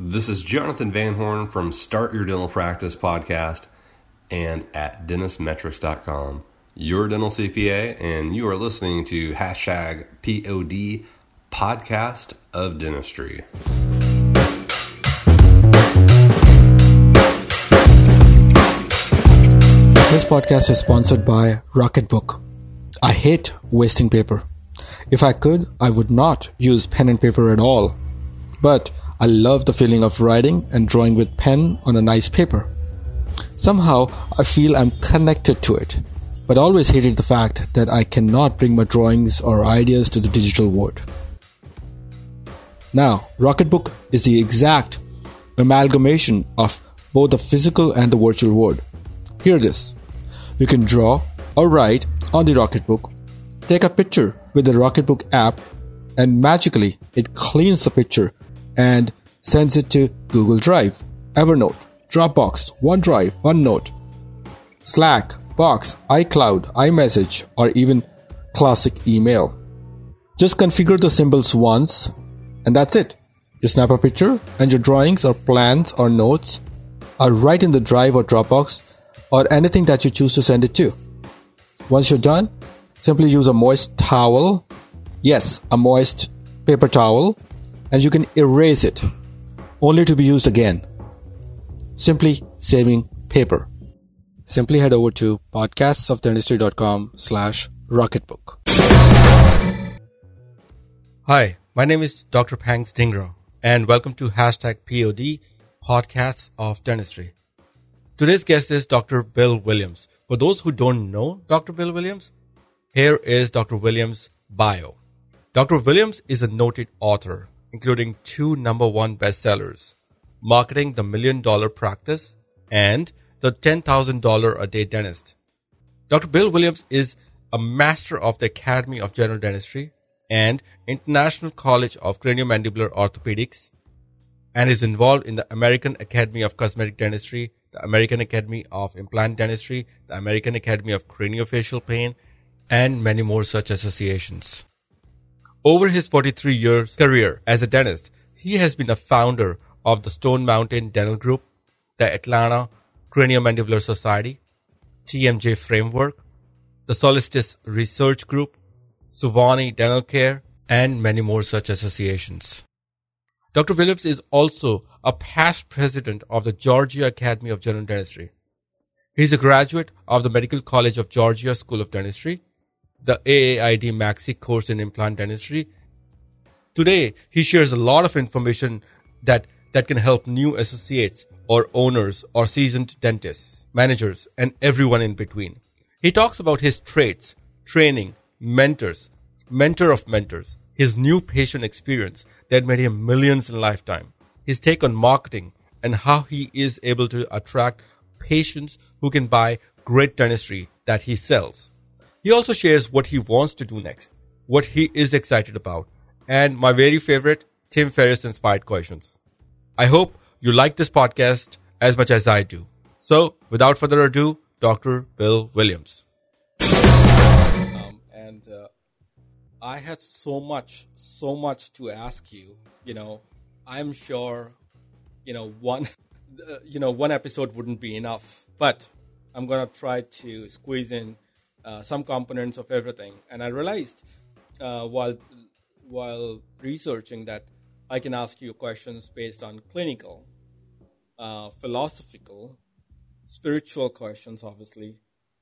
This is Jonathan Van Horn from Start Your Dental Practice podcast and at dentistmetrics.com. Your dental CPA, and you are listening to hashtag POD podcast of dentistry. This podcast is sponsored by Rocketbook. I hate wasting paper. If I could, I would not use pen and paper at all. But I love the feeling of writing and drawing with pen on a nice paper. Somehow, I feel I'm connected to it, but always hated the fact that I cannot bring my drawings or ideas to the digital world. Now, Rocketbook is the exact amalgamation of both the physical and the virtual world. Hear this. You can draw or write on the Rocketbook, take a picture with the Rocketbook app, and magically it cleans the picture and sends it to Google Drive, Evernote, Dropbox, OneDrive, OneNote, Slack, Box, iCloud, iMessage, or even classic email. Just configure the symbols once, and that's it. You snap a picture, and your drawings or plans or notes are right in the Drive or Dropbox or anything that you choose to send it to. Once you're done, simply use a moist towel. Yes, a moist paper towel, and you can erase it, only to be used again. Simply saving paper. Simply head over to podcastsofdentistry.com slash rocketbook. Hi, my name is Dr. Pangs Dingra, and welcome to hashtag POD, Podcasts of Dentistry. Today's guest is Dr. Bill Williams. For those who don't know Dr. Bill Williams, here is Dr. Williams' bio. Dr. Williams is a noted author, including two number one bestsellers, Marketing the Million Dollar Practice and The $10,000 a Day Dentist. Dr. Bill Williams is a master of the Academy of General Dentistry and International College of Craniomandibular Orthopedics and is involved in the American Academy of Cosmetic Dentistry, the American Academy of Implant Dentistry, the American Academy of Craniofacial Pain, and many more such associations. Over his 43 years career as a dentist, he has been a founder of the Stone Mountain Dental Group, the Atlanta Craniomandibular Society, TMJ Framework, the Solstice Research Group, Suwanee Dental Care, and many more such associations. Dr. Phillips is also a past president of the Georgia Academy of General Dentistry. He is a graduate of the Medical College of Georgia School of Dentistry, the AAID Maxi course in implant dentistry. Today, he shares a lot of information that, that can help new associates or owners or seasoned dentists, managers, and everyone in between. He talks about his traits, training, mentors, mentor of mentors, his new patient experience that made him millions in lifetime, his take on marketing, and how he is able to attract patients who can buy great dentistry that he sells. He also shares what he wants to do next, what he is excited about, and my very favorite, Tim Ferriss inspired questions. I hope you like this podcast as much as I do. So, without further ado, Dr. Bill Williams. Um, and uh, I had so much, so much to ask you. You know, I'm sure, you know, one, you know, one episode wouldn't be enough, but I'm gonna try to squeeze in uh, some components of everything. And I realized uh, while while researching that I can ask you questions based on clinical, uh, philosophical, spiritual questions, obviously,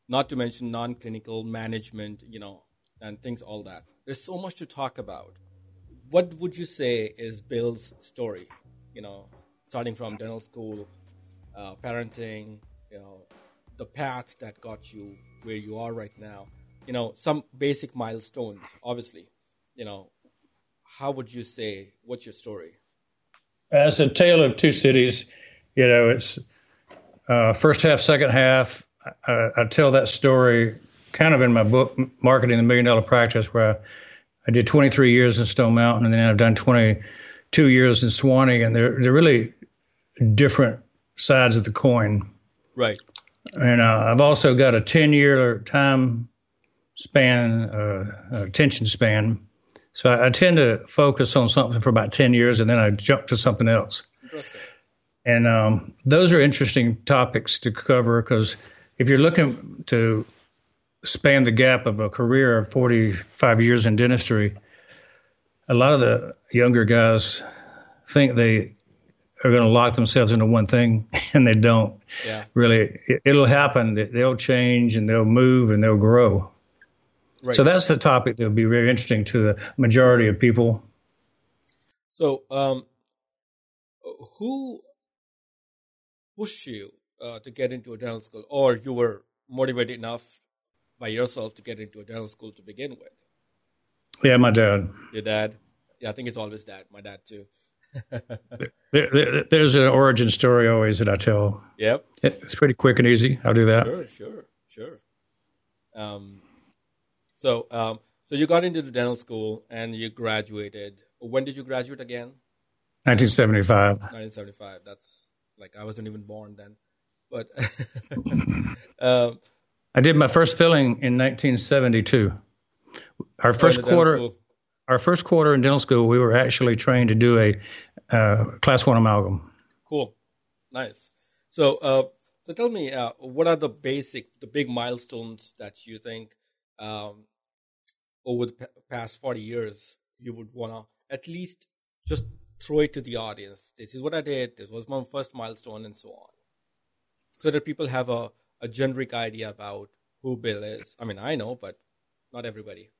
not to mention non-clinical management, you know, and things all that. There's so much to talk about. What would you say is Bill's story? You know, starting from dental school, uh, parenting, you know, the path that got you where you are right now. You know, some basic milestones, obviously. You know, how would you say what's your story? As a tale of two cities, you know, it's uh, first half, second half. I, I, tell that story kind of in my book, Marketing the Million Dollar Practice, where I, I did 23 years in Stone Mountain, and then I've done 22 years in Suwanee, and they're they're really different sides of the coin. Right. And uh, I've also got a 10 year time span, uh, attention span. So I, I, tend to focus on something for about 10 years and then I jump to something else. Interesting. And um, those are interesting topics to cover because if you're looking to span the gap of a career of 45 years in dentistry, a lot of the younger guys think they are going to lock themselves into one thing and they don't Yeah. really it, will happen they'll change and they'll move and they'll grow Right. so that's the topic that will be very interesting to the majority of people So, um, who pushed you uh, to get into a dental school, or you were motivated enough by yourself to get into a dental school to begin with? yeah my dad Your dad? Yeah, I think it's always dad. My dad too. There, there, there's an origin story always that i tell Yep. it's pretty quick and easy i'll do that Sure, sure, sure. Um, so, um, so you got into the dental school and you graduated. When did you graduate again? 1975 1975. That's like I wasn't even born then. But um, i did my first filling in 1972 our first quarter school. Our first quarter in dental school we were actually trained to do a uh, class one amalgam Cool, nice. So, uh, so tell me, uh, what are the basic, the big milestones that you think um, over the past forty years you would wanna at least just throw it to the audience? This is what I did. This was my first milestone, and so on, so that people have a a generic idea about who Bill is. I mean, I know, but not everybody.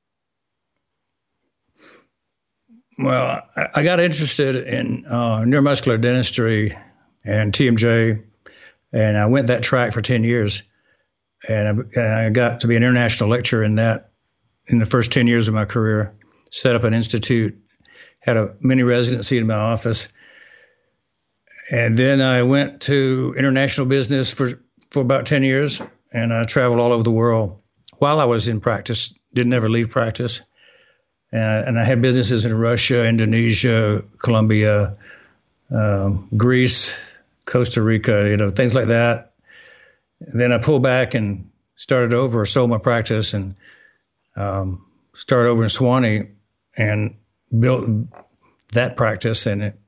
Well, I got interested in uh, neuromuscular dentistry and TMJ, and I went that track for 10 years. And I, and I got to be an international lecturer in that in the first 10 years of my career. Set up an institute, had a mini residency in my office. And then I went to international business for, for about 10 years, and I traveled all over the world while I was in practice, didn't ever leave practice and, and I had businesses in Russia, Indonesia, Colombia, um, Greece, Costa Rica, you know, things like that. Then I pulled back and started over, sold my practice, and um, started over in Suwanee and built that practice, and it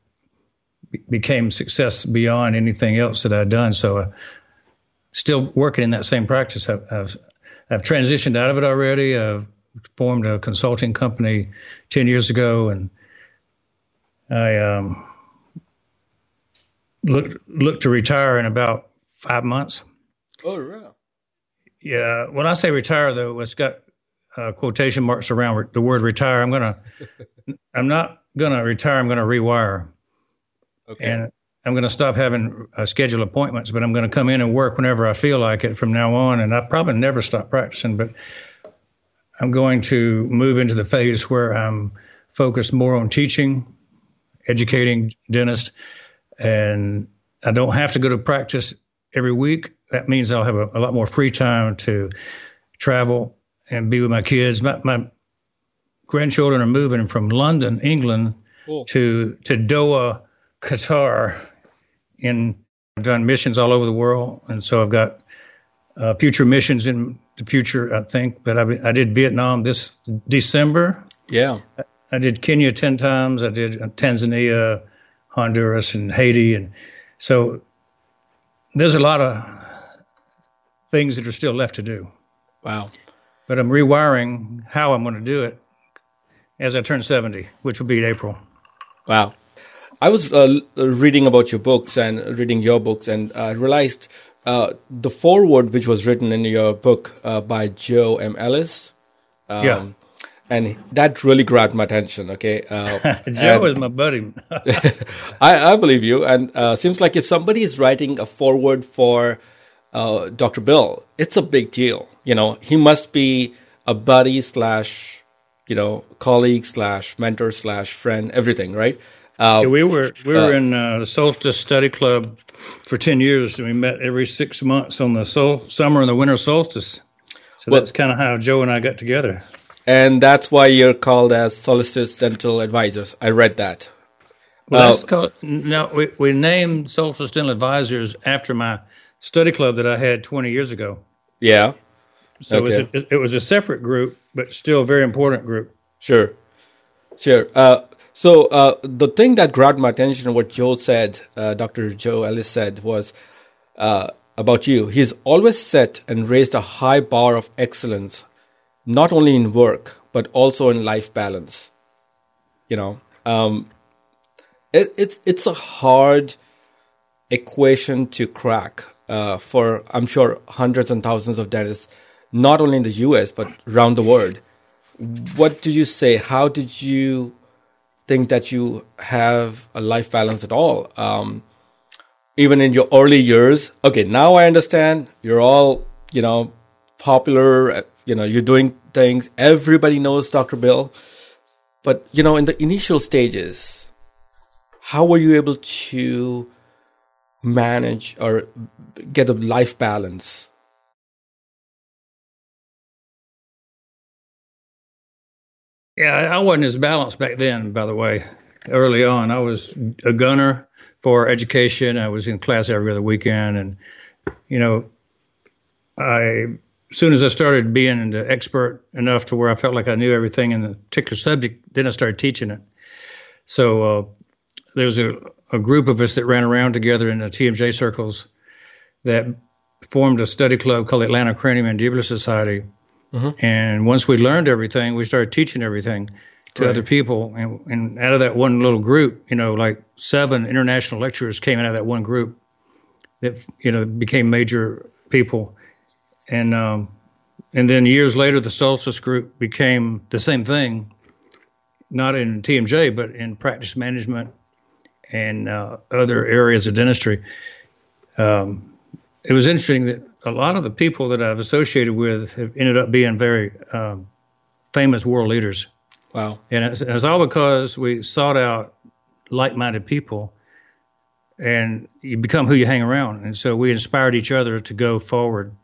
became success beyond anything else that I'd done. So, uh, still working in that same practice. I've, I've I've transitioned out of it already. I've formed a consulting company 10 years ago and I um, looked looked to retire in about five months. Oh, really? Yeah, when I say retire though, it's got uh, quotation marks around re- the word retire. I'm gonna, I'm not gonna retire. I'm gonna rewire, Okay. and I'm gonna stop having uh, scheduled appointments. But I'm gonna come in and work whenever I feel like it from now on. And I probably never stop practicing, but I'm going to move into the phase where I'm focused more on teaching, educating dentists, and I don't have to go to practice every week. That means I'll have a, a lot more free time to travel and be with my kids. My, my grandchildren are moving from London, England, Cool. to to Doha, Qatar. In I've done missions all over the world, and so I've got uh, future missions in the future, I think. But I, I did Vietnam this December. Yeah. I did Kenya 10 times. I did Tanzania, Honduras, and Haiti. And so there's a lot of things that are still left to do. Wow. But I'm rewiring how I'm going to do it as I turn 70, which will be in April. Wow. I was uh, reading about your books and reading your books, and I realized uh, the foreword which was written in your book uh, by Joe M. Ellis. Um, Yeah. And that really grabbed my attention. Okay. Uh, Joe is my buddy. I, I believe you. And uh, seems like if somebody is writing a foreword for uh, Dr. Bill, it's a big deal. You know, he must be a buddy slash, you know, colleague slash mentor slash friend, everything, right? Uh, we were we were in uh, the Solstice Study Club for 10 years. And we met every six months on the sol- summer and the winter solstice. So Well- that's kind of how Joe and I got together. and that's why you're called as Solstice Dental Advisors. I read that. Well, Uh, called, no, we, we named Solstice Dental Advisors after my study club that I had 20 years ago. Yeah, So it, was a, it was a separate group, but still a very important group. sure, sure. Uh, So uh, the thing that grabbed my attention, what Joe said, uh, Dr. Joe Ellis said, was uh, about you. He's always set and raised a high bar of excellence, not only in work but also in life balance. You know, um, it, it's it's a hard equation to crack uh, for I'm sure hundreds and thousands of dentists, not only in the U.S. but around the world. What do you say? How did you think that you have a life balance at all? Um, even in your early years. Okay, now I understand. You're all you know popular. You know, you're doing things. Everybody knows Dr. Bill. But, you know, in the initial stages, how were you able to manage or get a life balance? Yeah, I wasn't as balanced back then, by the way. Early on, I was a gunner for education. I was in class every other weekend. And, you know, I as soon as I started being the expert enough to where I felt like I knew everything in the particular subject, then I started teaching it. So uh, there was a, a, group of us that ran around together in the TMJ circles that formed a study club called the Atlanta Craniomandibular Society. Mm-hmm. And once we learned everything, we started teaching everything to right. other people. And, and out of that one little group, you know, like seven international lecturers came out of that one group that, you know, became major people and um, and then years later, the Solstice Group became the same thing, not in TMJ but in practice management and uh, other areas of dentistry. Um, it was interesting that a lot of the people that I've associated with have ended up being very um, famous world leaders. Wow! And it's, it's all because we sought out like-minded people and you become who you hang around. And so we inspired each other to go forward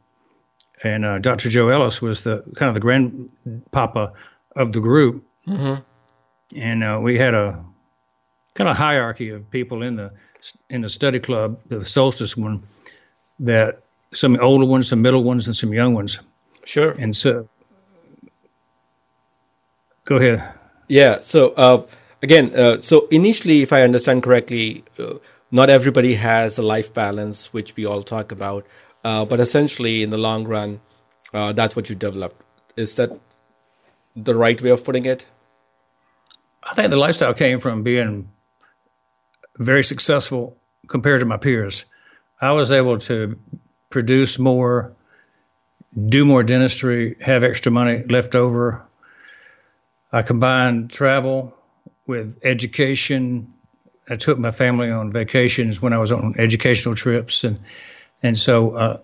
and uh, Dr. Joe Ellis was the kind of the grandpapa of the group, mm-hmm. and uh, we had a kind of hierarchy of people in the in the study club, the Solstice one, that some older ones, some middle ones, and some young ones. Sure. And so, go ahead. Yeah. So uh, again, uh, so initially, if I understand correctly, uh, not everybody has a life balance, which we all talk about. Uh, but essentially, in the long run, uh, that's what you develop. Is that the right way of putting it? I think the lifestyle came from being very successful compared to my peers. I was able to produce more, do more dentistry, have extra money left over. I combined travel with education. I took my family on vacations when I was on educational trips and and so uh,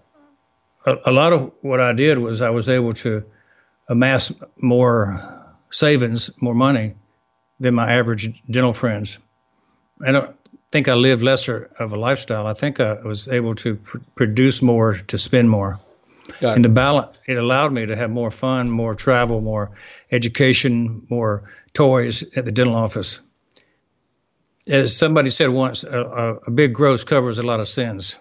a, a, lot of what I did was I was able to amass more savings, more money than my average dental friends. I don't think I lived lesser of a lifestyle. I think I was able to pr- produce more to spend more. And the balance, it allowed me to have more fun, more travel, more education, more toys at the dental office. As somebody said once, a, a big gross covers a lot of sins.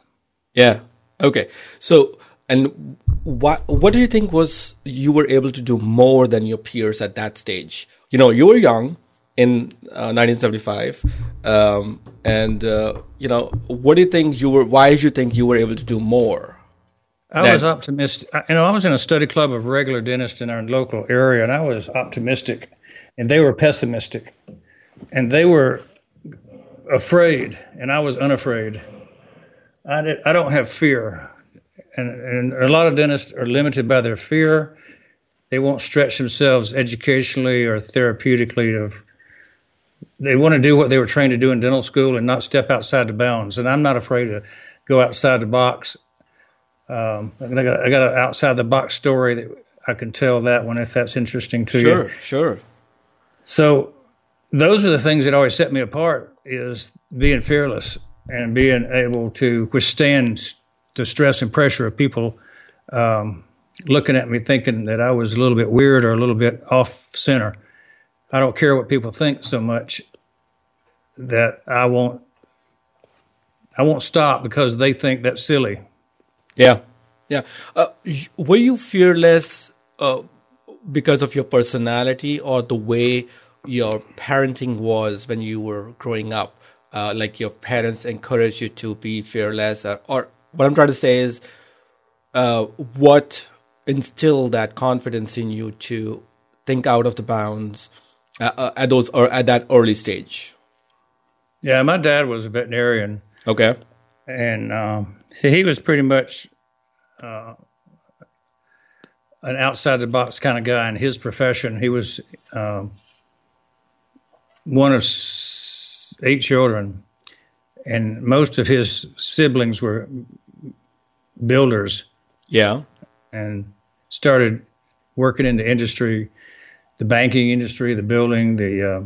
Yeah. Okay. So, and what what do you think was you were able to do more than your peers at that stage? You know, you were young in uh, 1975, um, and uh, you know, what do you think you were? Why did you think you were able to do more? I was optimistic. You know, I was in a study club of regular dentists in our local area, and I was optimistic, and they were pessimistic, and they were afraid, and I was unafraid. I, did, I don't have fear. And, and a lot of dentists are limited by their fear. They won't stretch themselves educationally or therapeutically. Of they want to do what they were trained to do in dental school and not step outside the bounds. And I'm not afraid to go outside the box. Um, I got, I got an outside the box story that I can tell that one if that's interesting to sure, you. Sure, sure. So those are the things that always set me apart is being fearless and being able to withstand the stress and pressure of people um, looking at me thinking that I was a little bit weird or a little bit off center. I don't care what people think so much that I won't I won't stop because they think that's silly. Yeah, yeah. Uh, were you fearless uh, because of your personality or the way your parenting was when you were growing up. Uh, like your parents encouraged you to be fearless, uh, or what I'm trying to say is, uh, what instilled that confidence in you to think out of the bounds uh, at those or at that early stage? Yeah, my dad was a veterinarian. Okay. And um, see, he was pretty much uh, an outside the box kind of guy in his profession. He was um, one of eight children, and most of his siblings were builders. Yeah. And started working in the industry, the banking industry, the building, the uh,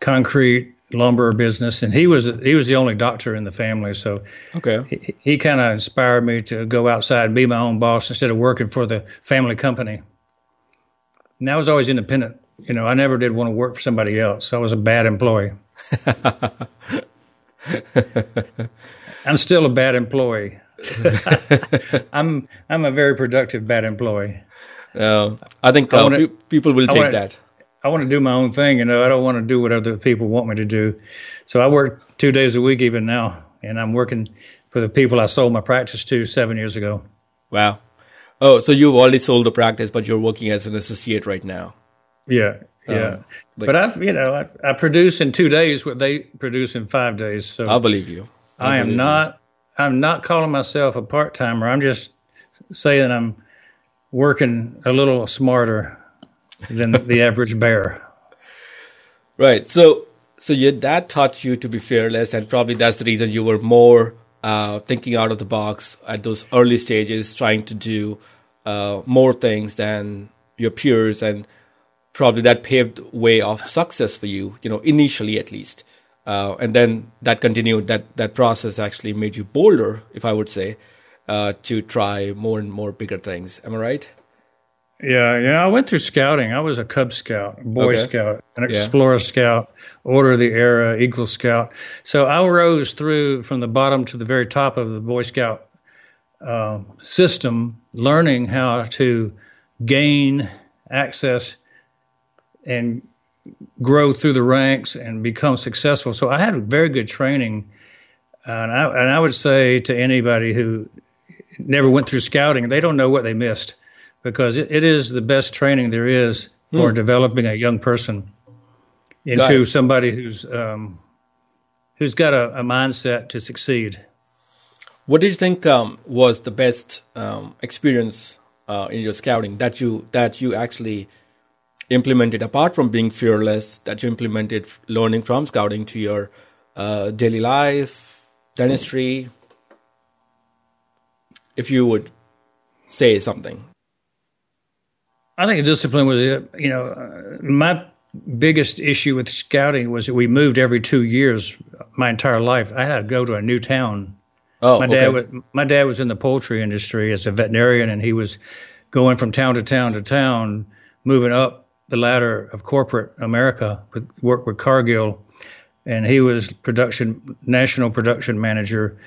concrete, lumber business, and he was he was the only doctor in the family. So okay, he, he kind of inspired me to go outside and be my own boss instead of working for the family company. And I was always independent. You know, I never did want to work for somebody else. I was a bad employee. I'm still a bad employee. I'm I'm a very productive bad employee. Uh, I think uh, I wanna, people will take wanna, that. I want to do my own thing. You know, I don't want to do what other people want me to do. So I work two days a week even now, and I'm working for the people I sold my practice to seven years ago. Wow. Oh, so you've already sold the practice, but you're working as an associate right now. Yeah, yeah. Um, like, but I've, you know, I, I, produce in two days what they produce in five days. So I believe you. I, I am not. You. I'm not calling myself a part timer. I'm just saying I'm working a little smarter than the average bear. Right. So, so your dad taught you to be fearless, and probably that's the reason you were more uh, thinking out of the box at those early stages, trying to do uh, more things than your peers, and probably that paved way of success for you. You know, initially at least, uh, and then that continued. That that process actually made you bolder, if I would say, uh, to try more and more bigger things. Am I right? Yeah, yeah. I went through scouting. I was a Cub Scout, Boy okay. Scout, an Explorer yeah. Scout, Order of the Arrow, Eagle Scout. So I rose through from the bottom to the very top of the Boy Scout uh, system, learning how to gain access and grow through the ranks and become successful. So I had very good training, and I, and I would say to anybody who never went through scouting, they don't know what they missed because it, it is the best training there is for mm. developing a young person into somebody who's um, who's got a, a, mindset to succeed. What do you think um, was the best um, experience uh, in your scouting that you that you actually implemented apart from being fearless? That you implemented learning from scouting to your uh, daily life, dentistry. If you would say something. I think discipline was, you know, my biggest issue with scouting was that we moved every two years my entire life. I had to go to a new town. Oh, my dad was my dad was in the poultry industry as a veterinarian, and he was going from town to town to town, moving up the ladder of corporate America. With, worked with Cargill, and he was production national production manager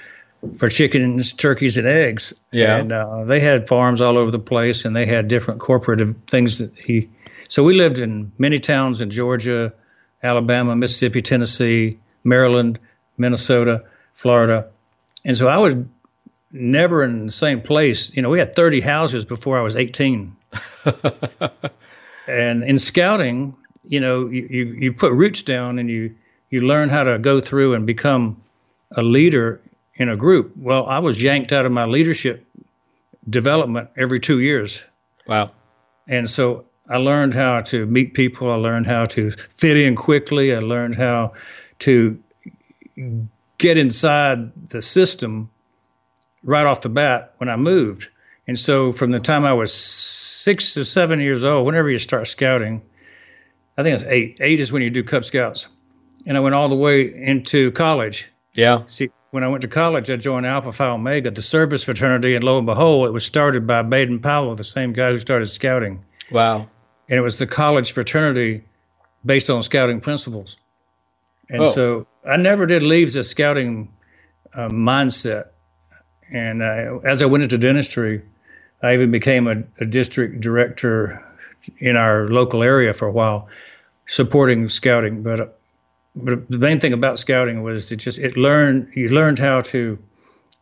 for chickens, turkeys, and eggs. Yeah. And uh, they had farms all over the place, and they had different corporate things that he. So we lived in many towns in Georgia, Alabama, Mississippi, Tennessee, Maryland, Minnesota, Florida, and so I was never in the same place. You know, we had 30 houses before I was 18. and in scouting, you know, you, you, you put roots down and you you learn how to go through and become a leader in a group. Well, I was yanked out of my leadership development every two years. Wow. And so I learned how to meet people. I learned how to fit in quickly. I learned how to get inside the system right off the bat when I moved. And so from the time I was six to seven years old, whenever you start scouting, I think it's eight. Eight is when you do Cub Scouts. And I went all the way into college. Yeah. See, when I went to college, I joined Alpha Phi Omega, the service fraternity, and lo and behold, it was started by Baden Powell, the same guy who started scouting. Wow. And it was the college fraternity based on scouting principles. And oh. so I never did leave the scouting uh, mindset. And uh, as I went into dentistry, I even became a, a district director in our local area for a while. supporting scouting. But but the main thing about scouting was it just it learned you learned how to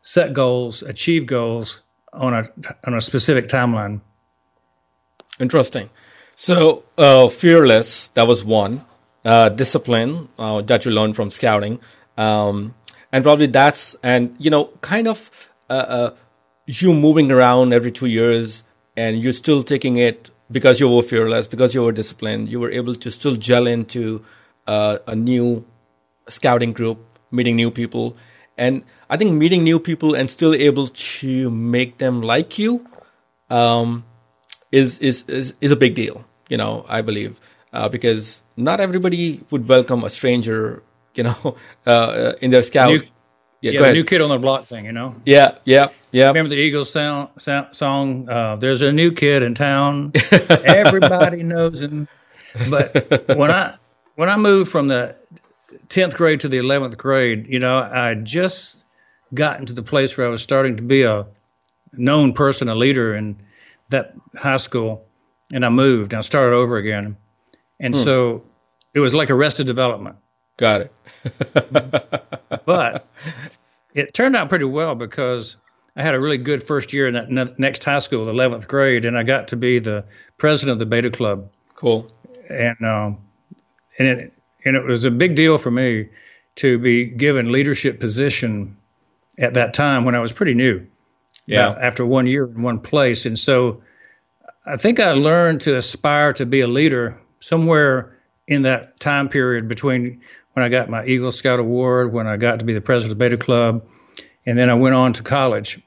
set goals, achieve goals on a on a specific timeline. Interesting. So, uh, fearless, that was one. Uh, discipline uh, that you learned from scouting. Um, and probably that's, and, you know, kind of uh, uh, you moving around every two years and you're still taking it because you were fearless, because you were disciplined, you were able to still gel into uh, a new scouting group, meeting new people. And I think meeting new people and still able to make them like you um, is, is, is, is a big deal, you know, I believe. Uh, because not everybody would welcome a stranger, you know, uh, in their scout. New, yeah, yeah the new kid on the block thing, you know. Yeah, yeah, yeah. Remember the Eagles sound, sound, song? Uh, There's a new kid in town. Everybody knows him. But when I when I moved from the tenth grade to the eleventh grade, you know, I just gotten to the place where I was starting to be a known person, a leader in that high school, and I moved and I started over again, and hmm. so it was like arrested development. Got it. but it turned out pretty well because I had a really good first year in that ne- next high school, 11th grade, and I got to be the president of the Beta Club. Cool. And um, and it and it was a big deal for me to be given leadership position at that time when I was pretty new. Yeah. After one year in one place, and so I think I learned to aspire to be a leader somewhere in that time period between when I got my Eagle Scout Award, when I got to be the president of Beta Club, and then I went on to college.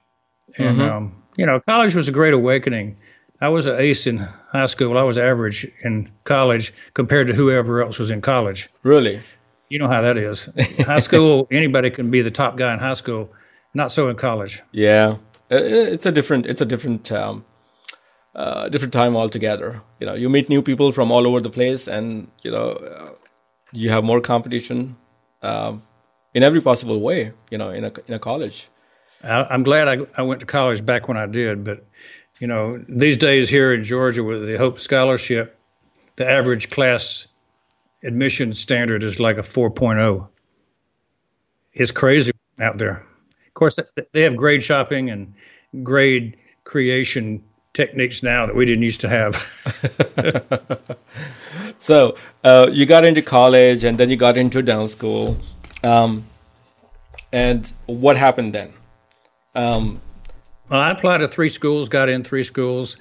And mm-hmm. um, you know, college was a great awakening. I was an ace in high school. I was average in college compared to whoever else was in college. Really? You know how that is. high school, anybody can be the top guy in high school. Not so in college. Yeah, uh, it's a different. It's a different. Um, uh, different time altogether. You know, you meet new people from all over the place, and you know, uh, you have more competition um, in every possible way. You know, in a in a college. I'm glad I, I went to college back when I did, but you know, these days here in Georgia with the Hope Scholarship, the average class admission standard is like a 4.0. It's crazy out there. Of course, they have grade shopping and grade creation techniques now that we didn't used to have. so uh, you got into college and then you got into dental school. Um, and what happened then? Um, well, I applied to three schools, got in three schools,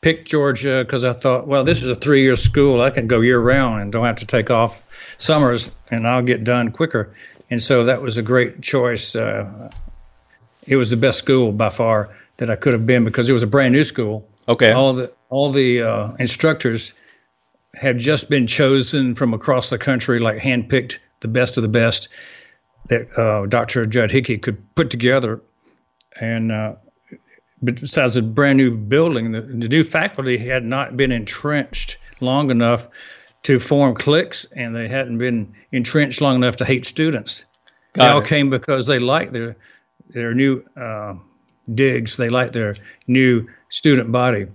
picked Georgia because I thought, well, this is a three year school. I can go year round and don't have to take off summers and I'll get done quicker. And so that was a great choice. Uh, it was the best school by far that I could have been because it was a brand new school. Okay. All the all the uh, instructors had just been chosen from across the country, like handpicked the best of the best that uh, Dr. Judd Hickey could put together. And uh, besides a brand new building, the, the new faculty had not been entrenched long enough to form cliques, and they hadn't been entrenched long enough to hate students. Got they it. all came because they liked their their new uh, digs. They liked their new student body,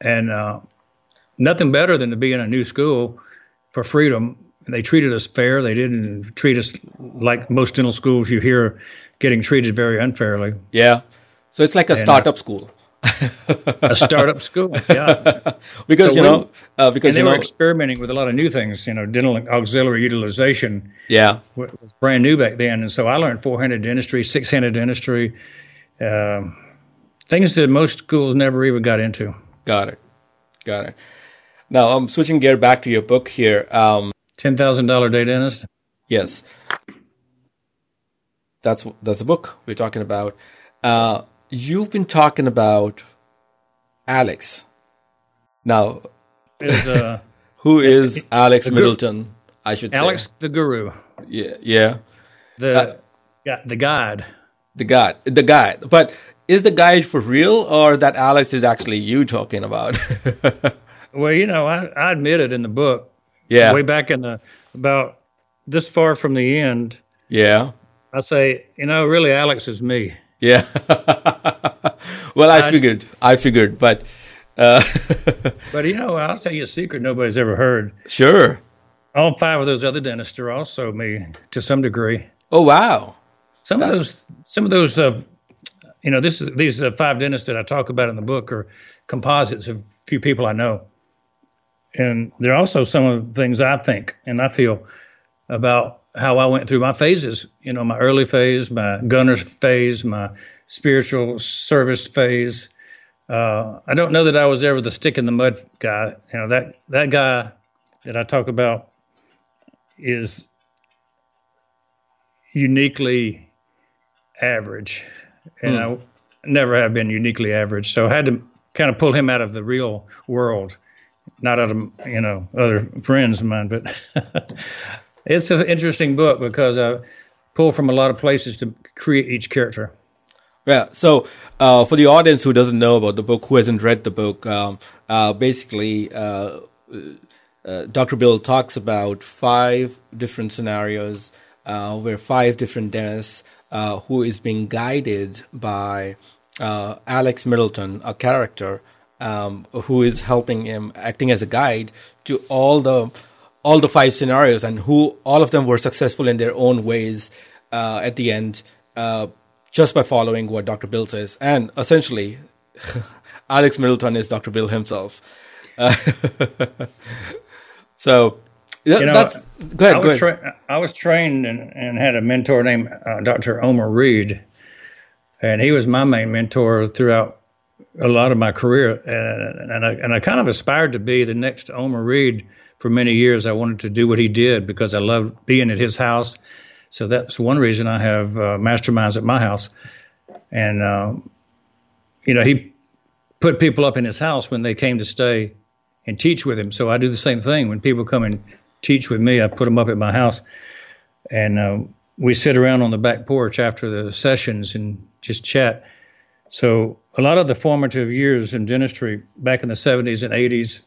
and uh, nothing better than to be in a new school for freedom. They treated us fair. They didn't treat us like most dental schools you hear getting treated very unfairly. Yeah, so it's like a and, startup school. a startup school, yeah. because so you know, uh, because they you were know, experimenting with a lot of new things. You know, dental auxiliary utilization. Yeah, was brand new back then, and so I learned four-handed dentistry, six-handed dentistry, um, things that most schools never even got into. Got it. Got it. Now I'm switching gear back to your book here. Um, Ten thousand dollar day dentist. Yes, that's that's the book we're talking about. Uh, you've been talking about Alex. Now, is, uh, who is Alex Middleton? I should say Alex say. the Guru. Yeah, yeah. The uh, the God. The God. the guide. But is the guide for real, or that Alex is actually you talking about? well, you know, I, I admit it in the book. Yeah. Way back in the about this far from the end. Yeah. I say, you know, really, Alex is me. Yeah. well, I, I figured. I figured, but. Uh, but you know, I'll tell you a secret nobody's ever heard. Sure. all five of those other dentists are also me to some degree. Oh wow! Some That's... of those, some of those, uh, you know, this is these uh, five dentists that I talk about in the book are composites of a few people I know, and they're also some of the things I think and I feel about how I went through my phases. You know, my early phase, my gunner's phase, my spiritual service phase. Uh, I don't know that I was ever the stick in the mud guy. You know that that guy that I talk about is uniquely average, and mm. I never have been uniquely average. So I had to kind of pull him out of the real world, not out of you know other friends of mine, but it's an interesting book because I pull from a lot of places to create each character. Yeah. So, uh, for the audience who doesn't know about the book, who hasn't read the book, um, uh, basically, uh, uh Dr. Bill talks about five different scenarios uh, where five different dentists uh, who is being guided by Alex Middleton, a character um, who is helping him, acting as a guide to all the all the five scenarios, and who all of them were successful in their own ways at the end just by following what Dr. Bill says. And essentially, Alex Middleton is Dr. Bill himself. Uh, so, you know, that's go ahead. I was, ahead. Tra- I was trained and, and, had a mentor named uh, Dr. Omer Reed, and he was my main mentor throughout a lot of my career. And, and, I, and I kind of aspired to be the next Omer Reed for many years. I wanted to do what he did because I loved being at his house so that's one reason I have uh, masterminds at my house. And, uh, you know, he put people up in his house when they came to stay and teach with him. So I do the same thing. When people come and teach with me, I put them up at my house. And uh, we sit around on the back porch after the sessions and just chat. So a lot of the formative years in dentistry back in the 70s and 80s,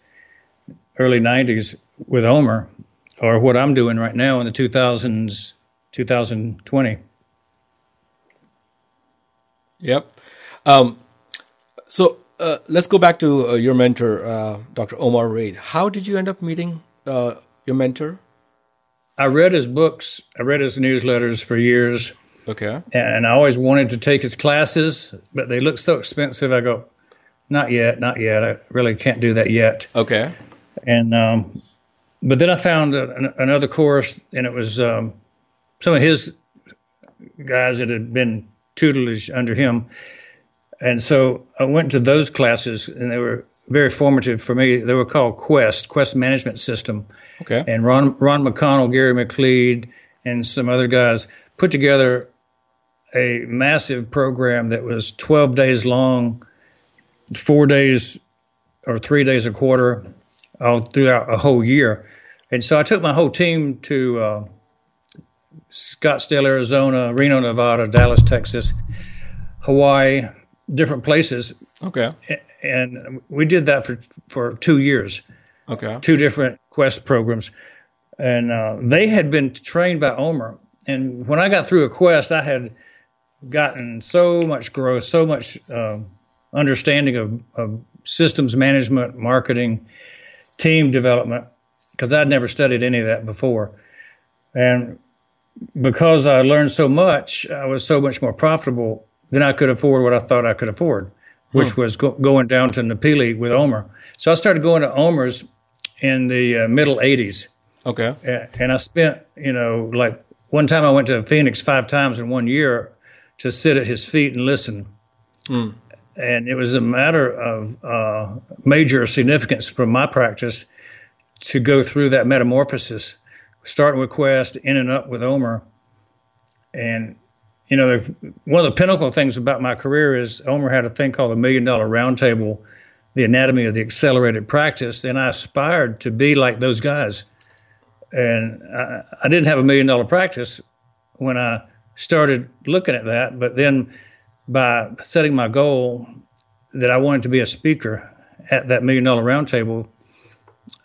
early 90s with Omer, or what I'm doing right now in the 2000s 2020. Yep. Um, so uh, let's go back to uh, your mentor, uh, Dr. Omer Reed. How did you end up meeting uh, your mentor? I read his books. I read his newsletters for years. Okay. And I always wanted to take his classes, but they looked so expensive. I go, not yet, not yet. I really can't do that yet. Okay. And um, but then I found a, another course, and it was um, some of his guys that had been tutelage under him. And so I went to those classes, and they were very formative for me. They were called Quest, Quest Management System. Okay. And Ron, Ron McConnell, Gary McLeod, and some other guys put together a massive program that was 12 days long, four days or three days a quarter, all throughout a whole year. And so I took my whole team to uh, Scottsdale, Arizona, Reno, Nevada, Dallas, Texas, Hawaii, different places. Okay. And we did that for for two years. Okay. Two different Quest programs, and uh, they had been trained by Omer. And when I got through a Quest, I had gotten so much growth, so much uh, understanding of, of systems management, marketing, team development, because I'd never studied any of that before. And because I learned so much, I was so much more profitable than I could afford what I thought I could afford, which hmm. was go- going down to Napili with Omer. So I started going to Omer's in the uh, middle 80s. Okay. And I spent, you know, like one time I went to Phoenix five times in one year to sit at his feet and listen. Hmm. And it was a matter of uh, major significance for my practice to go through that metamorphosis starting with Quest, ending up with Omer. And, you know, one of the pinnacle things about my career is Omer had a thing called the Million Dollar Roundtable, the anatomy of the accelerated practice. And I aspired to be like those guys. And I, I didn't have a million dollar practice when I started looking at that. But then by setting my goal that I wanted to be a speaker at that million dollar roundtable,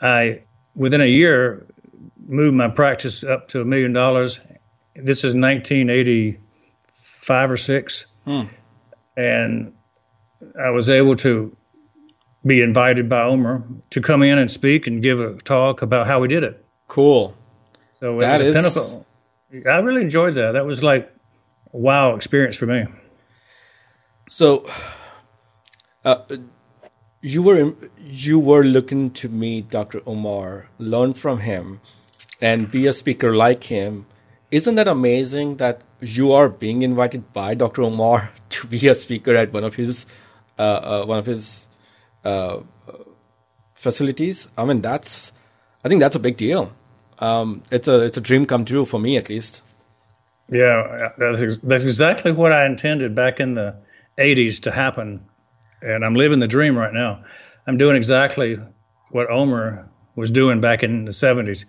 I within a year moved my practice up to a million dollars. This is 1985 or six, hmm. and I was able to be invited by Omer to come in and speak and give a talk about how we did it. Cool. So That it was is- a pinnacle. I really enjoyed that. That was like a wow experience for me. So, uh, you were you were looking to meet Dr. Omer, learn from him, and be a speaker like him. Isn't that amazing that you are being invited by Dr. Omer to be a speaker at one of his uh, uh, one of his uh, facilities? I mean, that's I think that's a big deal. Um, it's a it's a dream come true for me at least. Yeah, that's ex- that's exactly what I intended back in the '80s to happen, and I'm living the dream right now. I'm doing exactly what Omer was doing back in the '70s.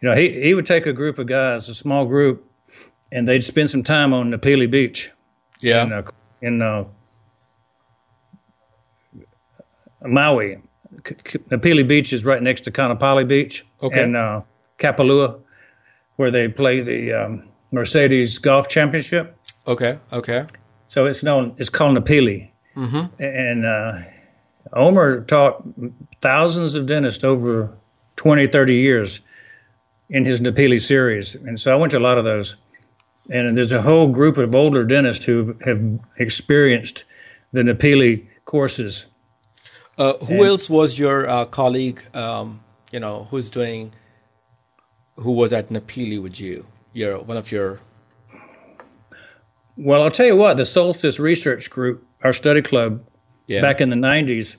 You know, he he would take a group of guys, a small group, and they'd spend some time on Napili Beach Yeah. in uh, in uh, Maui. K- K- Napili Beach is right next to Kaanapali Beach Okay. and uh, Kapalua, where they play the um, Mercedes Golf Championship. Okay. Okay. So it's known. It's called Napili. Mm-hmm. And uh, Omer taught thousands of dentists over 20, 30 years in his Napili series, and so I went to a lot of those. And there's a whole group of older dentists who have experienced the Napili courses. Uh, who else was your uh, colleague? Um, you know, who's doing, who was at Napili with you? Your one of your. Well, I'll tell you what, the Solstice Research Group, our study club, Yeah. back in the 90s,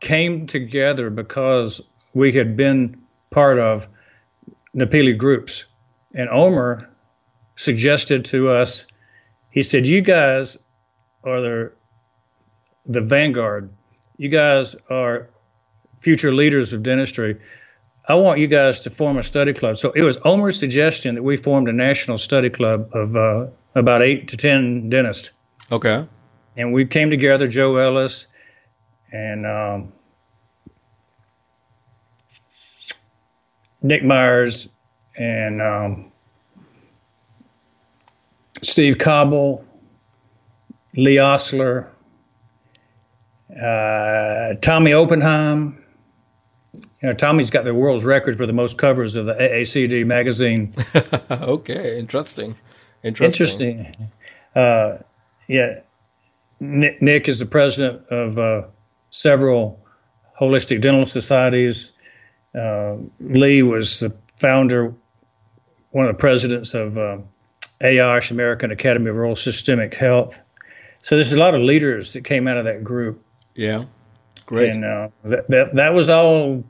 came together because we had been part of Napili groups. And Omer suggested to us, he said, You guys are the, the vanguard. You guys are future leaders of dentistry. I want you guys to form a study club. So it was Omer's suggestion that we formed a national study club of uh, about eight to 10 dentists Okay. and we came together, Joe Ellis and um, Nick Myers and um, Steve Cobble, Lee Osler, uh, Tommy Oppenheim. You know, Tommy's got the world's record for the most covers of the AACD magazine. okay. Interesting. Interesting. Interesting. Uh, yeah, Nick, Nick is the president of uh, several holistic dental societies. Uh, Lee was the founder, one of the presidents of uh, AOSH, American Academy of Oral Systemic Health. So there's a lot of leaders that came out of that group, Yeah. Great. and uh, that, that that was all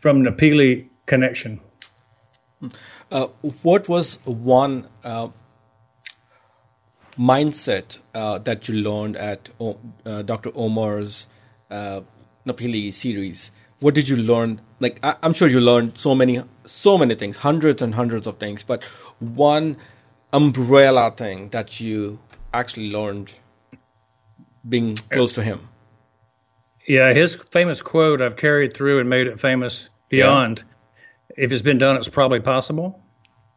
from the Napili connection. Uh, what was one uh, mindset uh, that you learned at o- uh, Dr. Omer's uh, Napili series? What did you learn? Like, I- I'm sure you learned so many, so many things, hundreds and hundreds of things. But one umbrella thing that you actually learned being close to him. Yeah, his famous quote I've carried through and made it famous beyond. If it's been done, it's probably possible.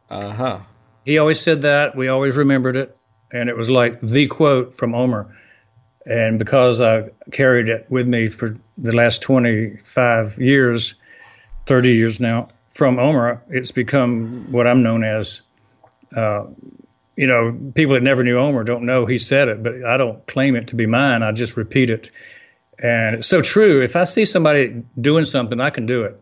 Uh huh. He always said that. We always remembered it. And it was like the quote from Omer. And because I carried it with me for the last 25 years, 30 years now, from Omer, it's become what I'm known as. Uh, you know, people that never knew Omer don't know he said it, but I don't claim it to be mine. I just repeat it. And it's so true. If I see somebody doing something, I can do it.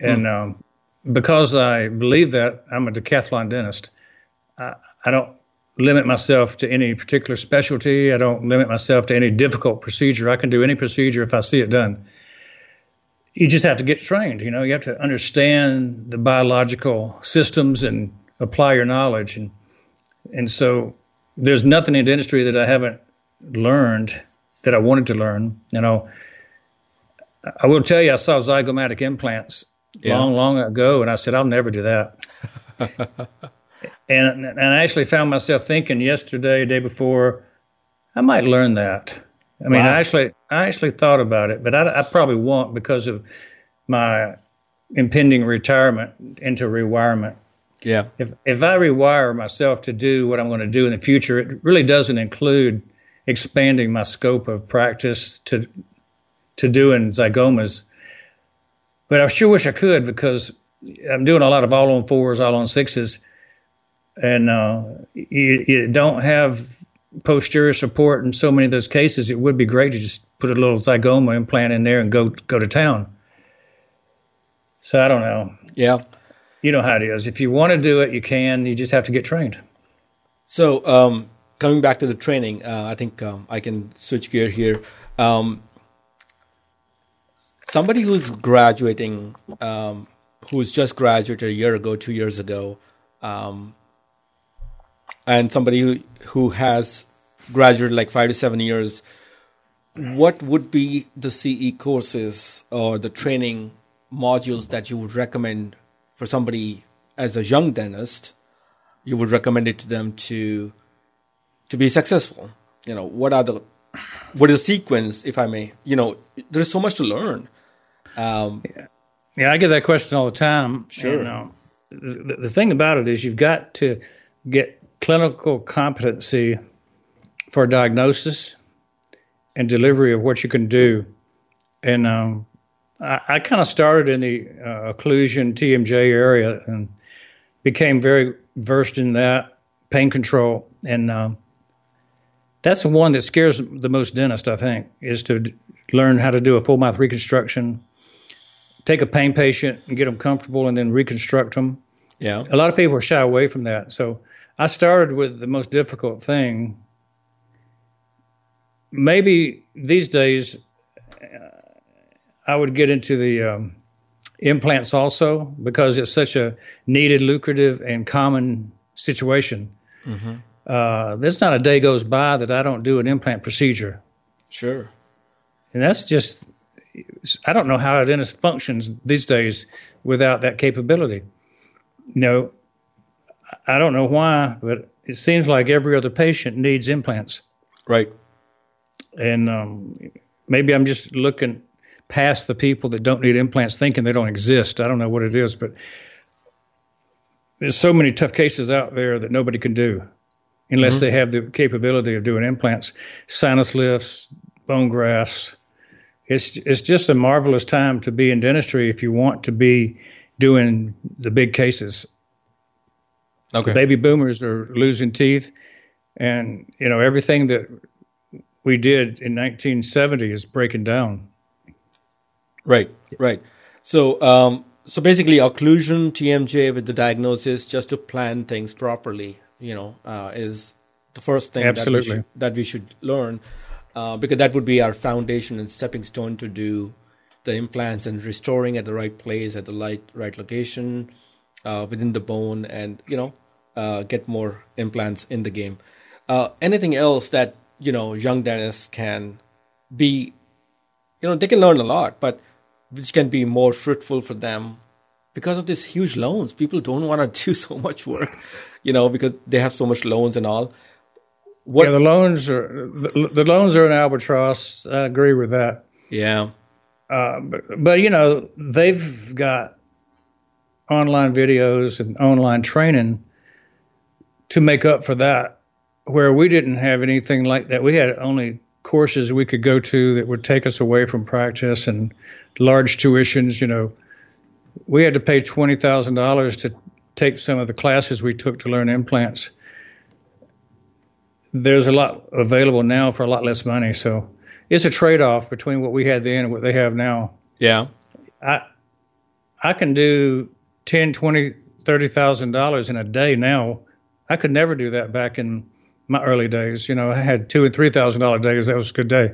And um, because I believe that, I'm a decathlon dentist. I, I don't limit myself to any particular specialty. I don't limit myself to any difficult procedure. I can do any procedure if I see it done. You just have to get trained. You know, you have to understand the biological systems and apply your knowledge. And and so there's nothing in dentistry that I haven't learned that I wanted to learn. You know, I will tell you, I saw zygomatic implants Yeah. long, long ago, and I said, I'll never do that. and and I actually found myself thinking yesterday, day before, I might learn that. I mean, Wow. I actually I actually thought about it, but I, I probably won't because of my impending retirement into rewirement. Yeah. If if I rewire myself to do what I'm going to do in the future, it really doesn't include expanding my scope of practice to to doing zygomas. But I sure wish I could because I'm doing a lot of all on fours, all on sixes, and uh, you, you don't have posterior support in so many of those cases. It would be great to just put a little zygoma implant in there and go go to town. So I don't know. Yeah. You know how it is. If you want to do it, you can. You just have to get trained. So um, coming back to the training, uh, I think um, I can switch gear here. Um, somebody who's graduating, um, who's just graduated a year ago, two years ago, um, and somebody who, who has graduated like five to seven years, what would be the CE courses or the training modules that you would recommend for somebody as a young dentist? You would recommend it to them to to be successful. You know, what are the what is the sequence, if I may? You know, there's so much to learn. Um, yeah. yeah, I get that question all the time. Sure. And, uh, the, the thing about it is you've got to get clinical competency for diagnosis and delivery of what you can do. And um, I, I kind of started in the uh, occlusion TMJ area and became very versed in that pain control. And um, that's the one that scares the most dentists, I think, is to d- learn how to do a full mouth reconstruction, take a pain patient and get them comfortable, and then reconstruct them. yeah. A lot of people shy away from that. So I started with the most difficult thing. Maybe these days uh, I would get into the um, implants also because it's such a needed, lucrative, and common situation. Uh, there's not a day goes by that I don't do an implant procedure. Sure. And that's just, I don't know how a dentist functions these days without that capability. You know, I don't know why, but it seems like every other patient needs implants. Right. And um, maybe I'm just looking past the people that don't need implants thinking they don't exist. I don't know what it is, but there's so many tough cases out there that nobody can do unless they have the capability of doing implants, sinus lifts, bone grafts. It's it's just a marvelous time to be in dentistry if you want to be doing the big cases. Okay. Baby boomers are losing teeth, and you know everything that we did in 1970 is breaking down. Right. Right. So, um, so basically, occlusion TMJ with the diagnosis, just to plan things properly, you know, uh, is the first thing that we Absolutely. should, that we should learn, uh, because that would be our foundation and stepping stone to do the implants and restoring at the right place at the right right location uh, within the bone, and you know, uh, get more implants in the game. Uh, anything else that you know young dentists can be you know they can learn a lot but which can be more fruitful for them because of these huge loans people don't want to do so much work you know because they have so much loans and all what yeah, the loans are the, the loans are an albatross. I agree with that. yeah Uh, but, but you know they've got online videos and online training to make up for that. Where we didn't have anything like that, we had only courses we could go to that would take us away from practice and large tuitions. You know, we had to pay twenty thousand dollars to take some of the classes we took to learn implants. There's a lot available now for a lot less money, so it's a trade-off between what we had then and what they have now. yeah I I can do ten, twenty, thirty thousand dollars in a day now. I could never do that back in my early days. You know, I had two and three thousand dollar days. That was a good day.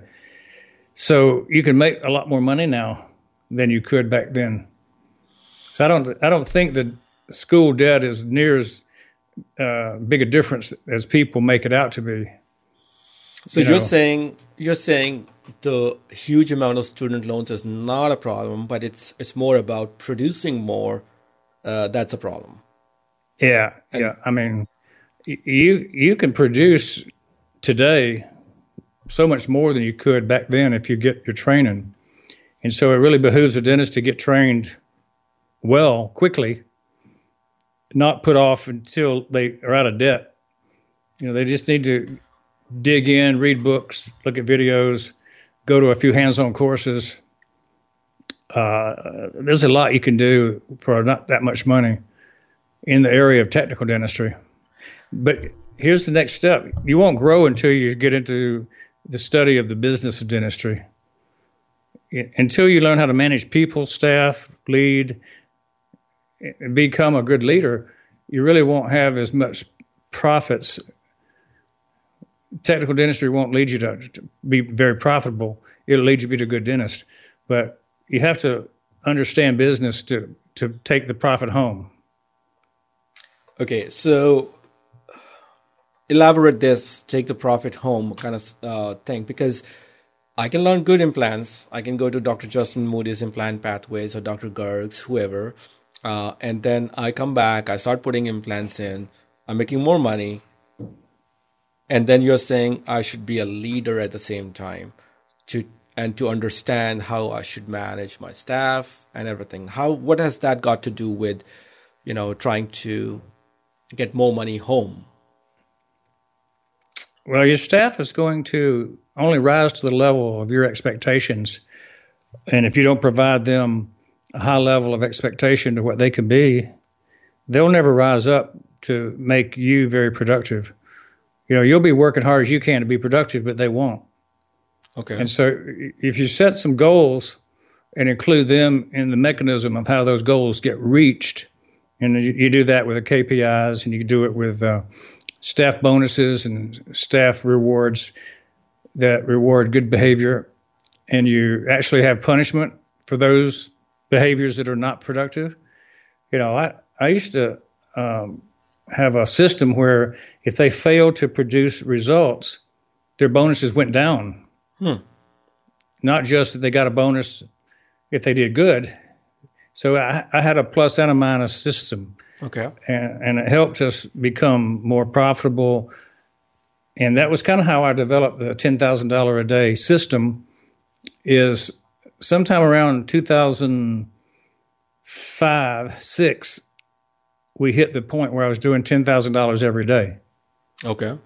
So you can make a lot more money now than you could back then. So I don't I don't think that school debt is near as uh, big a difference as people make it out to be. so You are saying you're saying the huge amount of student loans is not a problem but it's it's more about producing more uh, that's a problem Yeah, yeah. I mean, you you can produce today so much more than you could back then if you get your training, and so it really behooves a dentist to get trained well quickly, not put off until they are out of debt. You know, they just need to dig in, read books, look at videos, go to a few hands-on courses. uh, there's a lot you can do for not that much money in the area of technical dentistry. But here's the next step you won't grow until you get into the study of the business of dentistry. Until you learn how to manage people, staff, lead, become a good leader, you really won't have as much profits. Technical dentistry won't lead you to, to be very profitable. It'll lead you to be a good dentist. But you have to understand business to to take the profit home. Okay, so elaborate this take the profit home kind of uh, thing because I can learn good implants. I can go to Dr. Justin Moody's implant pathways or Dr. Garg's, whoever, uh, and then I come back. I start putting implants in. I'm making more money, and then you're saying I should be a leader at the same time to and to understand how I should manage my staff and everything. How what has that got to do with, you know, trying to get more money home? Well, your staff is going to only rise to the level of your expectations, and if you don't provide them a high level of expectation to what they can be, they'll never rise up to make you very productive. You know, you'll be working hard as you can to be productive, but they won't. Okay. And so if you set some goals and include them in the mechanism of how those goals get reached, and you, you do that with the KPIs and you do it with uh, staff bonuses and staff rewards that reward good behavior, and you actually have punishment for those behaviors that are not productive. You know, I, I used to um, have a system where if they failed to produce results, their bonuses went down Hmm. Not just that they got a bonus if they did good. So I, I had a plus and a minus system. Okay. And, and it helped us become more profitable. And that was kind of how I developed the $10,000 a day system is sometime around 2005, six, we hit the point where I was doing $10,000 every day. Okay.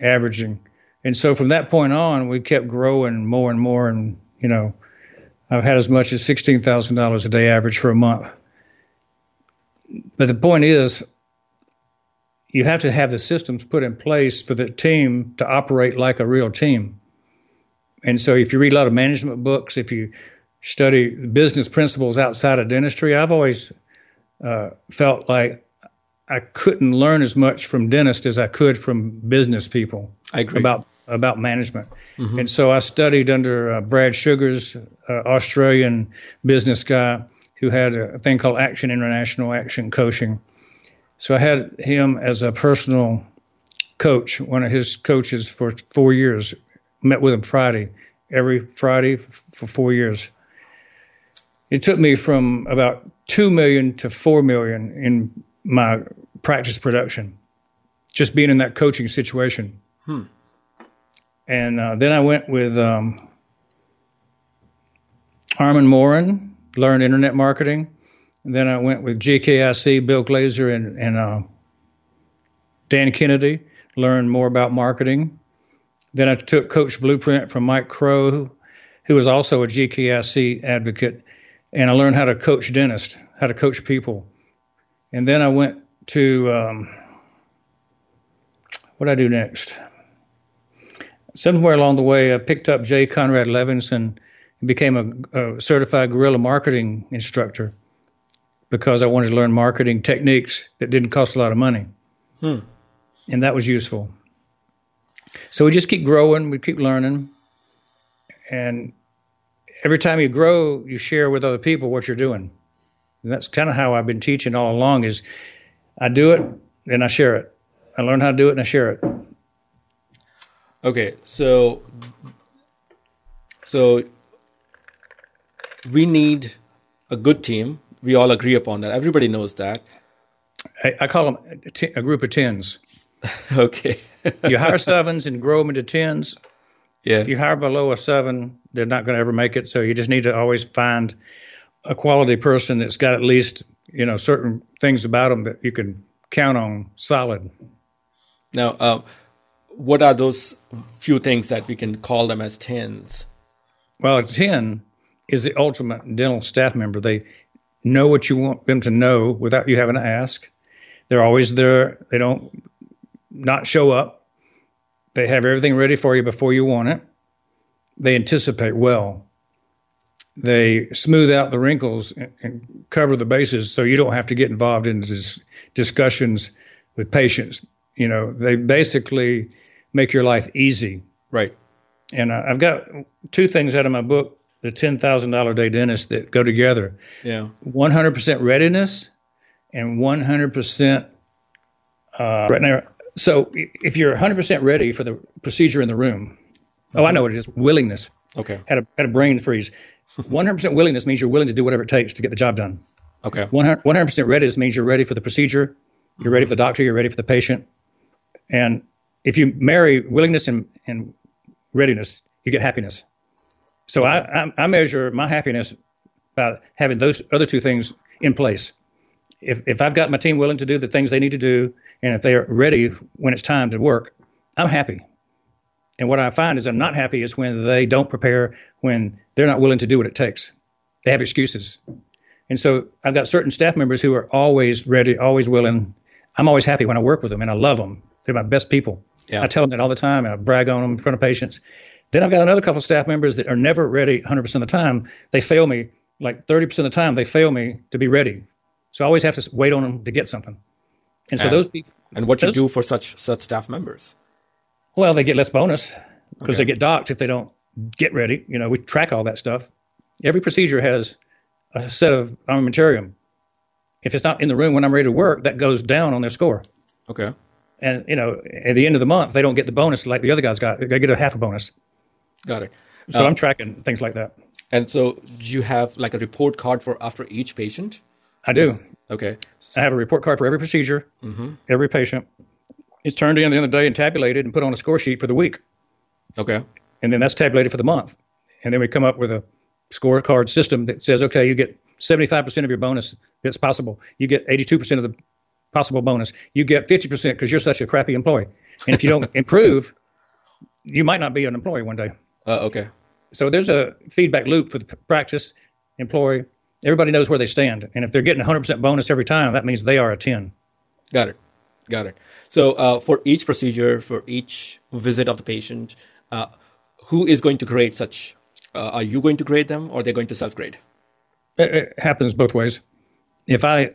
Averaging and so from that point on, we kept growing more and more. And, you know, I've had as much as $16,000 a day average for a month. But the point is, you have to have the systems put in place for the team to operate like a real team. And so if you read a lot of management books, if you study business principles outside of dentistry, I've always uh, felt like I couldn't learn as much from dentists as I could from business people. I agree. About about management. Mm-hmm. And so I studied under uh, Brad Sugars, uh, Australian business guy who had a thing called Action International Action Coaching. So I had him as a personal coach, one of his coaches for four years. Met with him Friday, every Friday for four years. It took me from about two million to four million in my practice production, just being in that coaching situation. Hmm. And uh, then I went with um, Armand Morin, learned internet marketing. And then I went with GKIC, Bill Glazer, and, and uh, Dan Kennedy, learned more about marketing. Then I took Coach Blueprint from Mike Crow, who was also a GKIC advocate, and I learned how to coach dentists, how to coach people. And then I went to um, what did I do next? somewhere along the way, I picked up Jay Conrad Levinson and became a, a certified guerrilla marketing instructor because I wanted to learn marketing techniques that didn't cost a lot of money. Hmm. And that was useful. So we just keep growing, we keep learning. And every time you grow, you share with other people what you're doing. And that's kind of how I've been teaching all along is I do it, and I share it. I learn how to do it and I share it. Okay, so so we need a good team. We all agree upon that. Everybody knows that. I, I call them a, t- a group of tens. okay. you hire sevens and grow them into tens. Yeah. If you hire below a seven, they're not going to ever make it. So you just need to always find a quality person that's got at least you know certain things about them that you can count on solid. Now, uh, what are those few things that we can call them as tens? Well, a 10 is the ultimate dental staff member. They know what you want them to know without you having to ask. They're always there. They don't not show up. They have everything ready for you before you want it. They anticipate well. They smooth out the wrinkles and, and cover the bases so you don't have to get involved in dis- discussions with patients. You know, they basically make your life easy. Right. And uh, I've got two things out of my book, The $10,000 Day Dentist, that go together Yeah. 100% readiness and 100% uh, right now. So if you're 100% ready for the procedure in the room, oh, I know what it is willingness. Okay. Had a, had a brain freeze. 100% willingness means you're willing to do whatever it takes to get the job done. Okay. 100 100% readiness means you're ready for the procedure, you're ready for the doctor, you're ready for the patient. And if you marry willingness and, and readiness, you get happiness. So I, I, I measure my happiness by having those other two things in place. If, if I've got my team willing to do the things they need to do, and if they are ready when it's time to work, I'm happy. And what I find is I'm not happy is when they don't prepare, when they're not willing to do what it takes. They have excuses. And so I've got certain staff members who are always ready, always willing. I'm always happy when I work with them and I love them. They're my best people. Yeah. I tell them that all the time and I brag on them in front of patients. Then I've got another couple of staff members that are never ready 100% of the time. They fail me like 30% of the time. They fail me to be ready. So I always have to wait on them to get something. And so And- those people, And what you Those- do for such such staff members? well, they get less bonus because Okay. they get docked if they don't get ready. You know, we track all that stuff. Every procedure has a set of armamentarium. If it's not in the room when I'm ready to work, that goes down on their score. Okay. And you know, at the end of the month, they don't get the bonus like the other guys got. They get a half a bonus. Got it. So Uh, I'm tracking things like that. And so do you have like a report card for after each patient? I do. Okay. I have a report card for every procedure, every patient. It's turned in at the end of the day and tabulated and put on a score sheet for the week. Okay. and then that's tabulated for the month. And then we come up with a scorecard system that says, okay, you get 75% of your bonus that's possible. You get 82% of the possible bonus. You get 50% because you're such a crappy employee. And if you don't improve, you might not be an employee one day. Uh, okay. So there's a feedback loop for the practice, employee. Everybody knows where they stand. And if they're getting 100% bonus every time, that means they are a 10. Got it. Got it. So uh, for each procedure, for each visit of the patient, uh, who is going to grade such? Uh, are you going to grade them, or they're going to self-grade? It, it happens both ways. If I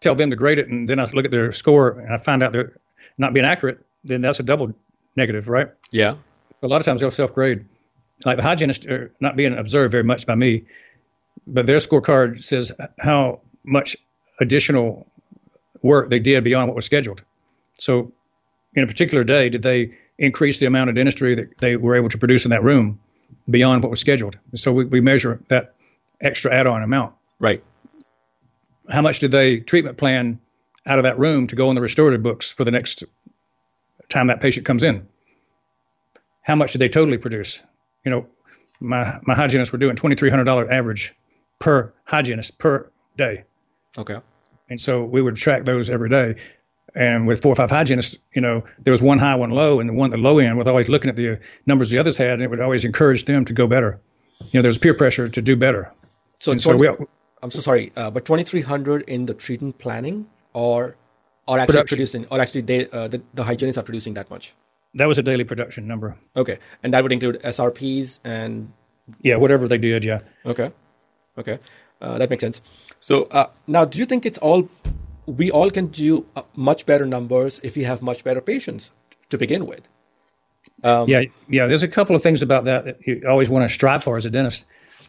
tell them to grade it and then I look at their score and I find out they're not being accurate, then that's a double negative, right? Yeah. So a lot of times they'll self grade. Like the hygienists are not being observed very much by me, but their scorecard says how much additional work they did beyond what was scheduled. So in a particular day, did they increase the amount of dentistry that they were able to produce in that room beyond what was scheduled? So we, we measure that extra add on amount Right. how much did they treatment plan out of that room to go in the restorative books for the next time that patient comes in? How much did they totally produce? You know, my my hygienists were doing twenty three hundred dollar average per hygienist per day, Okay. and so we would track those every day. And with four or five hygienists, you know, there was one high, one low, and the one at the low end was always looking at the numbers the others had, and it would always encourage them to go better. You know, there's peer pressure to do better. So, And so we, I'm so sorry, uh, but 2300 in the treatment planning, or or actually Production. producing, or actually they, uh, the, the hygienists are producing that much. that was a daily production number. Okay, and that would include SRPs and Yeah, whatever they did, yeah. Okay. Okay. Uh, that makes sense. So uh, now, do you think it's all we all can do uh, much better numbers if we have much better patients to begin with? yeah, yeah. There's a couple of things about that that you always want to strive for as a dentist.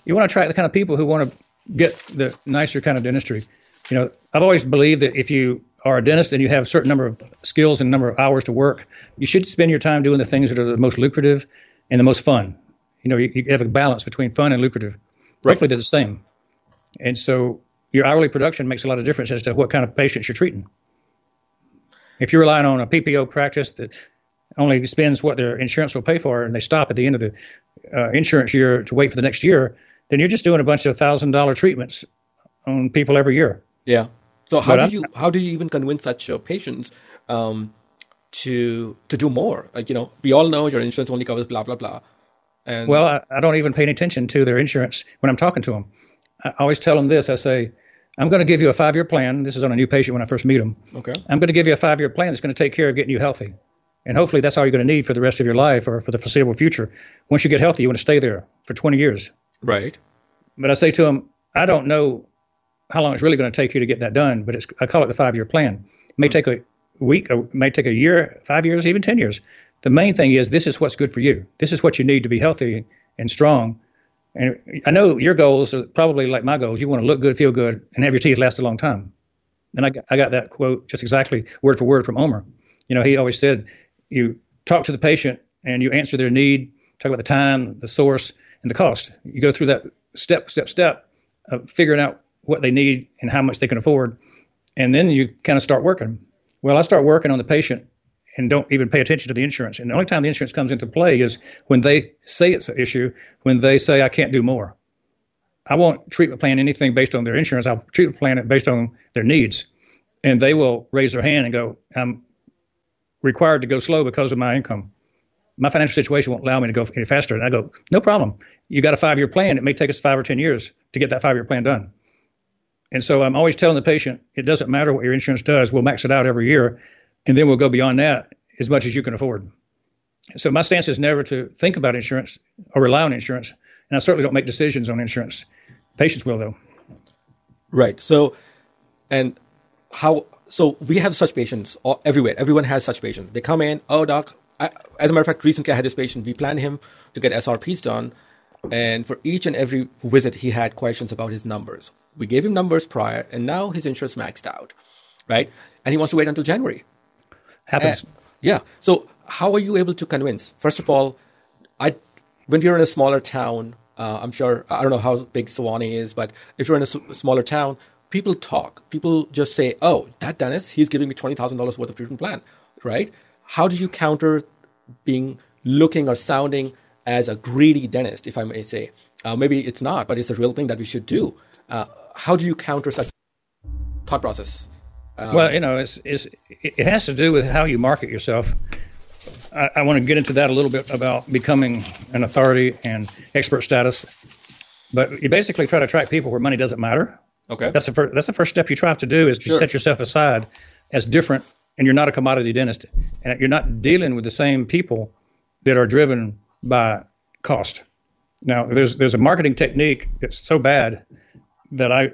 You want to attract the kind of people who want to get the nicer kind of dentistry. You know, I've always believed that if you are a dentist and you have a certain number of skills and number of hours to work, you should spend your time doing the things that are the most lucrative and the most fun. You know, you, you have a balance between fun and lucrative. Hopefully, they're the same. And so, your hourly production makes a lot of difference as to what kind of patients you're treating. If you're relying on a PPO practice that only spends what their insurance will pay for, and they stop at the end of the uh, insurance year to wait for the next year, then you're just doing a bunch of thousand dollar treatments on people every year. Yeah. So how But do you how do you even convince such uh, patients um, to to do more? Like you know, we all know your insurance only covers blah blah blah, And Well, I, I don't even pay any attention to their insurance when I'm talking to them. I always tell them this. I say, I'm going to give you a five year plan. This is on a new patient when I first meet them. okay, I'm going to give you a five year plan that's going to take care of getting you healthy. And hopefully that's all you're going to need for the rest of your life or for the foreseeable future. Once you get healthy, you want to stay there for 20 years. right, But I say to them, I don't know how long it's really going to take you to get that done, but it's, I call it the five year plan. It may hmm. take a week, it may take a year, five years, even 10 years. The main thing is this is what's good for you. This is what you need to be healthy and strong. And I know your goals are probably like my goals. You want to look good, feel good, and have your teeth last a long time. And I got, I got that quote just exactly word for word from Omer. You know, he always said, you talk to the patient and you answer their need, talk about the time, the source, and the cost. You go through that step, step, step of figuring out what they need and how much they can afford. And then you kind of start working. Well, I start working on the patient and don't even pay attention to the insurance. And the only time the insurance comes into play is when they say it's an issue, when they say, I can't do more. I won't treatment plan anything based on their insurance. I'll treatment plan it based on their needs. And they will raise their hand and go, I'm required to go slow because of my income. My financial situation won't allow me to go any faster. And I go, no problem. You got a five year plan. It may take us five or 10 years to get that five year plan done. And so I'm always telling the patient, it doesn't matter what your insurance does. We'll max it out every year, and then we'll go beyond that as much as you can afford. So my stance is never to think about insurance or rely on insurance. And I certainly don't make decisions on insurance. Patients will, though. right. So, and how? So we have such patients everywhere. Everyone has such patients. They come in. Oh, doc. I, as a matter of fact, recently I had this patient. We planned him to get SRPs done, and for each and every visit, he had questions about his numbers. We gave him numbers prior, and now his insurance maxed out, right? And he wants to wait until January. Happens. Uh, yeah. So how are you able to convince? First of all, I when you're in a smaller town, uh, I'm sure I don't know how big Suwanee is, but if you're in a s- smaller town, people talk. People just say, "Oh, that dentist, he's giving me twenty thousand dollars worth of treatment plan," right? How do you counter being looking or sounding as a greedy dentist, if I may say? Uh, maybe it's not, but it's a real thing that we should do. Uh, how do you counter such thought process? Um, well, you know, it's, it's, it has to do with how you market yourself. I, I want to get into that a little bit about becoming an authority and expert status. But you basically try to attract people where money doesn't matter. Okay. That's the first. That's the first step you try to do is to Sure. set yourself aside as different, and you're not a commodity dentist, and you're not dealing with the same people that are driven by cost. Now, there's there's a marketing technique that's so bad that I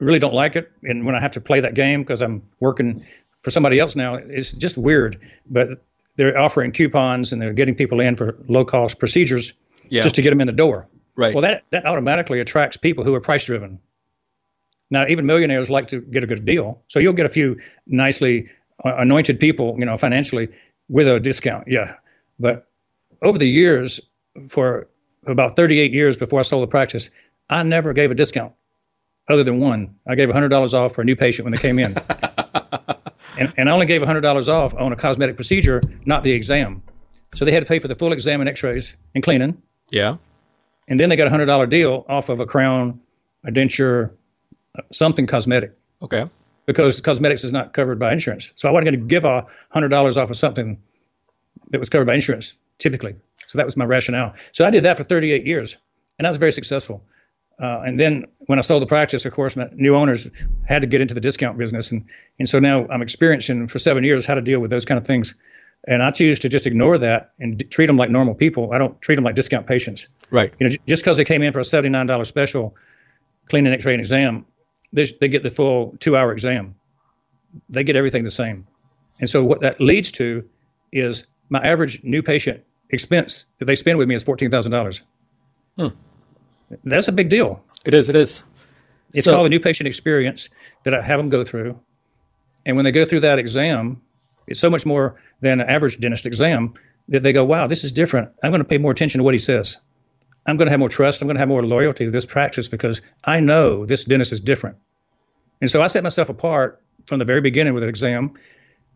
really don't like it, and when I have to play that game because I'm working for somebody else now, it's just weird. But they're offering coupons and they're getting people in for low cost procedures Yeah. just to get them in the door. Right. Well, that that automatically attracts people who are price driven. Now, even millionaires like to get a good deal, so you'll get a few nicely uh, anointed people, you know, financially with a discount. Yeah, but over the years, for about 38 years before I sold the practice, I never gave a discount, other than one. I gave $100 off for a new patient when they came in, and, and I only gave $100 off on a cosmetic procedure, not the exam. So they had to pay for the full exam and X-rays and cleaning yeah. and then they got a hundred dollar deal off of a crown, a denture, uh, something cosmetic Okay. because cosmetics is not covered by insurance. So I wasn't going to give a hundred dollars off of something that was covered by insurance typically. So that was my rationale. So I did that for 38 years, and I was very successful. Uh, and then when I sold the practice, of course, my new owners had to get into the discount business, and and so now I'm experiencing for seven years how to deal with those kind of things. And I choose to just ignore that and d- treat them like normal people. I don't treat them like discount patients Right. you know, j- just because they came in for a seventy-nine dollar special, clean and X-ray, and exam, they they get the full two-hour exam. They get everything the same, and so what that leads to is my average new patient expense that they spend with me is fourteen thousand dollars. That's a big deal. It is. It is. It's So- called a new patient experience that I have them go through, and when they go through that exam, it's so much more than an average dentist exam that they go, "Wow, this is different. I'm going to pay more attention to what he says." I'm going to have more trust. I'm going to have more loyalty to this practice because I know this dentist is different. And so I set myself apart from the very beginning with an exam,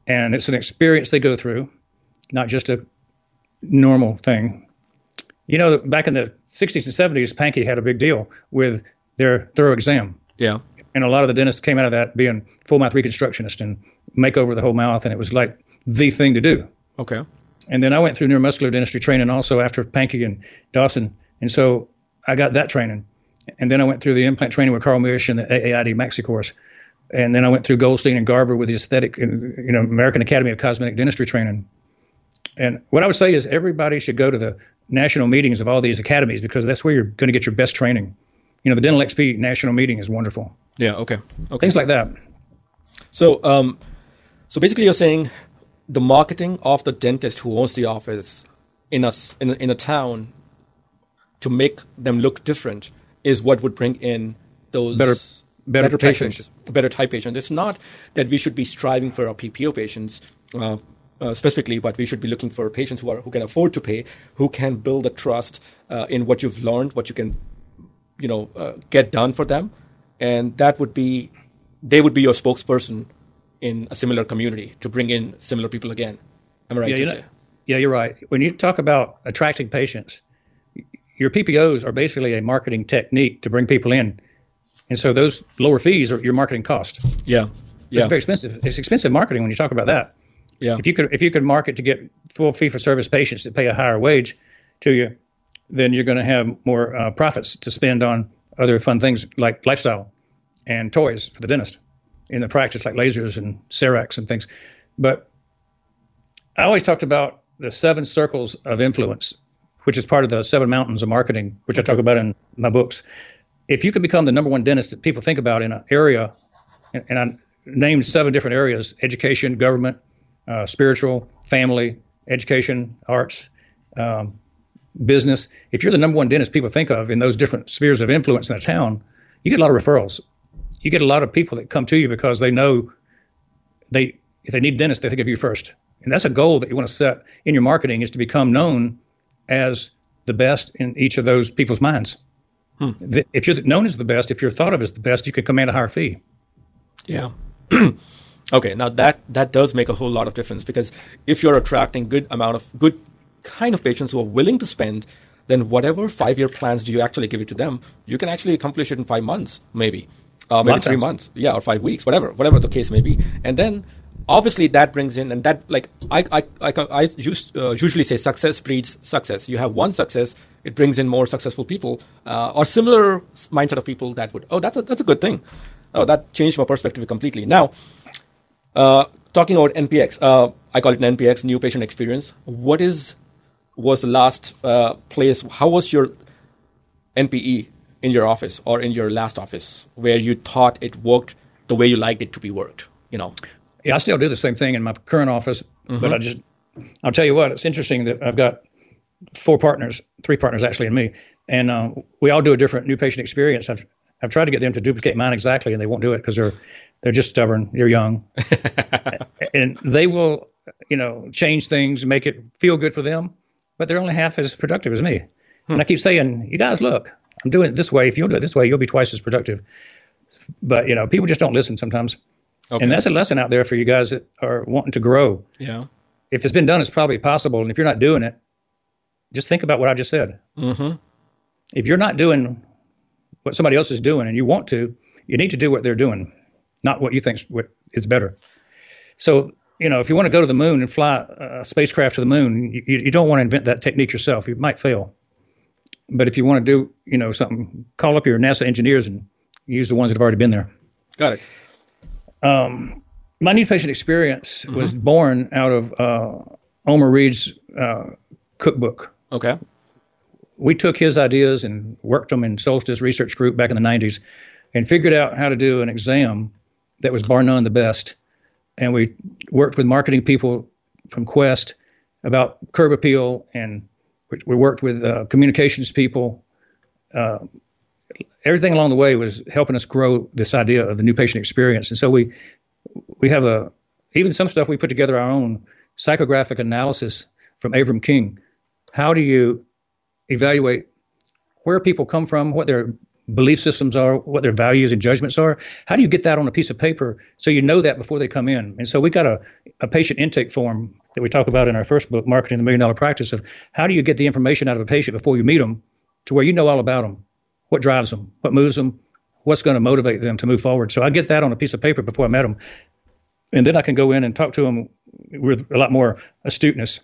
and it's an experience they go through, not just a normal thing. You know, back in the 60s and 70s, Pankey had a big deal with their thorough exam. Yeah. And a lot of the dentists came out of that being full mouth reconstructionist and make over the whole mouth, and it was like the thing to do. Okay. And then I went through neuromuscular dentistry training also after Pankey and Dawson. And so I got that training. And then I went through the implant training with Carl Misch and the AAID Maxi course. And then I went through Goldstein and Garber with the aesthetic, you know, American Academy of Cosmetic Dentistry training. And what I would say is everybody should go to the national meetings of all these academies because that's where you're going to get your best training. You know, the Dental XP national meeting is wonderful. Yeah. Okay. Okay. Things like that. So, um, so basically, you're saying the marketing of the dentist who owns the office in a in a, in a town to make them look different is what would bring in those Better- better type patients, patients. better type patients. It's not that we should be striving for our PPO patients. Uh, uh, specifically, but we should be looking for patients who are who can afford to pay, who can build a trust uh, in what you've learned, what you can, you know, uh, get done for them, and that would be, they would be your spokesperson in a similar community to bring in similar people again. Am I right Yeah, to you know, say? yeah, you're right. When you talk about attracting patients, your PPOs are basically a marketing technique to bring people in. And so those lower fees are your marketing cost. Yeah, yeah, It's very expensive. It's expensive marketing when you talk about that. Yeah. If you could if you could market to get full fee for service patients that pay a higher wage to you, then you're going to have more uh, profits to spend on other fun things like lifestyle and toys for the dentist in the practice, like lasers and CERECs and things. But I always talked about the seven circles of influence, which is part of the seven mountains of marketing, which I talk about in my books. If you could become the number one dentist that people think about in an area, and, and I named seven different areas education, government, uh, spiritual, family, education, arts, um, business. If you're the number one dentist people think of in those different spheres of influence in a town, you get a lot of referrals. You get a lot of people that come to you because they know they if they need dentists, they think of you first. And that's a goal that you want to set in your marketing is to become known as the best in each of those people's minds. The- If you're known as the best, if you're thought of as the best, you can command a higher fee. Yeah. okay, now that that does make a whole lot of difference because if you're attracting good amount of good kind of patients who are willing to spend, then whatever five year plans do you actually give it to them, you can actually accomplish it in five months, maybe, uh, maybe three months, yeah, or five weeks, whatever, whatever the case may be, and then. Obviously, that brings in, and that like I I I, I used, uh, usually say success breeds success. You have one success, it brings in more successful people uh, or similar mindset of people that would oh that's a that's a good thing. Oh, that changed my perspective completely. Now, uh, talking about NPX, uh, I call it an NPX, new patient experience. What is was the last uh, place? How was your NPE in your office or in your last office where you thought it worked the way you liked it to be worked? You know, Yeah, I still do the same thing in my current office, but I just, I'll tell you what, it's interesting that I've got four partners, three partners actually, and me, and uh, we all do a different new patient experience. I've, I've tried to get them to duplicate mine exactly, and they won't do it because they're, they're just stubborn. They're young, and they will, you know, change things, make it feel good for them, but they're only half as productive as me. And I keep saying, you guys, look, I'm doing it this way. If you'll do it this way, you'll be twice as productive. But you know, people just don't listen sometimes. Okay. And that's a lesson out there for you guys that are wanting to grow. yeah, If it's been done, it's probably possible. And if you're not doing it, just think about what I just said. Mhm. If you're not doing what somebody else is doing and you want to, you need to do what they're doing, not what you think is better. So, you know, if you want to go to the moon and fly a spacecraft to the moon, you, you don't want to invent that technique yourself. You might fail. But if you want to do, you know, something, call up your NASA engineers and use the ones that have already been there. got it. my new patient experience was born out of uh, Omer Reed's uh, cookbook. Okay, We took his ideas and worked them in Solstice Research Group back in the 90s and figured out how to do an exam that was bar none the best. And we worked with marketing people from Quest about curb appeal, and we, worked with uh, communications people. Uh, everything along the way was helping us grow this idea of the new patient experience. And so we we have a even some stuff we put together our own psychographic analysis from Avram King. How do you evaluate where people come from, what their belief systems are, what their values and judgments are? How do you get that on a piece of paper so you know that before they come in? And so we got a, a patient intake form that we talk about in our first book, Marketing the Million Dollar Practice, of how do you get the information out of a patient before you meet them to where you know all about them, what drives them, what moves them, what's going to motivate them to move forward. So I get that on a piece of paper before I met them. And then I can go in and talk to them with a lot more astuteness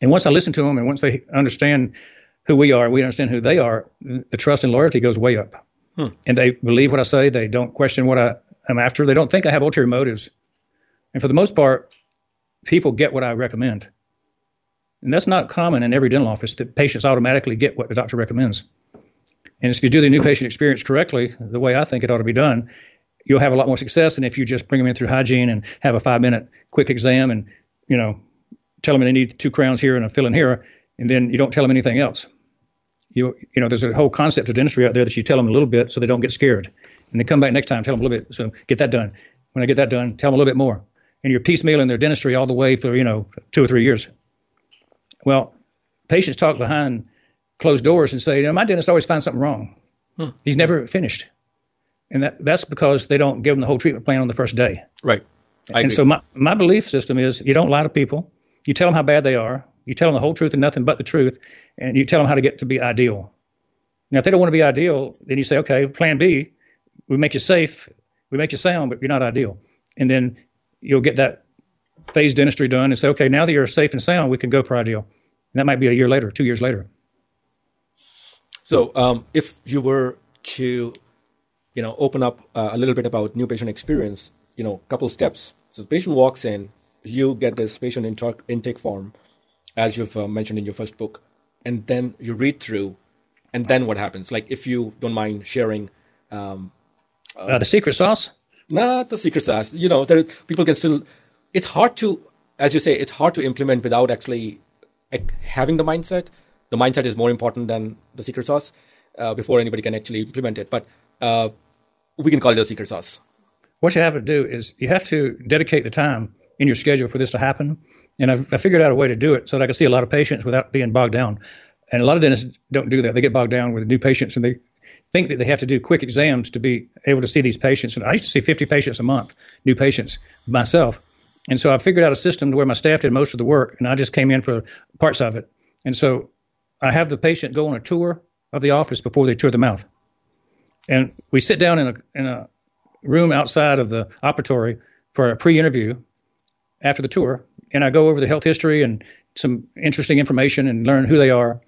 And once I listen to them and once they understand who we are, we understand who they are, the trust and loyalty goes way up. Hmm. And they believe what I say. They don't question what I am after. They don't think I have ulterior motives. And for the most part, people get what I recommend. And that's not common in every dental office that patients automatically get what the doctor recommends. And if you do the new patient experience correctly, the way I think it ought to be done, you'll have a lot more success than if you just bring them in through hygiene and have a five minute quick exam and, you know, tell them they need two crowns here and a fill in here, and then you don't tell them anything else. You, you know, there's a whole concept of dentistry out there that you tell them a little bit so they don't get scared. And they come back next time, tell them a little bit. So get that done. When I get that done, tell them a little bit more. And you're piecemealing their dentistry all the way for, you know, two or three years. Well, patients talk behind closed doors and say, you know, my dentist always finds something wrong. Hmm. He's never finished. And that, that's because they don't give them the whole treatment plan on the first day. Right. I and agree. so my, my belief system is you don't lie to people. You tell them how bad they are. You tell them the whole truth and nothing but the truth. And you tell them how to get to be ideal. Now, if they don't want to be ideal, then you say, okay, plan B, we make you safe, we make you sound, but you're not ideal. And then you'll get that phase dentistry done and say, okay, now that you're safe and sound, we can go for ideal. And that might be a year later, two years later. So, um, if you were to, you know, open up uh, a little bit about new patient experience, you know, couple steps. So, the patient walks in, you get this patient intake form, as you've uh, mentioned in your first book, and then you read through, and then what happens? Like, if you don't mind sharing, um, uh, uh the secret sauce. Not the secret sauce. You know, there people can still. It's hard to, as you say, it's hard to implement without actually having the mindset the mindset is more important than the secret sauce uh, before anybody can actually implement it. But uh, we can call it a secret sauce. What you have to do is you have to dedicate the time in your schedule for this to happen. And I've, I figured out a way to do it so that I could see a lot of patients without being bogged down. And a lot of dentists don't do that. They get bogged down with new patients and they think that they have to do quick exams to be able to see these patients. And I used to see 50 patients a month, new patients myself. And so I figured out a system where my staff did most of the work and I just came in for parts of it. And so I have the patient go on a tour of the office before they tour the mouth. And we sit down in a, in a room outside of the operatory for a pre interview after the tour. And I go over the health history and some interesting information and learn who they are,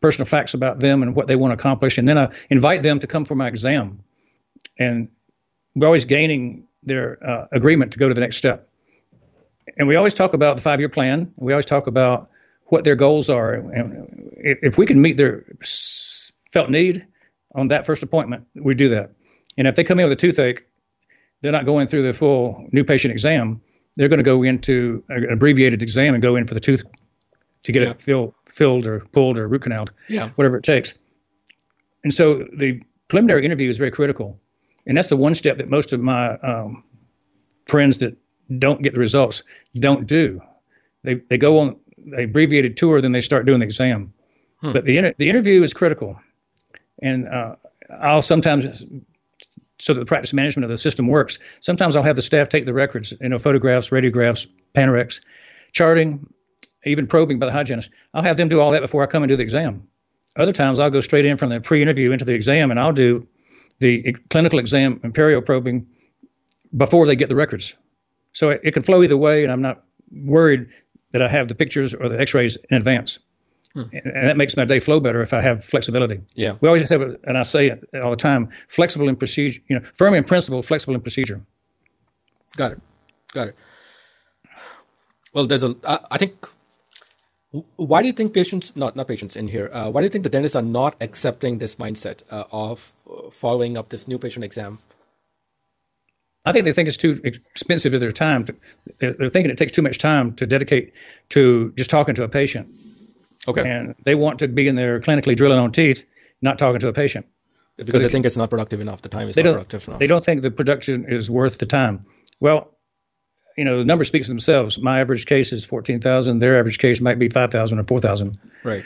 personal facts about them and what they want to accomplish. And then I invite them to come for my exam. And we're always gaining their uh, agreement to go to the next step. And we always talk about the five year plan. We always talk about what their goals are. And if we can meet their felt need on that first appointment, we do that. And if they come in with a toothache, they're not going through the full new patient exam. They're going to go into an abbreviated exam and go in for the tooth to get yeah. it fill, filled or pulled or root canaled, yeah. whatever it takes. And so the preliminary interview is very critical. And that's the one step that most of my um, friends that don't get the results don't do. They, they go on the abbreviated tour, then they start doing the exam. Hmm. But the the interview is critical, and uh, I'll sometimes so that the practice management of the system works. Sometimes I'll have the staff take the records, you know, photographs, radiographs, panorex, charting, even probing by the hygienist. I'll have them do all that before I come and do the exam. Other times I'll go straight in from the pre-interview into the exam, and I'll do the clinical exam perio probing before they get the records. So it, it can flow either way, and I'm not worried that I have the pictures or the X-rays in advance. Hmm. And that makes my day flow better if I have flexibility. Yeah. We always have, and I say it all the time, flexible in procedure, you know, firm in principle, flexible in procedure. Got it. Got it. Well, there's a, I, I think, why do you think patients, not, not patients in here, uh, why do you think the dentists are not accepting this mindset uh, of uh, following up this new patient exam I think they think it's too expensive of their time. To, they're, they're, thinking it takes too much time to dedicate to just talking to a patient. Okay. And they want to be in there clinically drilling on teeth, not talking to a patient. Because they think it's not productive enough. The time is not productive enough. They don't think the production is worth the time. Well, you know, the numbers speak for themselves. My average case is 14,000. Their average case might be 5,000 or 4,000. Right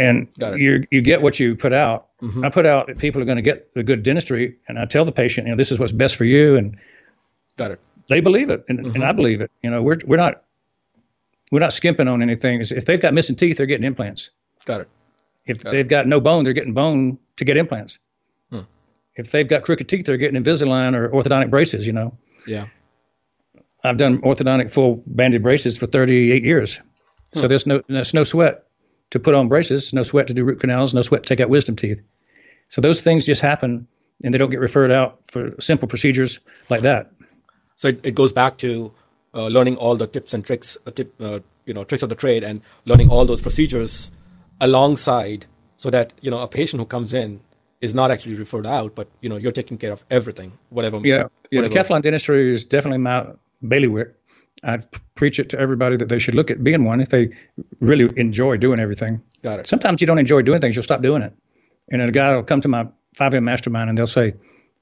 and you you get what you put out. Mm-hmm. I put out that people are going to get the good dentistry, and I tell the patient, you know, this is what's best for you, and got it. They believe it, and, mm-hmm. and I believe it. You know, we're we're not we're not skimping on anything. If they've got missing teeth, they're getting implants. Got it. If got they've it. got no bone, they're getting bone to get implants. Hmm. If they've got crooked teeth, they're getting Invisalign or orthodontic braces. You know. Yeah. I've done orthodontic full banded braces for 38 years. So there's no there's no sweat to put on braces, no sweat to do root canals, no sweat to take out wisdom teeth. So those things just happen, and they don't get referred out for simple procedures like that. So it goes back to uh, learning all the tips and tricks, uh, tip, uh, you know, tricks of the trade, and learning all those procedures alongside, so that you know a patient who comes in is not actually referred out, but you know you're taking care of everything, whatever. Yeah, yeah. whatever. Decathlon dentistry is definitely my bailiwick. I preach it to everybody that they should look at being one if they really enjoy doing everything. Got it. Sometimes you don't enjoy doing things, you'll stop doing it. And a guy will come to my 5M mastermind and they'll say,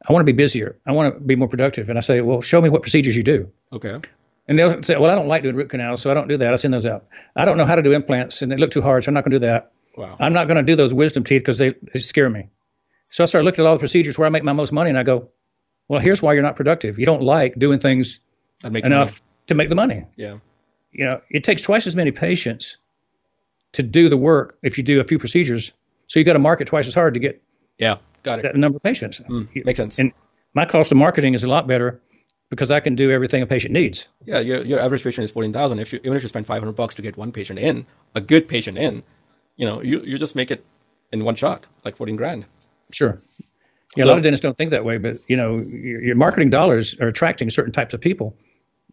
I want to be busier. I want to be more productive. And I say, well, show me what procedures you do. Okay. And they'll say, well, I don't like doing root canals, so I don't do that. I send those out. I don't know how to do implants, and they look too hard, so I'm not going to do that. Wow. I'm not going to do those wisdom teeth because they, they scare me. So I started looking at all the procedures where I make my most money, and I go, well, here's why you're not productive. You don't like doing things enough to make the money. Yeah. You know, it takes twice as many patients to do the work if you do a few procedures. So you've got to market twice as hard to get Yeah. Got it. that number of patients. Hmm. Makes sense. And my cost of marketing is a lot better because I can do everything a patient needs. Yeah, your your average patient is fourteen thousand. If you even if you spend five hundred bucks to get one patient in, a good patient in, you know, you you just make it in one shot, like fourteen grand. Sure. Yeah, So- a lot of dentists don't think that way, but you know, your, your marketing dollars are attracting certain types of people,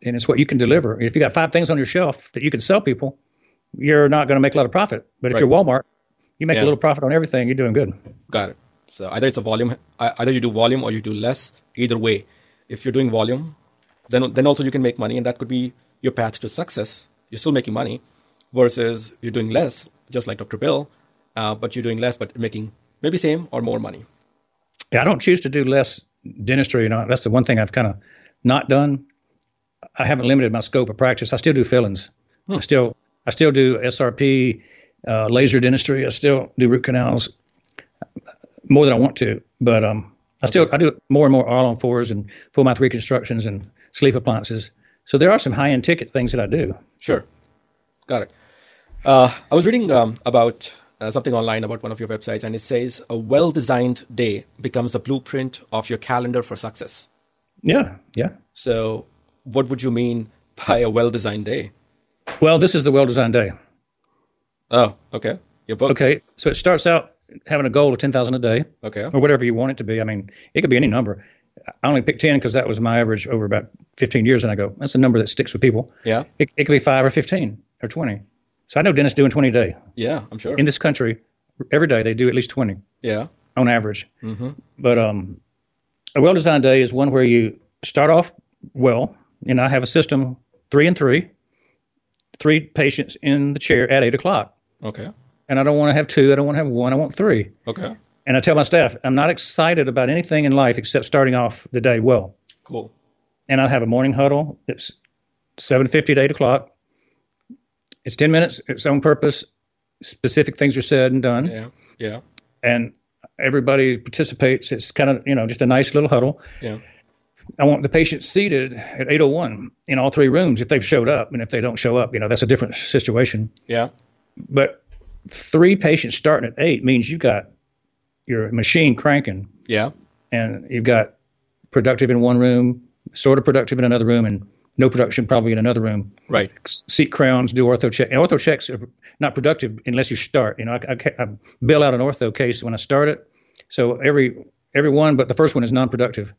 and it's what you can deliver. If you got five things on your shelf that you can sell people, you're not going to make a lot of profit. But if Right. you're Walmart, you make Yeah. a little profit on everything. You're doing good. Got it. So either it's a volume, either you do volume or you do less. Either way, if you're doing volume, then then also you can make money, and that could be your path to success. You're still making money, versus you're doing less, just like Dr. Bill, uh, but you're doing less, but making maybe same or more money. Yeah, I don't choose to do less dentistry. You know, that's the one thing I've kind of not done. I haven't limited my scope of practice. I still do fillings. I still I still do SRP, uh, laser dentistry. I still do root canals more than I want to, but um, I still I do more and more all on fours and full mouth reconstructions and sleep appliances. So there are some high end ticket things that I do. Sure. Got it. Uh, I was reading um, about uh, something online about one of your websites, and it says a well designed day becomes the blueprint of your calendar for success. Yeah, yeah. So, what would you mean by a well designed day? Well, this is the well designed day. Oh, okay. Your book. Okay, so it starts out having a goal of ten thousand a day. Okay. or whatever you want it to be. I mean, it could be any number. I only picked 10 because that was my average over about 15 years. And I go, that's a number that sticks with people. Yeah. It, it could be five or 15 or 20. So I know dentists doing 20 a day. Yeah, I'm sure. In this country, every day they do at least 20 yeah. on average. But um, a well designed day is one where you start off well. And I have a system three and three, three patients in the chair at eight o'clock. Okay. And I don't want to have two. I don't want to have one. I want three. Okay. And I tell my staff, I'm not excited about anything in life except starting off the day well. Cool. and I have a morning huddle. It's seven fifty to eight o'clock. It's ten minutes. Its own purpose. Specific things are said and done, Yeah. Yeah. and everybody participates. It's kind of you know just a nice little huddle. Yeah. I want the patients seated at eight o one in all three rooms if they've showed up, and if they don't show up, you know that's a different situation. Yeah. But three patients starting at eight means you've got your machine cranking, Yeah. and you've got productive in one room, sort of productive in another room, and no production probably in another room. Right. seat crowns, do ortho check. And ortho checks are not productive unless you start. You know, I, I, I bill out an ortho case when I start it, so every every one, but the first one is non-productive.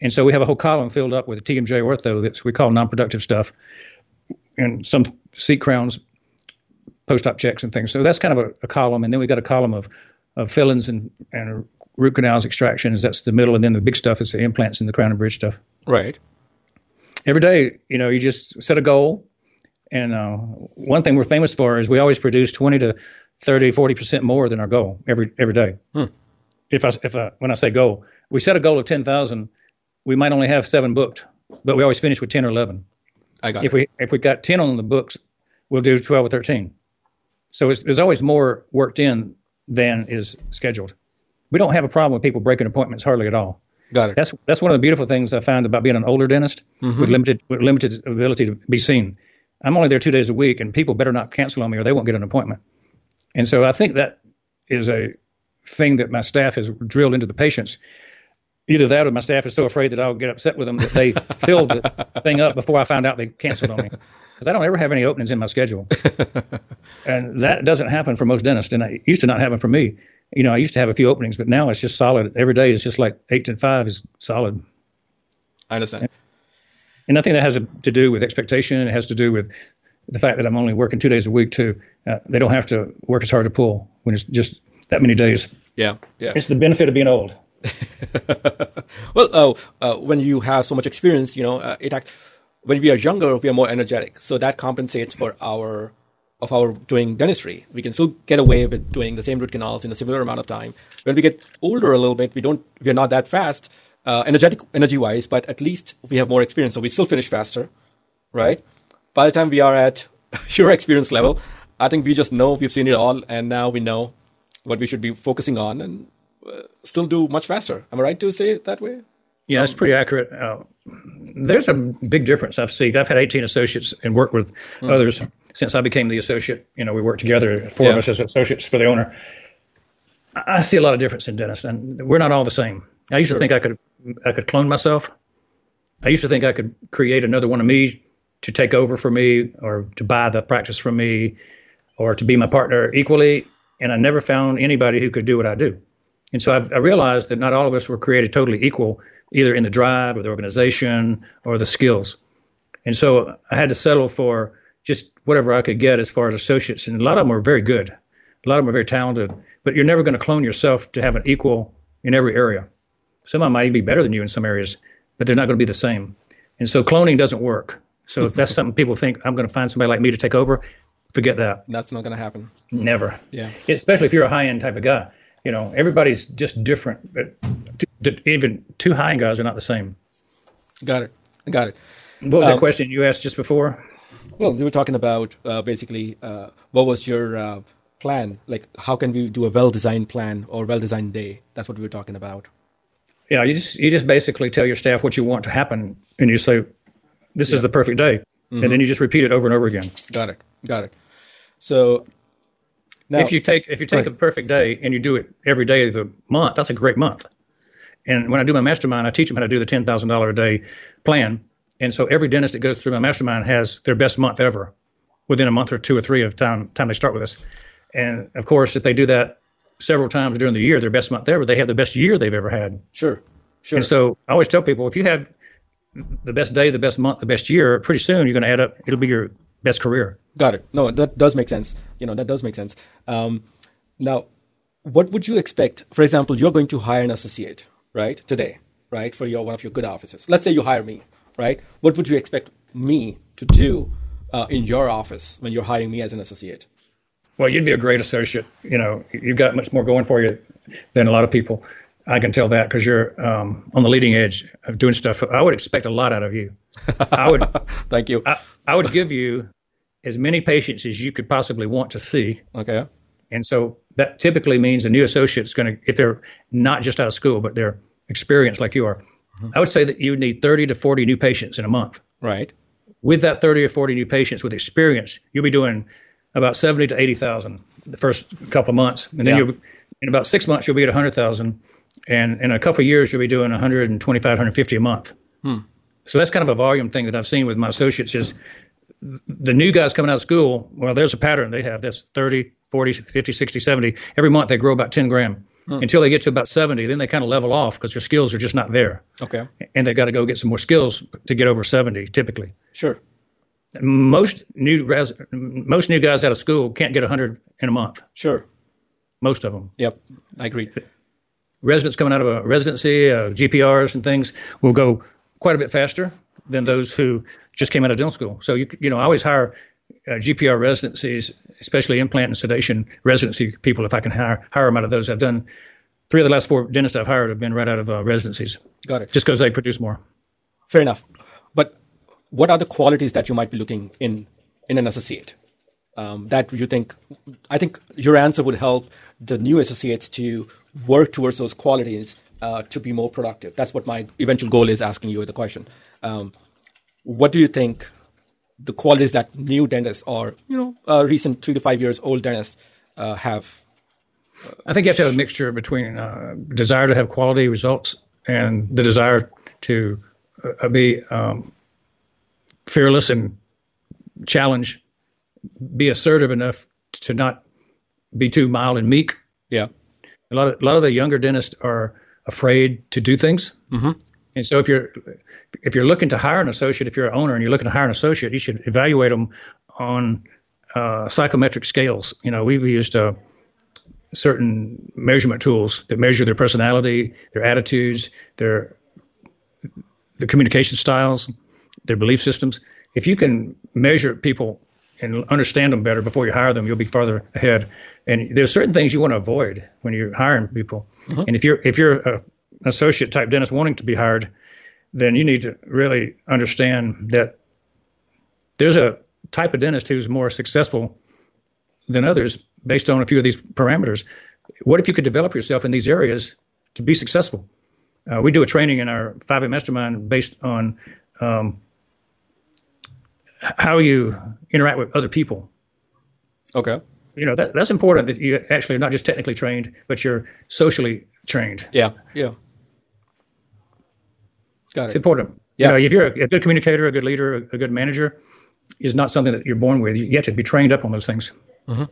And so we have a whole column filled up with TMJ ortho that we call non-productive stuff, and some seat crowns, post-op checks and things. So that's kind of a, a column, and then we've got a column of of fillings and and root canals extractions. That's the middle, and then the big stuff is the implants and the crown and bridge stuff Right. every day, you know, you just set a goal. And uh, one thing we're famous for is we always produce 20 to 30, 40% more than our goal every every day. If I, if I, when I say goal, we set a goal of 10,000, we might only have seven booked, but we always finish with 10 or 11. I got If it. we if we got 10 on the books, we'll do 12 or 13. So it's, there's always more worked in than is scheduled. We don't have a problem with people breaking appointments hardly at all Got it. that's that's one of the beautiful things I found about being an older dentist mm-hmm. with limited with limited ability to be seen. I'm only there two days a week, and people better not cancel on me or they won't get an appointment. And so I think that is a thing that my staff has drilled into the patients. Either that, or my staff is so afraid that I'll get upset with them that they filled the thing up before I found out they canceled on me. Because I don't ever have any openings in my schedule, and that doesn't happen for most dentists, and it used to not happen for me. You know, I used to have a few openings, but now it's just solid. Every day is just like eight to five is solid. I understand. And nothing that has to do with expectation. It has to do with the fact that I'm only working two days a week too. Uh, they don't have to work as hard to pull when it's just that many days. Yeah, yeah. It's the benefit of being old. well, uh, uh, when you have so much experience, you know, uh, it act, when we are younger, we are more energetic, so that compensates for our of our doing dentistry. We can still get away with doing the same root canals in a similar amount of time. When we get older a little bit, we don't, we are not that fast, uh, energetic, energy wise, but at least we have more experience, so we still finish faster, right? By the time we are at your experience level, I think we just know we've seen it all, and now we know what we should be focusing on, and uh, still do much faster. Am I right to say it that way? Yeah, that's pretty accurate. Uh, there's a big difference I've seen. I've had 18 associates and worked with mm. others since I became the associate. You know, we worked together, four yeah. of us as associates for the owner. I see a lot of difference in dentists, and we're not all the same. I used sure. to think I could I could clone myself. I used to think I could create another one of me to take over for me, or to buy the practice from me, or to be my partner equally. And I never found anybody who could do what I do. And so I've, I realized that not all of us were created totally equal, either in the drive or the organization or the skills. And so I had to settle for just whatever I could get as far as associates. And a lot of them were very good. A lot of them are very talented, but you're never going to clone yourself to have an equal in every area. Some of them might even be better than you in some areas, but they're not going to be the same. And so cloning doesn't work. So if that's something people think I'm going to find somebody like me to take over, forget that. That's not going to happen. Never. Yeah. Especially if you're a high end type of guy. You know, everybody's just different, but even two high end guys are not the same. Got it. Got it. What was um, that question you asked just before? Well, we were talking about uh, basically uh, what was your uh, plan? Like, how can we do a well designed plan or well designed day? That's what we were talking about. Yeah, you just you just basically tell your staff what you want to happen, and you say, "This yeah. is the perfect day," mm-hmm. and then you just repeat it over and over again. Got it. Got it. So now, if you take if you take a perfect day and you do it every day of the month, that's a great month. And when I do my mastermind, I teach them how to do the ten thousand dollar a day plan. And so every dentist that goes through my mastermind has their best month ever within a month or two or three of time time they start with us. And of course, if they do that several times during the year, their best month ever, they have the best year they've ever had. Sure. Sure. And so I always tell people if you have the best day, the best month, the best year, pretty soon you're going to add up. It'll be your best career. Got it. No, that does make sense. You know, that does make sense. Um, now, what would you expect? For example, you're going to hire an associate, right, today, right, for your one of your good offices. Let's say you hire me, right? What would you expect me to do uh, in your office when you're hiring me as an associate? Well, you'd be a great associate. You know, you've got much more going for you than a lot of people. I can tell that because you're um, on the leading edge of doing stuff. I would expect a lot out of you. I would. Thank you. I, I, would give you as many patients as you could possibly want to see. Okay. And so that typically means a new associate is going to, if they're not just out of school, but they're experienced like you are, mm-hmm. I would say that you need 30 to 40 new patients in a month. Right. With that 30 or 40 new patients with experience, you'll be doing about 70 to 80,000 the first couple of months. And then yeah. you'll, in about six months, you'll be at 100,000 and in a couple of years you'll be doing 125 150 a month hmm. so that's kind of a volume thing that i've seen with my associates is the new guys coming out of school well there's a pattern. They have that's 30 40 50 60 70 every month they grow about 10 gram hmm. until they get to about 70 then they kind of level off because their skills are just not there. Okay. And they've got to go get some more skills to get over 70 typically. Sure. Most new most new guys out of school can't get 100 in a month. Sure. Most of them yep i agree. Residents coming out of a residency, uh, GPRs and things will go quite a bit faster than those who just came out of dental school. So you you know I always hire uh, GPR residencies, especially implant and sedation residency people. If I can hire hire them out of those, I've done three of the last four dentists I've hired have been right out of uh, residencies. Got it. Just because they produce more. Fair enough. But what are the qualities that you might be looking in in an associate? Um, that you think? I think your answer would help the new associates to work towards those qualities uh, to be more productive. That's what my eventual goal is asking you the question. Um, what do you think the qualities that new dentists or, you know, uh, recent three to five years old dentists uh, have? I think you have to have a mixture between uh, desire to have quality results and the desire to uh, be um, fearless and challenge, be assertive enough to not be too mild and meek. Yeah. A lot of a lot of the younger dentists are afraid to do things. Mm-hmm. And so if you're if you're looking to hire an associate, if you're an owner and you're looking to hire an associate, you should evaluate them on uh, psychometric scales. You know, we've used uh, certain measurement tools that measure their personality, their attitudes, their the communication styles, their belief systems. If you can measure people and understand them better before you hire them, you'll be farther ahead. And there's certain things you want to avoid when you're hiring people. Uh-huh. And if you're if you're a associate type dentist wanting to be hired, then you need to really understand that there's a type of dentist who's more successful than others based on a few of these parameters. What if you could develop yourself in these areas to be successful? Uh, we do a training in our 5M mastermind based on um, how you interact with other people. Okay. You know that that's important that you actually are not just technically trained, but you're socially trained. Yeah. Yeah. Got it's it. important. Yeah. You know, if you're a, a, good communicator, a good leader, a, a, good manager, is not something that you're born with. You have to be trained up on those things. Mm-hmm.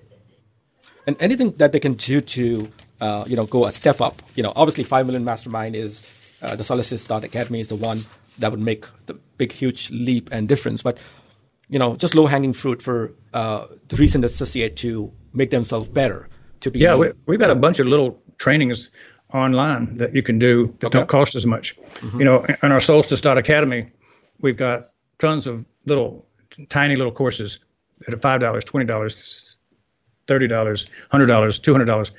And anything that they can do to, uh, you know, go a step up. You know, obviously, five million mastermind is uh, the Solstice Academy is the one that would make the big, huge leap and difference. But you know, just low hanging fruit for uh, the recent associate to make themselves better. To be yeah, we, we've got a bunch of little trainings online that you can do that okay. don't cost as much. Mm-hmm. You know, in our Solstice Academy, we've got tons of little, tiny little courses that are five dollars, twenty dollars, thirty dollars, hundred dollars, two hundred dollars.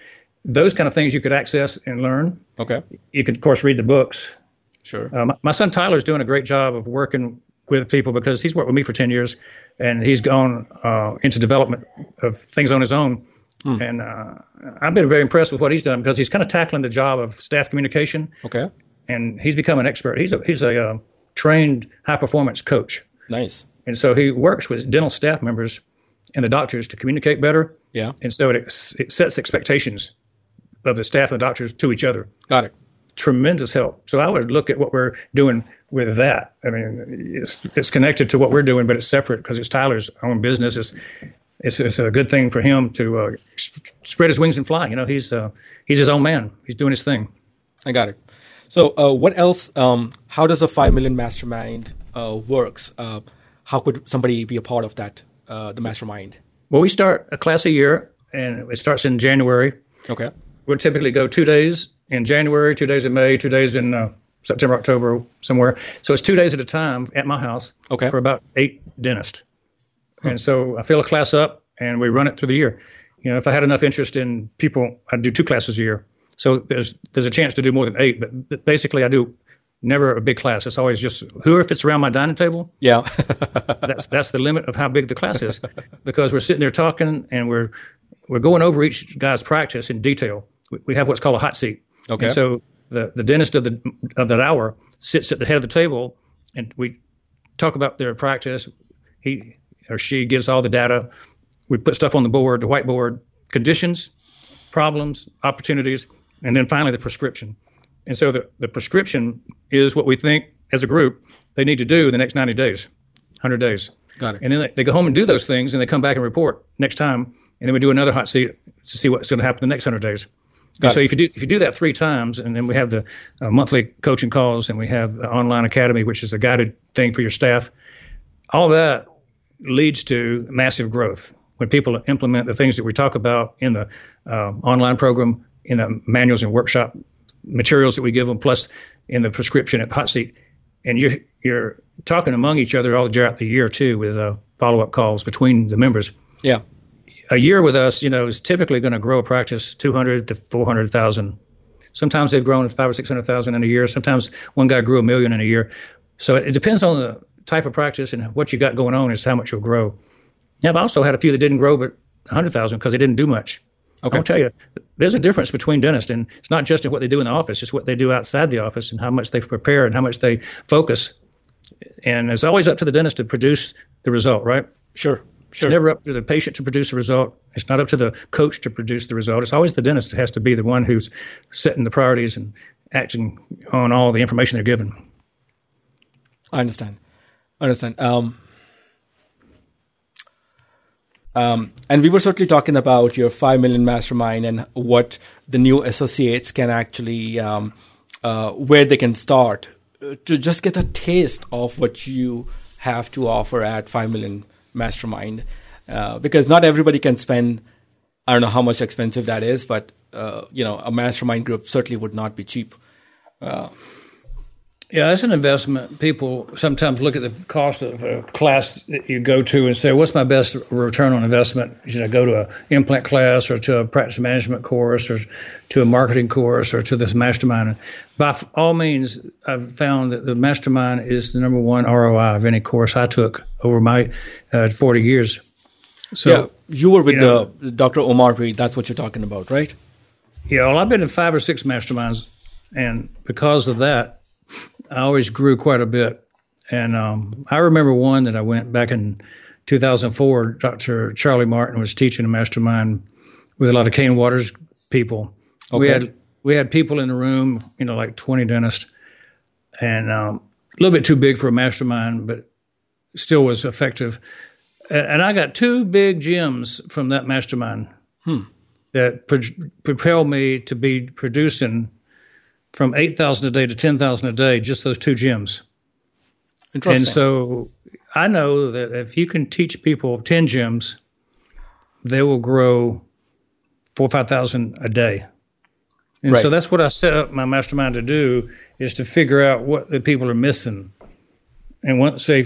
Those kind of things you could access and learn. Okay. You could, of course, read the books. Sure. My, my son Tyler's doing a great job of working with people because he's worked with me for 10 years and he's gone uh, into development of things on his own Mm. And uh, I've been very impressed with what he's done because he's kind of tackling the job of staff communication. Okay. And he's become an expert. He's a he's a uh, trained high performance coach. Nice. And so he works with dental staff members and the doctors to communicate better. Yeah. And so it it sets expectations of the staff and the doctors to each other. Got it. Tremendous help. So I would look at what we're doing with that. I mean, it's it's connected to what we're doing, but it's separate because it's Tyler's own business. It's it's, it's a good thing for him to uh, spread his wings and fly. You know, he's uh, he's his own man. He's doing his thing. I got it. So, uh, what else? Um, how does a five million mastermind uh, works? Uh, how could somebody be a part of that? Uh, the mastermind. Well, we start a class a year, and it starts in January. Okay. We'll typically go two days in January, two days in May, two days in September, October, somewhere. So it's two days at a time at my house. Okay. For about eight dentists. And so I fill a class up and we run it through the year. You know, if I had enough interest in people, I'd do two classes a year. So there's there's a chance to do more than eight, but basically I do never a big class. It's always just whoever fits around my dining table. Yeah, that's that's the limit of how big the class is, because we're sitting there talking and we're we're going over each guy's practice in detail. We, we have what's called a hot seat. Okay. And so the the dentist of the of that hour sits at the head of the table, and we talk about their practice. He or she gives all the data. We put stuff on the board, the whiteboard, conditions, problems, opportunities, and then finally the prescription. And so the, the prescription is what we think as a group they need to do the next 90 days, 100 days. Got it. And then they, they go home and do those things, and they come back and report next time, and then we do another hot seat to see what's going to happen the next 100 days. so if you do if you do that three times, and then we have the uh, monthly coaching calls, and we have the online academy, which is a guided thing for your staff. All that leads to massive growth. When people implement the things that we talk about in the uh, online program, in the manuals and workshop materials that we give them, plus in the prescription at the hot seat, and you're you're talking among each other all throughout the year too, with uh, follow up calls between the members. Yeah, a year with us, you know, is typically going to grow a practice 200 to 400 thousand. Sometimes they've grown five or six hundred thousand in a year. Sometimes one guy grew a million in a year. So it depends on the type of practice and what you got going on is how much you'll grow. I've also had a few that didn't grow but 100,000 because they didn't do much. Okay. I'll tell you, there's a difference between dentists, and it's not just in what they do in the office; it's what they do outside the office and how much they prepare and how much they focus. And it's always up to the dentist to produce the result, right? Sure, sure. It's never up to the patient to produce a result. It's not up to the coach to produce the result. It's always the dentist that has to be the one who's setting the priorities and acting on all the information they're given. I understand understand. Um, Um, and we were certainly talking about your five million mastermind and what the new associates can actually, um, uh, where they can start uh, to just get a taste of what you have to offer at five million mastermind. Uh, because not everybody can spend. I don't know how much expensive that is, but uh, you know, a mastermind group certainly would not be cheap. Yeah, as an investment, people sometimes look at the cost of a class that you go to and say, "What's my best return on investment? Should I go to an implant class, or to a practice management course, or to a marketing course, or to this mastermind?" By all means, I've found that the mastermind is the number one ROI of any course I took over my uh, 40 years. So yeah, you were with you know, the, Dr. Omer Reed. That's what you're talking about, right? Yeah, well, I've been in five or six masterminds, and because of that I always grew quite a bit. And um, I remember one that I went back in 2004. Dr. Charlie Martin was teaching a mastermind with a lot of Kane Waters people. Okay. We had we had people in the room, you know, like 20 dentists, and um, a little bit too big for a mastermind, but still was effective. And, and I got two big gems from that mastermind hmm. that pro- propelled me to be producing from 8,000 a day to 10,000 a day, just those two gyms. And so I know that if you can teach people 10 gyms, they will grow four or 5,000 a day. And right. so that's what I set up my mastermind to do is to figure out what the people are missing. And once they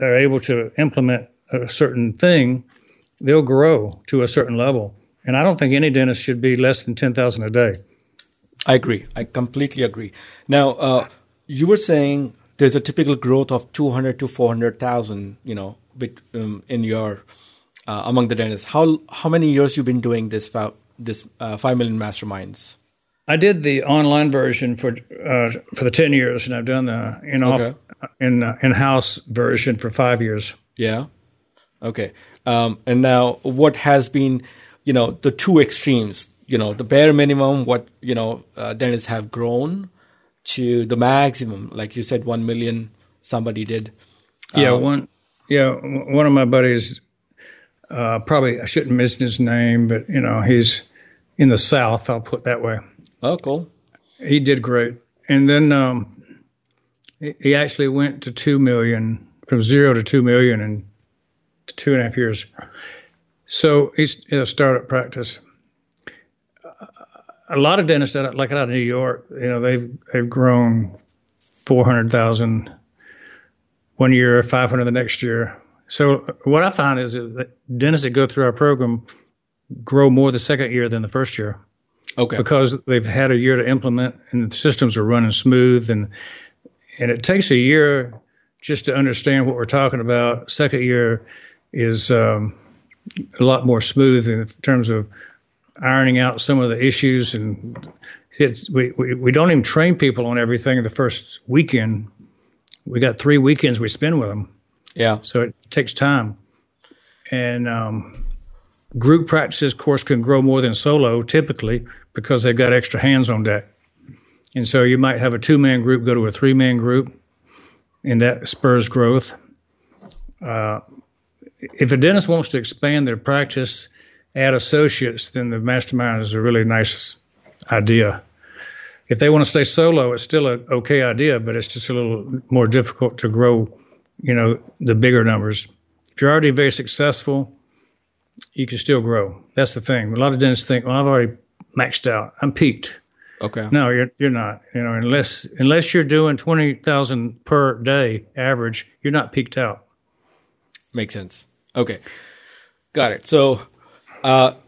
are able to implement a certain thing, they'll grow to a certain level. And I don't think any dentist should be less than 10,000 a day. I agree. I completely agree. Now, uh, you were saying there's a typical growth of 200 to 400,000, you know, um, in your uh, among the dentists. How how many years you've been doing this this uh, 5 million masterminds? I did the online version for uh, for the 10 years and I've done the in off okay. in uh, in-house version for 5 years. Yeah. Okay. Um, and now what has been, you know, the two extremes you know the bare minimum what you know uh, dentists have grown to the maximum. Like you said 1 million somebody did. Yeah um, one yeah one of my buddies uh, probably i shouldn't mention his name but you know he's in the south i'll put that way. Oh cool. He did great. And then um, he actually went to 2 million from zero to 2 million in two and a half years. So he's in a startup practice a lot of dentists, that like out of New York, you know, they've they've grown four hundred thousand one year, five hundred the next year. So what I find is that dentists that go through our program grow more the second year than the first year. Okay. Because they've had a year to implement and the systems are running smooth and and it takes a year just to understand what we're talking about. Second year is um, a lot more smooth in terms of ironing out some of the issues and we, we, we don't even train people on everything the first weekend. We got three weekends we spend with them. Yeah. So it takes time. And um, group practices of course can grow more than solo typically because they've got extra hands on deck. And so you might have a two-man group go to a three-man group and that spurs growth. Uh, if a dentist wants to expand their practice add associates, then the mastermind is a really nice idea. If they want to stay solo, it's still an okay idea, but it's just a little more difficult to grow, you know, the bigger numbers. If you're already very successful, you can still grow. That's the thing. A lot of dentists think, well, I've already maxed out. I'm peaked. Okay. No, you're you're not. You know, unless unless you're doing twenty thousand per day average, you're not peaked out. Makes sense. Okay, got it. So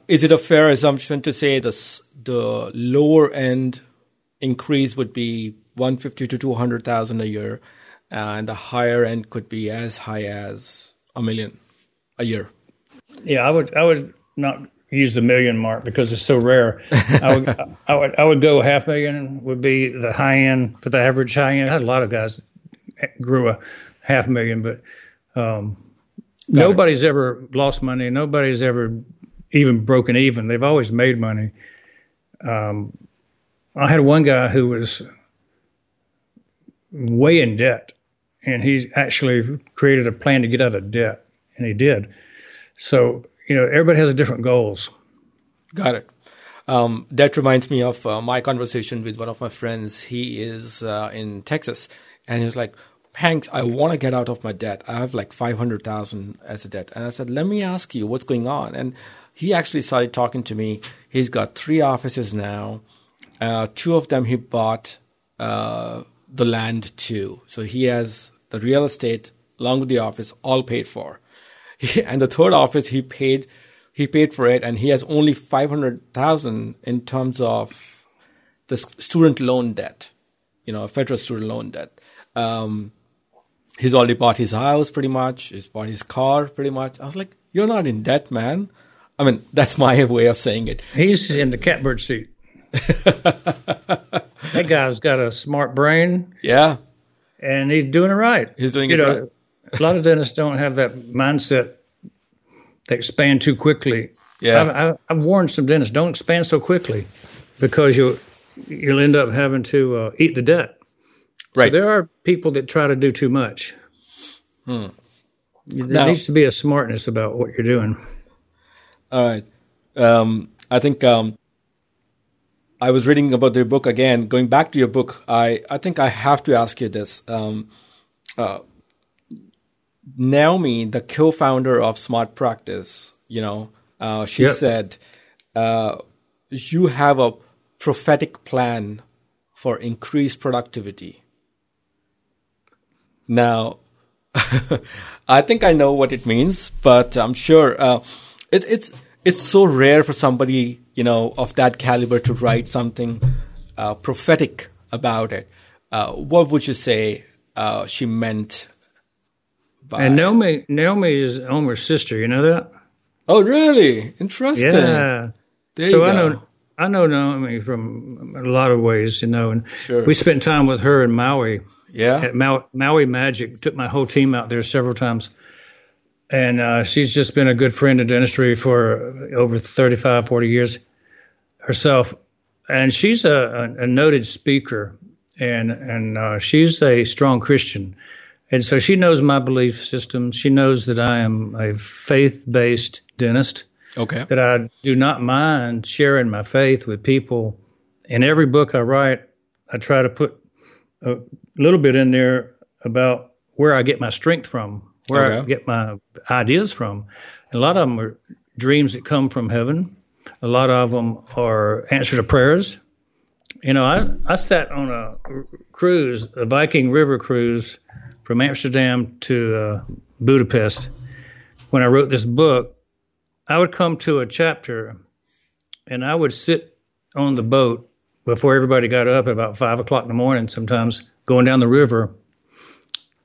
is it a fair assumption to say the the lower end increase would be 150 to 200,000 a year, and the higher end could be as high as a million a year? Yeah, I would I would not use the million mark because it's so rare. I would I would I would go half million would be the high end for the average high end. I had a lot of guys grew a half million, but um, nobody's it. ever lost money. Nobody's ever even broken even. They've always made money. Um, I had one guy who was way in debt, and he actually created a plan to get out of debt, and he did. So you know, everybody has different goals. Got it. Um, that reminds me of uh, my conversation with one of my friends. He is uh, in Texas, and he was like, "Hanks, I want to get out of my debt. I have like five hundred thousand as a debt." And I said, "Let me ask you, what's going on?" And he actually started talking to me. He's got three offices now. Uh, two of them he bought uh, the land to, so he has the real estate along with the office all paid for. and the third office he paid he paid for it and he has only 500,000 in terms of the student loan debt, you know, federal student loan debt. Um, he's already bought his house pretty much. He's bought his car pretty much. I was like, you're not in debt, man. I mean, that's my way of saying it. He's in the catbird seat. that guy's got a smart brain. Yeah. And he's doing it right. He's doing you it know, right. a lot of dentists don't have that mindset they expand too quickly. Yeah. I've, I've, I've warned some dentists don't expand so quickly because you'll you'll end up having to uh, eat the debt. Right. So there are people that try to do too much. Hmm. There Now- needs to be a smartness about what you're doing. All right. Um, I think um, I was reading about your book again. Going back to your book, I, I think I have to ask you this. Um, uh, Naomi, the co-founder of Smart Practice, you know, uh, she Yep. said, uh, "You have a prophetic plan for increased productivity." Now, I think I know what it means, but I'm sure uh, it, it's it's so rare for somebody you know of that caliber to write something uh, prophetic about it. Uh, what would you say uh, she meant? By And Naomi, Naomi is Omer's sister. You know that? Oh, really? Interesting. Yeah. There so I know I know Naomi from a lot of ways, you know, and Sure. we spent time with her in Maui Yeah. at Maui, Maui Magic. Took my whole team out there several times, and uh, she's just been a good friend in dentistry for over 35, 40 years herself, and she's a, a, a noted speaker, and and uh, she's a strong Christian. And so she knows my belief system. She knows that I am a faith based dentist Okay. that I do not mind sharing my faith with people. In every book I write, I try to put a little bit in there about where I get my strength from, where I get my ideas from. A lot of them are dreams that come from heaven. A lot of them are answer to prayers. You know, I, I sat on a cruise, a Viking river cruise from Amsterdam to uh, Budapest when I wrote this book. I would come to a chapter and I would sit on the boat before everybody got up at about five o'clock in the morning, sometimes going down the river.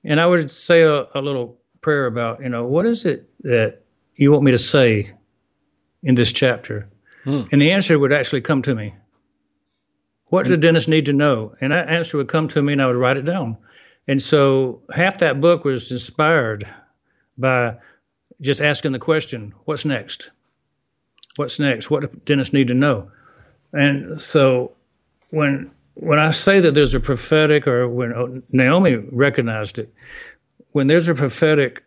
And I would say a, a little prayer about, you know, what is it that you want me to say in this chapter? Hmm. And the answer would actually come to me. What do dentists need to know? And that answer would come to me and I would write it down. And so half that book was inspired by just asking the question, what's next? What's next? What do dentists need to know? And so when when I say that there's a prophetic, or when Naomi recognized it, when there's a prophetic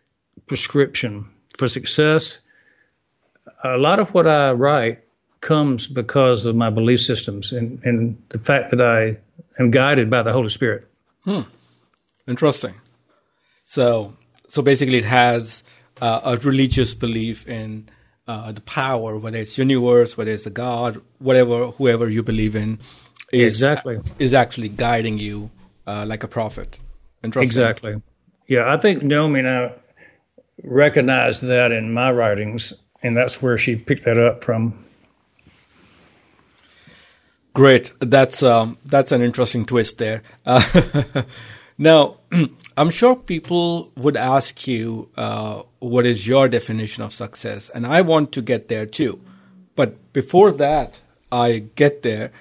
prescription for success, a lot of what I write comes because of my belief systems and, and the fact that I am guided by the Holy Spirit. Hmm. Interesting. So, so basically, it has uh, a religious belief in uh, the power, whether it's universe, whether it's a God, whatever, whoever you believe in, is Exactly. is actually guiding you uh, like a prophet. Interesting. Exactly. Yeah, I think Naomi and I recognized that in my writings, and that's where she picked that up from. Great. That's um, that's an interesting twist there. Uh, now, I'm sure people would ask you, uh, "What is your definition of success?" And I want to get there too. But before that, I get there.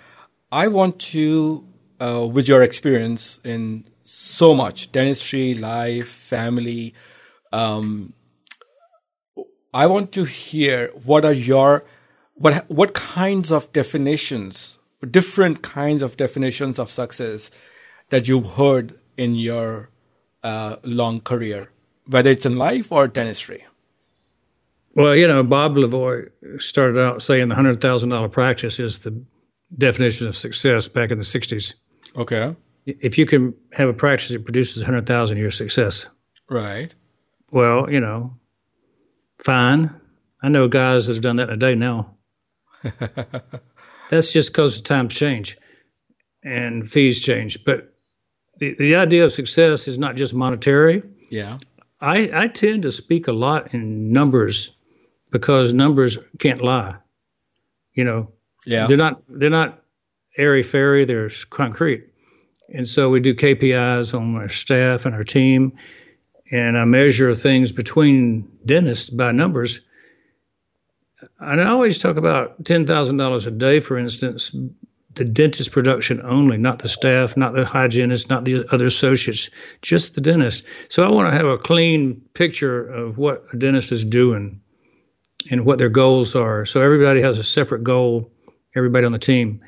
I want to, uh, with your experience in so much dentistry, life, family, um, I want to hear what are your what what kinds of definitions, different kinds of definitions of success that you've heard in your uh, long career, whether it's in life or dentistry. Well, you know, Bob Levoy started out saying the hundred thousand dollar practice is the definition of success back in the '60s. Okay. If you can have a practice that produces hundred thousand, you're a success. Right. Well, you know, fine. I know guys that have done that in a day now. That's just because the times change and fees change. But the, the idea of success is not just monetary. Yeah. I, I tend to speak a lot in numbers because numbers can't lie. You know, Yeah. they're not they're not airy fairy. They're concrete, and so we do KPIs on our staff and our team, and I measure things between dentists by numbers. And I always talk about ten thousand dollars a day, for instance, the dentist production only, not the staff, not the hygienist, not the other associates, just the dentist. So I want to have a clean picture of what a dentist is doing and what their goals are. So everybody has a separate goal, everybody on the team.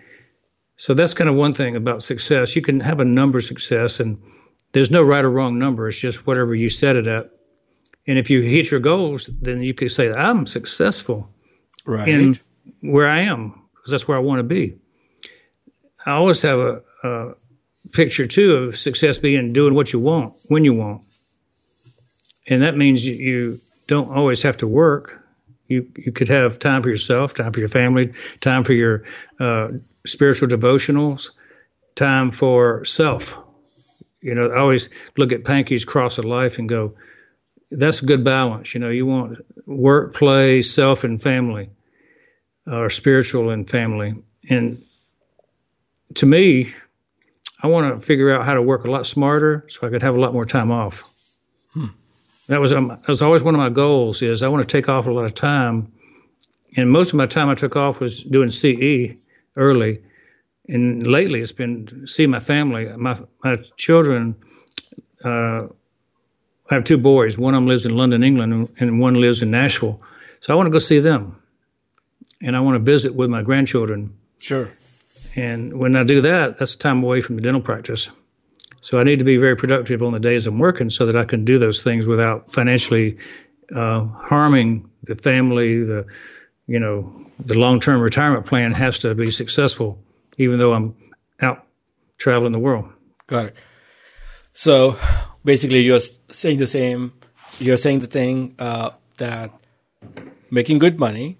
So that's kind of one thing about success. You can have a number success, and there's no right or wrong number. It's just whatever you set it at. And if you hit your goals, then you could say, I'm successful Right. in where I am because that's where I want to be. I always have a, a picture too of success being doing what you want when you want, and that means you, you don't always have to work. You you could have time for yourself, time for your family, time for your uh, spiritual devotionals, time for self. You know, I always look at Pankey's cross of life and go, that's a good balance. You know, you want work, play, self, and family, or spiritual and family. And to me, I want to figure out how to work a lot smarter so I could have a lot more time off. That was um, that was always one of my goals. Is I want to take off a lot of time, and most of my time I took off was doing CE early, and lately it's been see my family. My my children. Uh, I have two boys. One of them lives in London, England, and one lives in Nashville. So I want to go see them, and I want to visit with my grandchildren. Sure. And when I do that, that's time away from the dental practice. So I need to be very productive on the days I'm working so that I can do those things without financially uh, harming the family. The you know the long-term retirement plan has to be successful, even though I'm out traveling the world. Got it. So basically, you're saying the same. You're saying the thing uh, that making good money,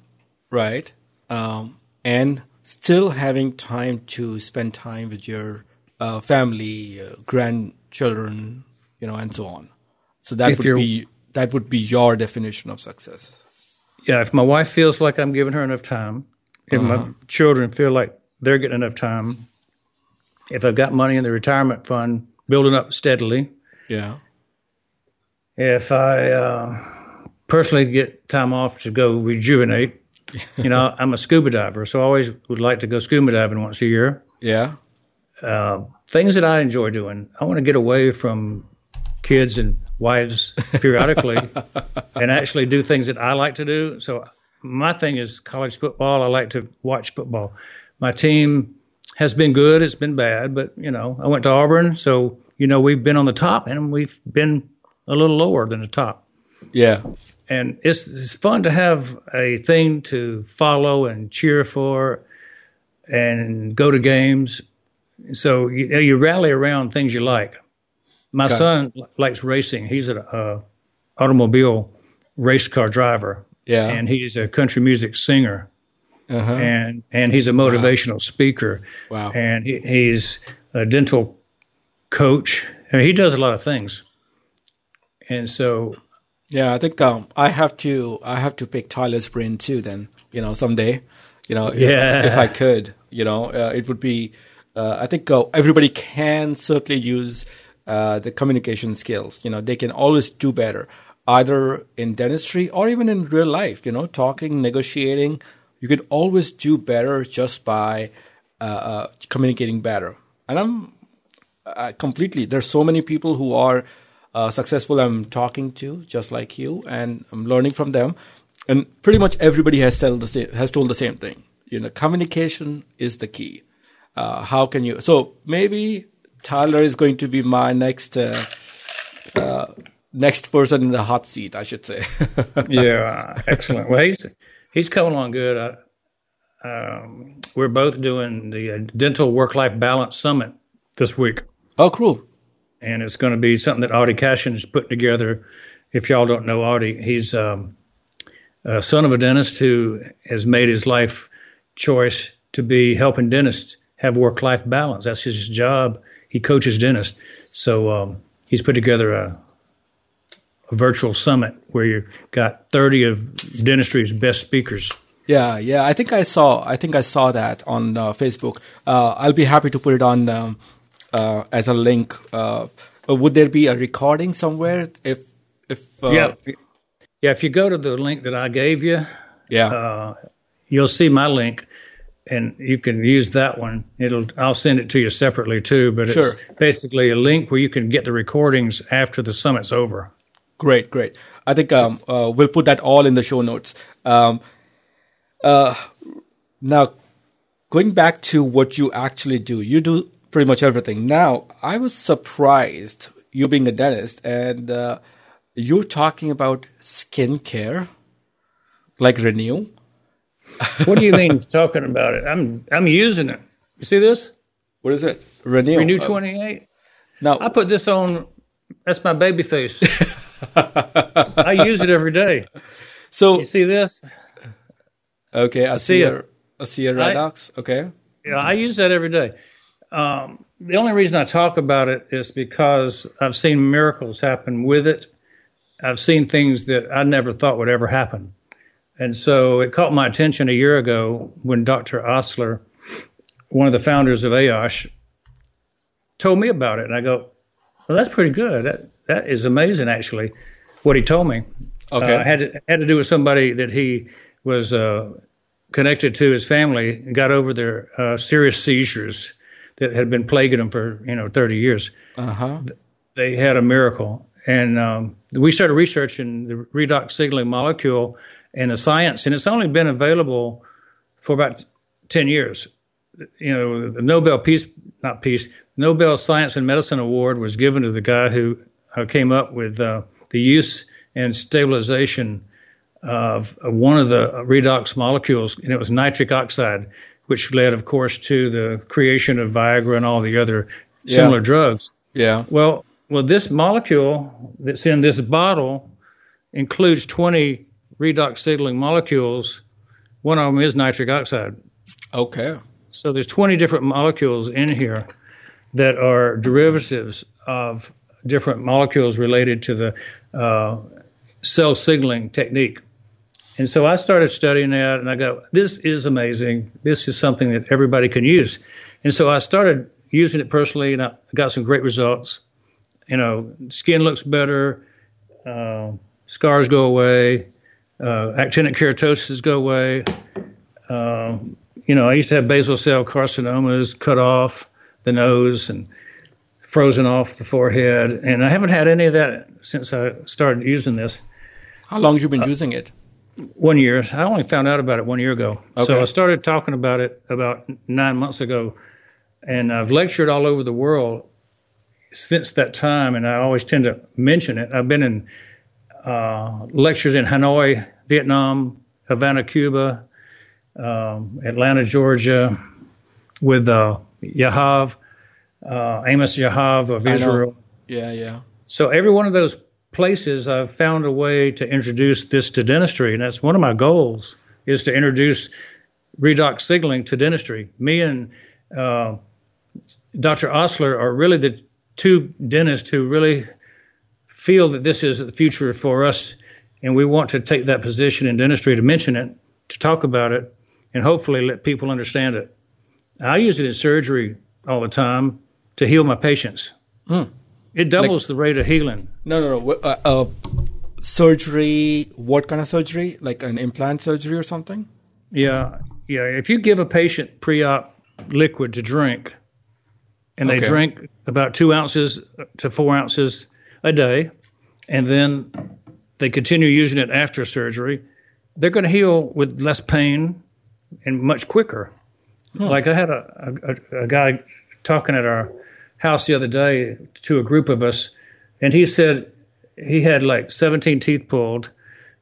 right, um, and still having time to spend time with your uh, family, uh, grandchildren, you know, and so on. So that If would be that would be your definition of success. yeah, if my wife feels like I'm giving her enough time, if my children feel like they're getting enough time, if I've got money in the retirement fund building up steadily, Yeah. if I uh, personally get time off to go rejuvenate, you know, I'm a scuba diver, so I always would like to go scuba diving once a year. Yeah. Uh, things that I enjoy doing, I want to get away from kids and wives periodically and actually do things that I like to do. So my thing is college football. I like to watch football. My team has been good. It's been bad, but you know, I went to Auburn, so you know we've been on the top and we've been a little lower than the top. Yeah. And it's, it's fun to have a thing to follow and cheer for, and go to games. So you you rally around things you like. My Okay. son likes racing. He's an uh, automobile race car driver, Yeah. and he's a country music singer, uh-huh. and and he's a motivational speaker, Wow. and he, he's a dental coach. I mean, he does a lot of things, and so Yeah, I think um, I have to I have to pick Tyler's brain too. Then you know someday, you know, if, Yeah. if I could, you know, uh, it would be. Uh, I think uh, everybody can certainly use uh, the communication skills. You know, they can always do better, either in dentistry or even in real life. You know, talking, negotiating. You can always do better just by communicating better. And I'm uh, completely. There's so many people who are uh, successful. I'm talking to just like you, and I'm learning from them. And pretty much everybody has same, has told the same thing. You know, communication is the key. Uh, how can you? So maybe Tyler is going to be my next uh, uh, next person in the hot seat, I should say. yeah, excellent. Well, he's he's coming along good. I, um, we're both doing the uh, Dental Work Life Balance Summit this week. Oh, cool! And it's going to be something that Audie Cashin is putting together. If y'all don't know Audie, he's um, a son of a dentist who has made his life choice to be helping dentists have work life balance. That's his job. He coaches dentists. So um, he's put together a, a virtual summit where you've got 30 of dentistry's best speakers. Yeah, yeah. I think I saw. I think I saw that on uh, Facebook. Uh, I'll be happy to put it on um, uh, as a link. Uh, would there be a recording somewhere? If if uh, yeah, yeah. If you go to the link that I gave you, yeah, uh, you'll see my link and you can use that one. It'll I'll send it to you separately too, but sure. it's basically a link where you can get the recordings after the summit's over. Great, great. I think um, uh, we'll put that all in the show notes. Um, uh, now, going back to what you actually do, you do pretty much everything. Now, I was surprised you being a dentist and uh, you're talking about skincare, like RENU what do you mean talking about it? I'm I'm using it. You see this? What is it? RENU. RENU 28. No. I put this on. That's my baby face. I use it every day. So you see this? Okay, I, I see, see a, I see a redox. Okay. Yeah, I use that every day. Um, the only reason I talk about it is because I've seen miracles happen with it. I've seen things that I never thought would ever happen. And so it caught my attention a year ago when Dr. Osler, one of the founders of AOSH, told me about it. And I go, well, that's pretty good. That, that is amazing, actually, what he told me. Okay. Uh, had, to, had to do with somebody that he was uh, connected to his family and got over their uh, serious seizures that had been plaguing them for, you know, 30 years. Uh-huh. They had a miracle. And um, we started researching the redox signaling molecule and the science, and it's only been available for about 10 years. You know, the Nobel Peace, not Peace, Nobel Science and Medicine Award was given to the guy who came up with uh, the use and stabilization of one of the redox molecules, and it was nitric oxide, which led, of course, to the creation of Viagra and all the other similar yeah. drugs. Yeah. Well, well, this molecule that's in this bottle includes 20 redox signaling molecules. One of them is nitric oxide. Okay. So there's 20 different molecules in here that are derivatives of different molecules related to the uh, cell signaling technique. And so I started studying that, and I go, this is amazing. This is something that everybody can use. And so I started using it personally, and I got some great results. You know, skin looks better, uh, scars go away, uh, actinic keratosis go away. Uh, you know, I used to have basal cell carcinomas cut off the nose and frozen off the forehead, and I haven't had any of that since I started using this. How long have you been uh, using it? One year. I only found out about it one year ago. Okay. So I started talking about it about nine months ago, and I've lectured all over the world since that time, and I always tend to mention it. I've been in uh, lectures in Hanoi, Vietnam, Havana, Cuba, um, Atlanta, Georgia, with uh, Yahav, uh, Amos Yahav of Israel. Yeah, yeah. So every one of those places, I've found a way to introduce this to dentistry, and that's one of my goals is to introduce redox signaling to dentistry. Me and uh, Dr. Osler are really the two dentists who really feel that this is the future for us, and we want to take that position in dentistry to mention it, to talk about it, and hopefully let people understand it. I use it in surgery all the time to heal my patients. Mm. It doubles like, the rate of healing. No, no, no. Uh, uh, surgery, what kind of surgery? Like an implant surgery or something? Yeah, yeah. If you give a patient pre op liquid to drink, and okay. they drink about two ounces to four ounces a day, and then they continue using it after surgery, they're going to heal with less pain and much quicker. Hmm. Like I had a, a, a guy talking at our house the other day to a group of us, and he said he had like 17 teeth pulled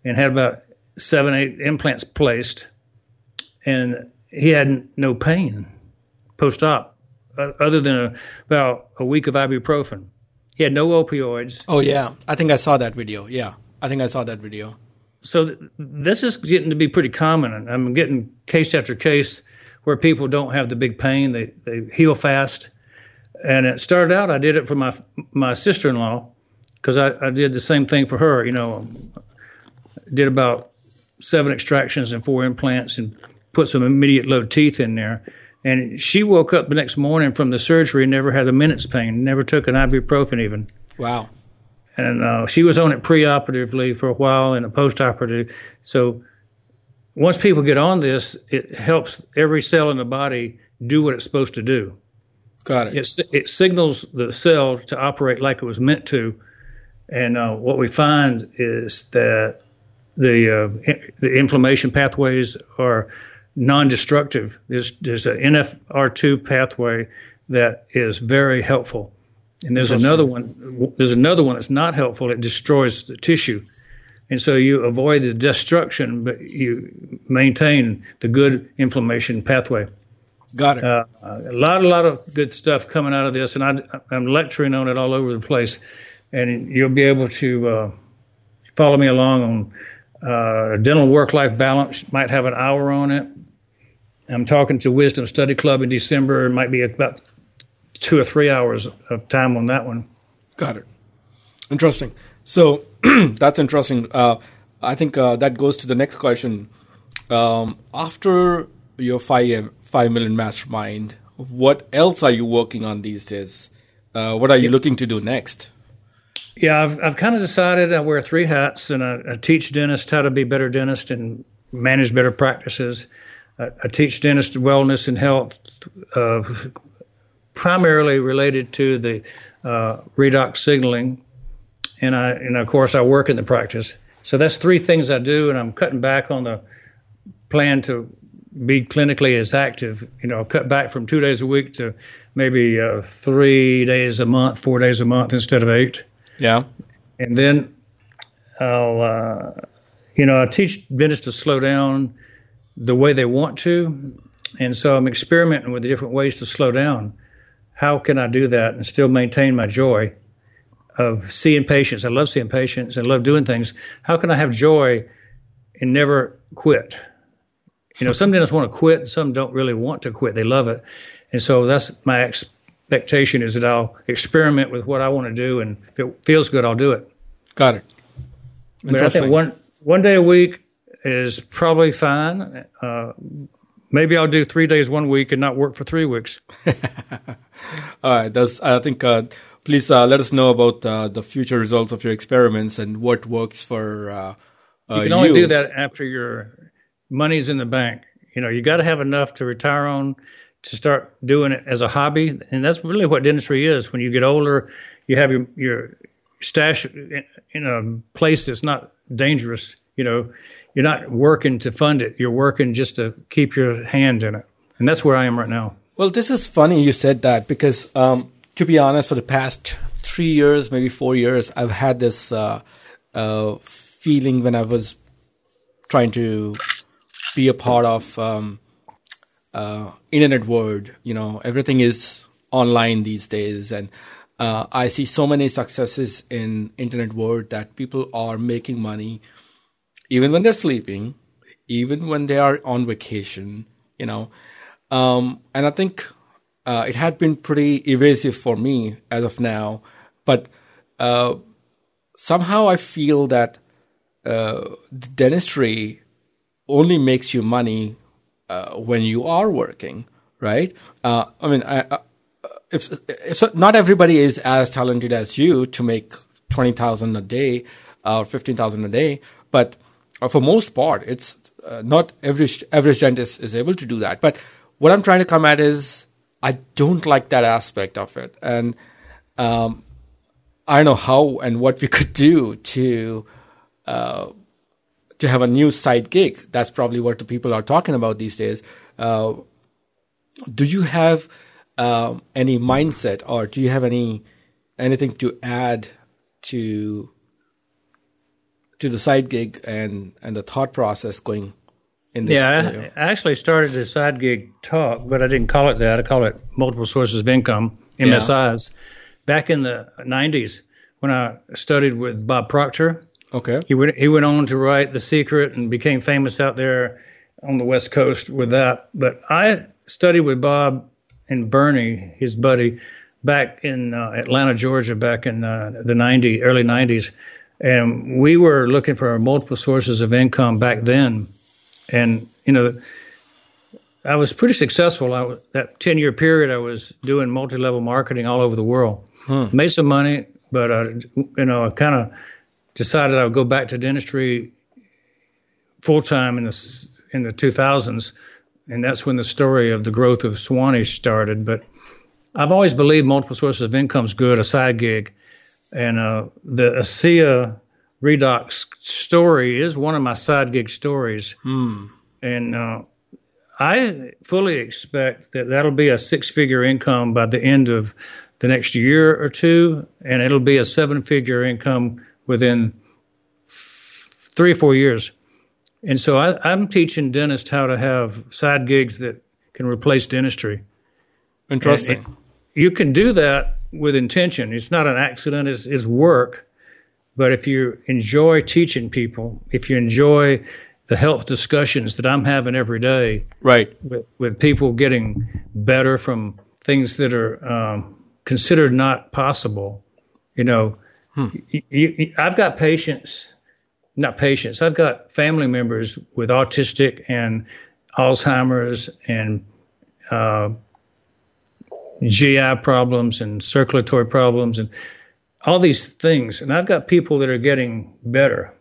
and had about seven, eight implants placed, and he had no pain post op other than a, about a week of ibuprofen. He had no opioids. Oh, yeah. I think I saw that video. Yeah. I think I saw that video. So th- this is getting to be pretty common. I'm getting case after case where people don't have the big pain. They, they heal fast. And it started out, I did it for my my sister in law because I, I did the same thing for her. You know, did about seven extractions and four implants and put some immediate low teeth in there. And she woke up the next morning from the surgery and never had a minute's pain, never took an ibuprofen even. Wow. And uh, she was on it preoperatively for a while and a postoperative. So once people get on this, it helps every cell in the body do what it's supposed to do. Got it. It, it signals the cell to operate like it was meant to. And uh, what we find is that the uh, the inflammation pathways are non-destructive. There's there's an NFR2 pathway that is very helpful, and there's another one. There's another one that's not helpful. It destroys the tissue, and so you avoid the destruction, but you maintain the good inflammation pathway. Got it. Uh, a lot, a lot of good stuff coming out of this, and I, I'm lecturing on it all over the place, and you'll be able to uh, follow me along on uh, dental work-life balance. Might have an hour on it. I'm talking to Wisdom Study Club in December. It might be about two or three hours of time on that one. Got it. Interesting. So that's interesting. Uh, I think uh, that goes to the next question. Um, after your five five million mastermind, what else are you working on these days? Uh, what are you looking to do next? Yeah, I've I've kind of decided I wear three hats, and I, I teach dentists how to be better dentists and manage better practices. I, I teach dentists wellness and health, uh, primarily related to the uh, redox signaling, and I and of course I work in the practice. So that's three things I do, and I'm cutting back on the plan to be clinically as active. You know, I'll cut back from two days a week to maybe uh, three days a month, four days a month instead of eight. Yeah. And then I'll, uh, you know, I teach dentists to slow down the way they want to. And so I'm experimenting with the different ways to slow down. How can I do that and still maintain my joy of seeing patients? I love seeing patients and love doing things. How can I have joy and never quit? You know, some dentists want to quit, some don't really want to quit. They love it. And so that's my expectation is that I'll experiment with what I want to do, and if it feels good, I'll do it. Got it. But I think one one day a week is probably fine. Uh, maybe I'll do three days one week and not work for three weeks. All right. That's, I think. Uh, please uh, let us know about uh, the future results of your experiments and what works for. Uh, you can only you. do that after your money's in the bank. You know, you got to have enough to retire on to start doing it as a hobby, and that's really what dentistry is. When you get older, you have your your stash in, in a place that's not dangerous. You know, you're not working to fund it. You're working just to keep your hand in it, and that's where I am right now. Well, this is funny you said that because, um, to be honest, for the past three years, maybe four years, I've had this uh, uh, feeling when I was trying to be a part of um, uh, internet world. You know, everything is online these days, and uh, I see so many successes in internet world that people are making money even when they're sleeping, even when they are on vacation. You know, um, and I think uh, it had been pretty evasive for me as of now, but uh, somehow I feel that uh, dentistry only makes you money uh, when you are working, right? Uh, I mean, I, I, if, if so, not everybody is as talented as you to make twenty thousand a day or fifteen thousand a day, but uh, for most part, it's uh, not every average dentist is able to do that. But what I'm trying to come at is I don't like that aspect of it, and um, I don't know how and what we could do to uh, to have a new side gig. That's probably what the people are talking about these days. Uh, do you have um, any mindset, or do you have any anything to add to to the side gig and and the thought process going in this. Yeah. I, actually started a side gig talk, but I didn't call it that. I call it multiple sources of income, MSIs. Back in the 90s, when I studied with Bob Proctor, Okay. he went he went on to write The Secret and became famous out there on the West Coast with that. But I studied with Bob and Bernie, his buddy, back in uh, Atlanta, Georgia, back in uh, the 90 early 90s, and we were looking for multiple sources of income back then. And you know, I was pretty successful. I, that 10 year period, I was doing multi level marketing all over the world. Made some money, but uh, you know, I kind of decided I would go back to dentistry full time in the in the 2000s, and that's when the story of the growth of Suwanee's started. But I've always believed multiple sources of income is good, a side gig, and uh, the ASEA Redox story is one of my side gig stories, and uh, I fully expect that that'll be a six figure income by the end of the next year or two, and it'll be a seven figure income within f- three or four years. And so I, I'm teaching dentists how to have side gigs that can replace dentistry. Interesting. You can do that with intention. It's not an accident, it's, it's work. But if you enjoy teaching people, if you enjoy the health discussions that I'm having every day, right. with, with people getting better from things that are um, considered not possible. You know, you, you, I've got patients, not patients, I've got family members with autistic and Alzheimer's and uh, GI problems and circulatory problems and all these things. And I've got people that are getting better.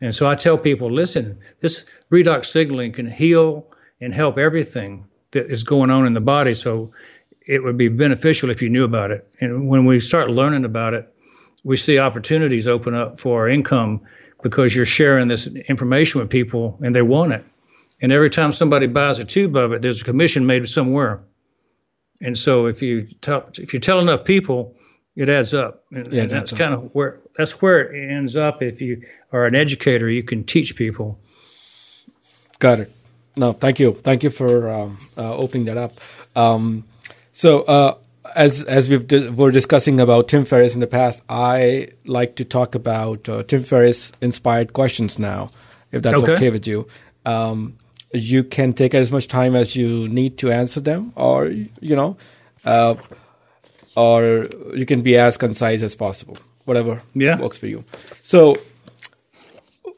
And so I tell people, listen, this redox signaling can heal and help everything that is going on in the body. So it would be beneficial if you knew about it. And when we start learning about it, we see opportunities open up for our income because you're sharing this information with people and they want it. And every time somebody buys a tube of it, there's a commission made somewhere. And so if you tell if you tell enough people, it adds up. And, Yeah, and that's up. kind of where that's where it ends up. If you are an educator, you can teach people. Got it. No, thank you. Thank you for um, uh, opening that up. Um, so, uh, as as we've di- were discussing about Tim Ferriss in the past, I like to talk about uh, Tim Ferriss inspired questions now, if that's okay, Okay. with you. Um, you can take as much time as you need to answer them, or you know, uh, or you can be as concise as possible. Whatever Yeah. works for you. So,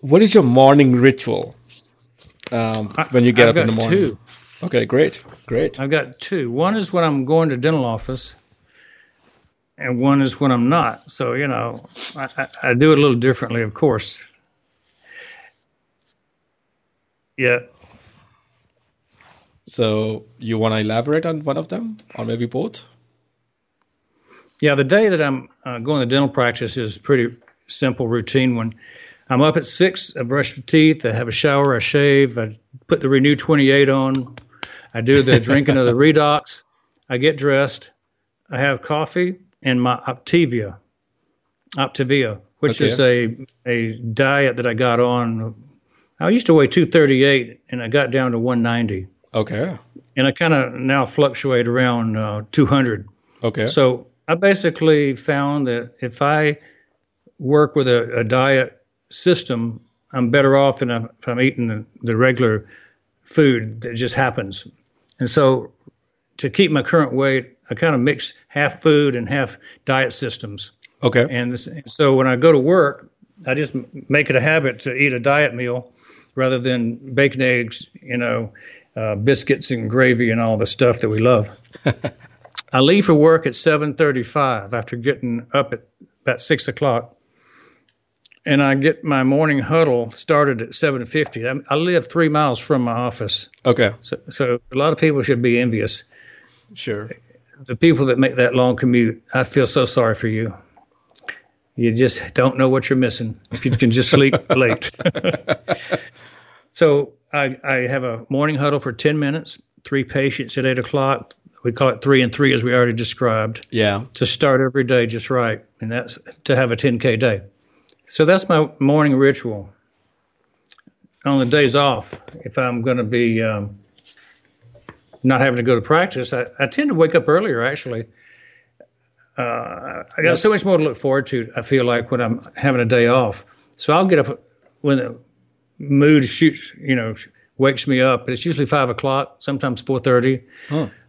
what is your morning ritual? um, when you get I've up in the morning? two. Okay, great, great. I've got two. One is when I'm going to dental office, and one is when I'm not. So you know, I, I, I do it a little differently, of course. Yeah. So you want to elaborate on one of them, or maybe both? Yeah, the day that I'm uh, going to dental practice is pretty simple, routine one. I'm up at six. I brush my teeth. I have a shower. I shave. I put the RENU 28 on. I do the drinking of the Redox. I get dressed. I have coffee and my Optivia, Optivia, which Okay. is a a diet that I got on. I used to weigh 238 and I got down to 190, Okay, and I kind of now fluctuate around uh, 200. okay. So I basically found that if I work with a, a diet system, I'm better off than if I'm eating the, the regular food that just happens. And so to keep my current weight, I kind of mix half food and half diet systems. okay, And this, so when I go to work, I just make it a habit to eat a diet meal rather than bacon, eggs, you know, uh, biscuits and gravy and all the stuff that we love. I leave for work at 7:35 after getting up at about six o'clock, and I get my morning huddle started at 7:50. I, I live three miles from my office, okay. so, so a lot of people should be envious. Sure. The people that make that long commute, I feel so sorry for you. You just don't know what you're missing if you can just sleep late. so I, I have a morning huddle for 10 minutes, three patients at 8 o'clock. We call it three and three, as we already described, Yeah. to start every day just right. And that's to have a 10K day. So that's my morning ritual. On the days off, if I'm going to be um, not having to go to practice, I, I tend to wake up earlier actually. Uh, I got so much more to look forward to. I feel like when I'm having a day off, so I'll get up when the mood shoots, you know, wakes me up. It's usually five o'clock, sometimes four thirty.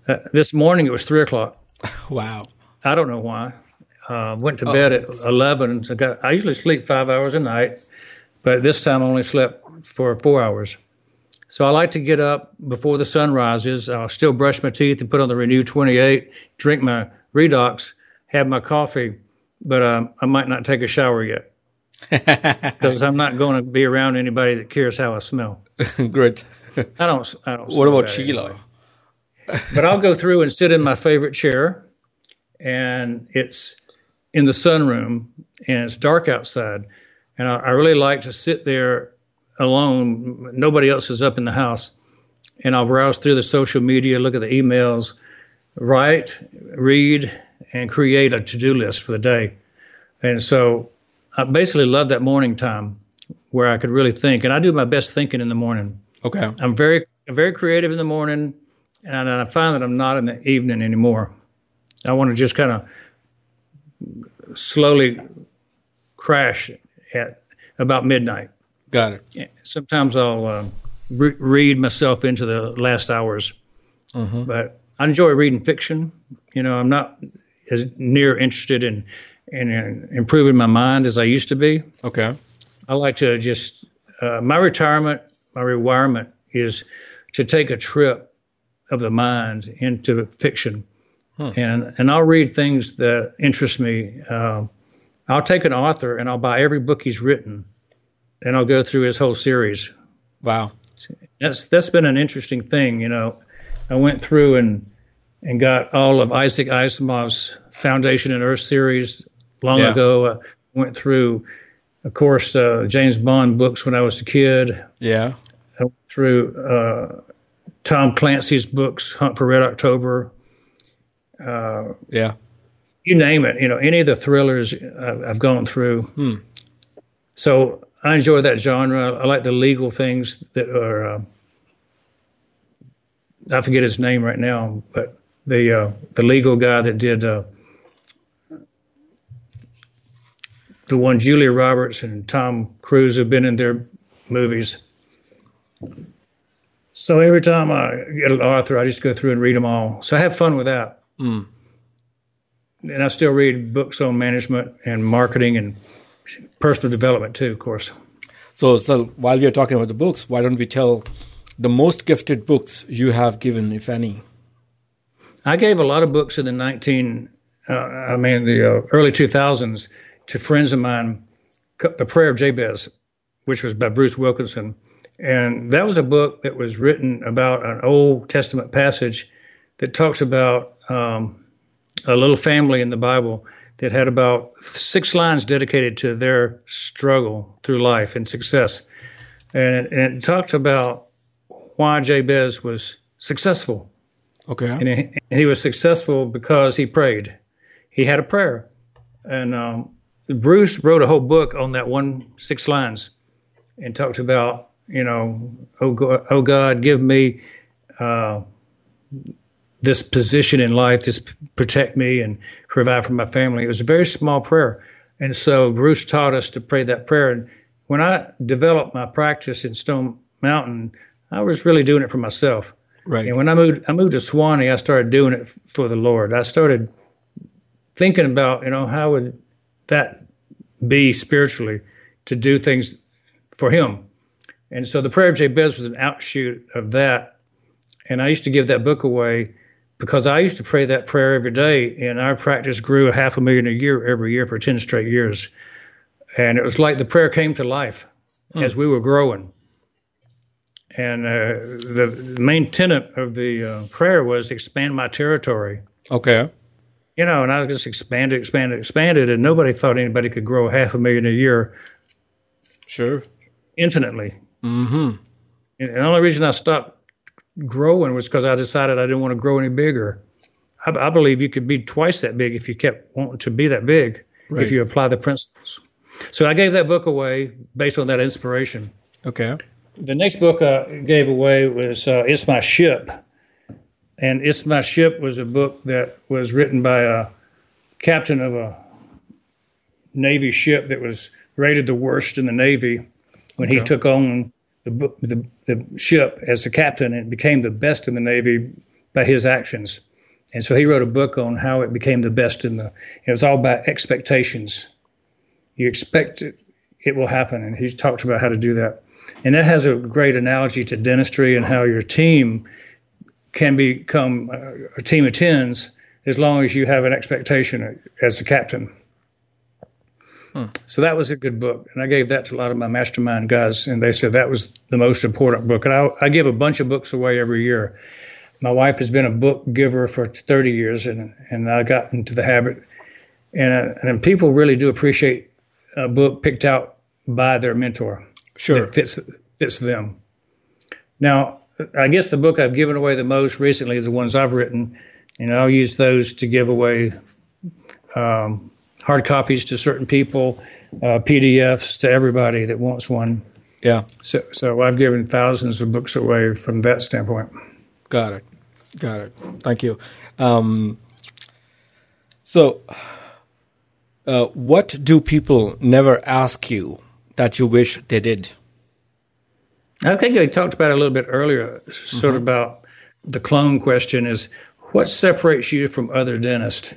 Uh, this morning it was three o'clock. Wow. I don't know why. Uh, went to bed at eleven. So got, I usually sleep five hours a night, but this time I only slept for four hours. So I like to get up before the sun rises. I'll still brush my teeth and put on the RENU 28, drink my Redox, have my coffee, but um, I might not take a shower yet because I'm not going to be around anybody that cares how I smell. Great. I don't. I don't. What about Sheila? But I'll go through and sit in my favorite chair, and it's in the sunroom, and it's dark outside, and I, I really like to sit there alone. Nobody else is up in the house, and I'll browse through the social media, look at the emails, write, read, and create a to-do list for the day. And so I basically love that morning time where I could really think, and I do my best thinking in the morning. Okay. I'm very very creative in the morning, and I find that I'm not in the evening anymore. I want to just kind of slowly crash at about midnight. Got it. Sometimes I'll uh, re- read myself into the last hours, but I enjoy reading fiction. You know, I'm not as near interested in in, in improving my mind as I used to be. Okay. I like to just uh, my retirement, my rewirement is to take a trip of the mind into fiction, and and I'll read things that interest me. Um, I'll take an author and I'll buy every book he's written, and I'll go through his whole series. Wow. That's that's been an interesting thing. You know, I went through and and got all of Isaac Asimov's Foundation and Earth series long Yeah. ago. I went through, of course, uh, James Bond books when I was a kid. Yeah. I went through uh, Tom Clancy's books, Hunt for Red October. Yeah. You name it. You know, any of the thrillers I've, gone through. So I enjoy that genre. I like the legal things that are. Uh, I forget his name right now, but the uh, the legal guy that did uh, the one Julia Roberts and Tom Cruise have been in their movies. So every time I get an author, I just go through and read them all. So I have fun with that. And I still read books on management and marketing and personal development too, of course. So, so while we are talking about the books, why don't we tell the most gifted books you have given, if any? I gave a lot of books in the 19, uh, I mean, the uh, early 2000s to friends of mine. The Prayer of Jabez, which was by Bruce Wilkinson. And that was a book that was written about an Old Testament passage that talks about um, a little family in the Bible that had about six lines dedicated to their struggle through life and success. And, and it talked about why Jabez was successful Okay. and he, and he was successful because he prayed. He had a prayer, and um, Bruce wrote a whole book on that one six lines, and talked about you know, oh God, oh God give me uh, this position in life, this protect me and provide for my family. It was a very small prayer, and so Bruce taught us to pray that prayer. And when I developed my practice in Stone Mountain, I was really doing it for myself. Right. And when I moved, I moved to Suwanee. I started doing it for the Lord. I started thinking about, you know, how would that be spiritually to do things for Him. And so the prayer of Jabez was an outshoot of that. And I used to give that book away because I used to pray that prayer every day, and our practice grew a half a million a year every year for ten straight years. And it was like the prayer came to life as we were growing. And uh, the main tenet of the uh, prayer was expand my territory. Okay. You know, and I just expanded, expanded, expanded, and nobody thought anybody could grow half a million a year Sure. infinitely. Mm-hmm. And the only reason I stopped growing was because I decided I didn't want to grow any bigger. I, I believe you could be twice that big if you kept wanting to be that big Right. if you apply the principles. So I gave that book away based on that inspiration. Okay. The next book I gave away was uh, It's My Ship. And It's My Ship was a book that was written by a captain of a Navy ship that was rated the worst in the Navy when he took on the, the, the ship as the captain and became the best in the Navy by his actions. And so he wrote a book on how it became the best in the. It was all about expectations. You expect it, it will happen, and he talked about how to do that. And that has a great analogy to dentistry and how your team can become a, team of tens as long as you have an expectation as the captain. So that was a good book, and I gave that to a lot of my mastermind guys, and they said that was the most important book. And I, I give a bunch of books away every year. My wife has been a book giver for 30 years, and and I got into the habit. And uh, and people really do appreciate a book picked out by their mentor Sure. that fits fits them. Now, I guess the book I've given away the most recently is the ones I've written, and I'll use those to give away um, hard copies to certain people, uh, PDFs to everybody that wants one. Yeah. So, so I've given thousands of books away from that standpoint. Got it. Got it. Thank you. Um, so, uh, what do people never ask you that you wish they did? I think I talked about it a little bit earlier, sort of about the clone question is what separates you from other dentists?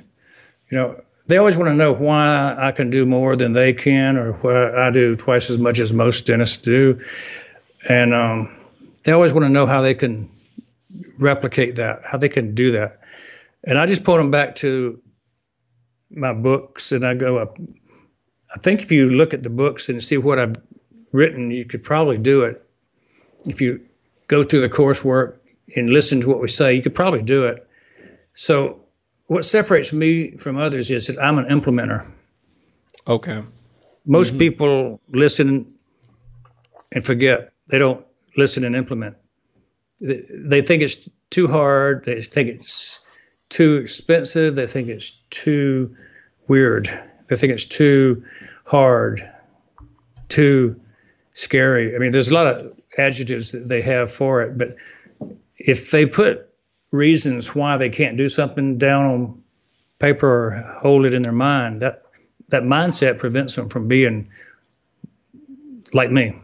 You know, they always want to know why I can do more than they can or why I do twice as much as most dentists do. And um, they always want to know how they can replicate that, how they can do that. And I just point them back to my books and I go, I think if you look at the books and see what I've written, you could probably do it if you go through the coursework and listen to what we say, you could probably do it. So, what separates me from others is that I'm an implementer. Okay. Most mm-hmm. people listen and forget. They don't listen and implement. They, they think it's too hard. They think it's too expensive. They think it's too weird. They think it's too hard, too scary. I mean, there's a lot of adjectives that they have for it, but if they put reasons why they can't do something down on paper or hold it in their mind, that that mindset prevents them from being like me.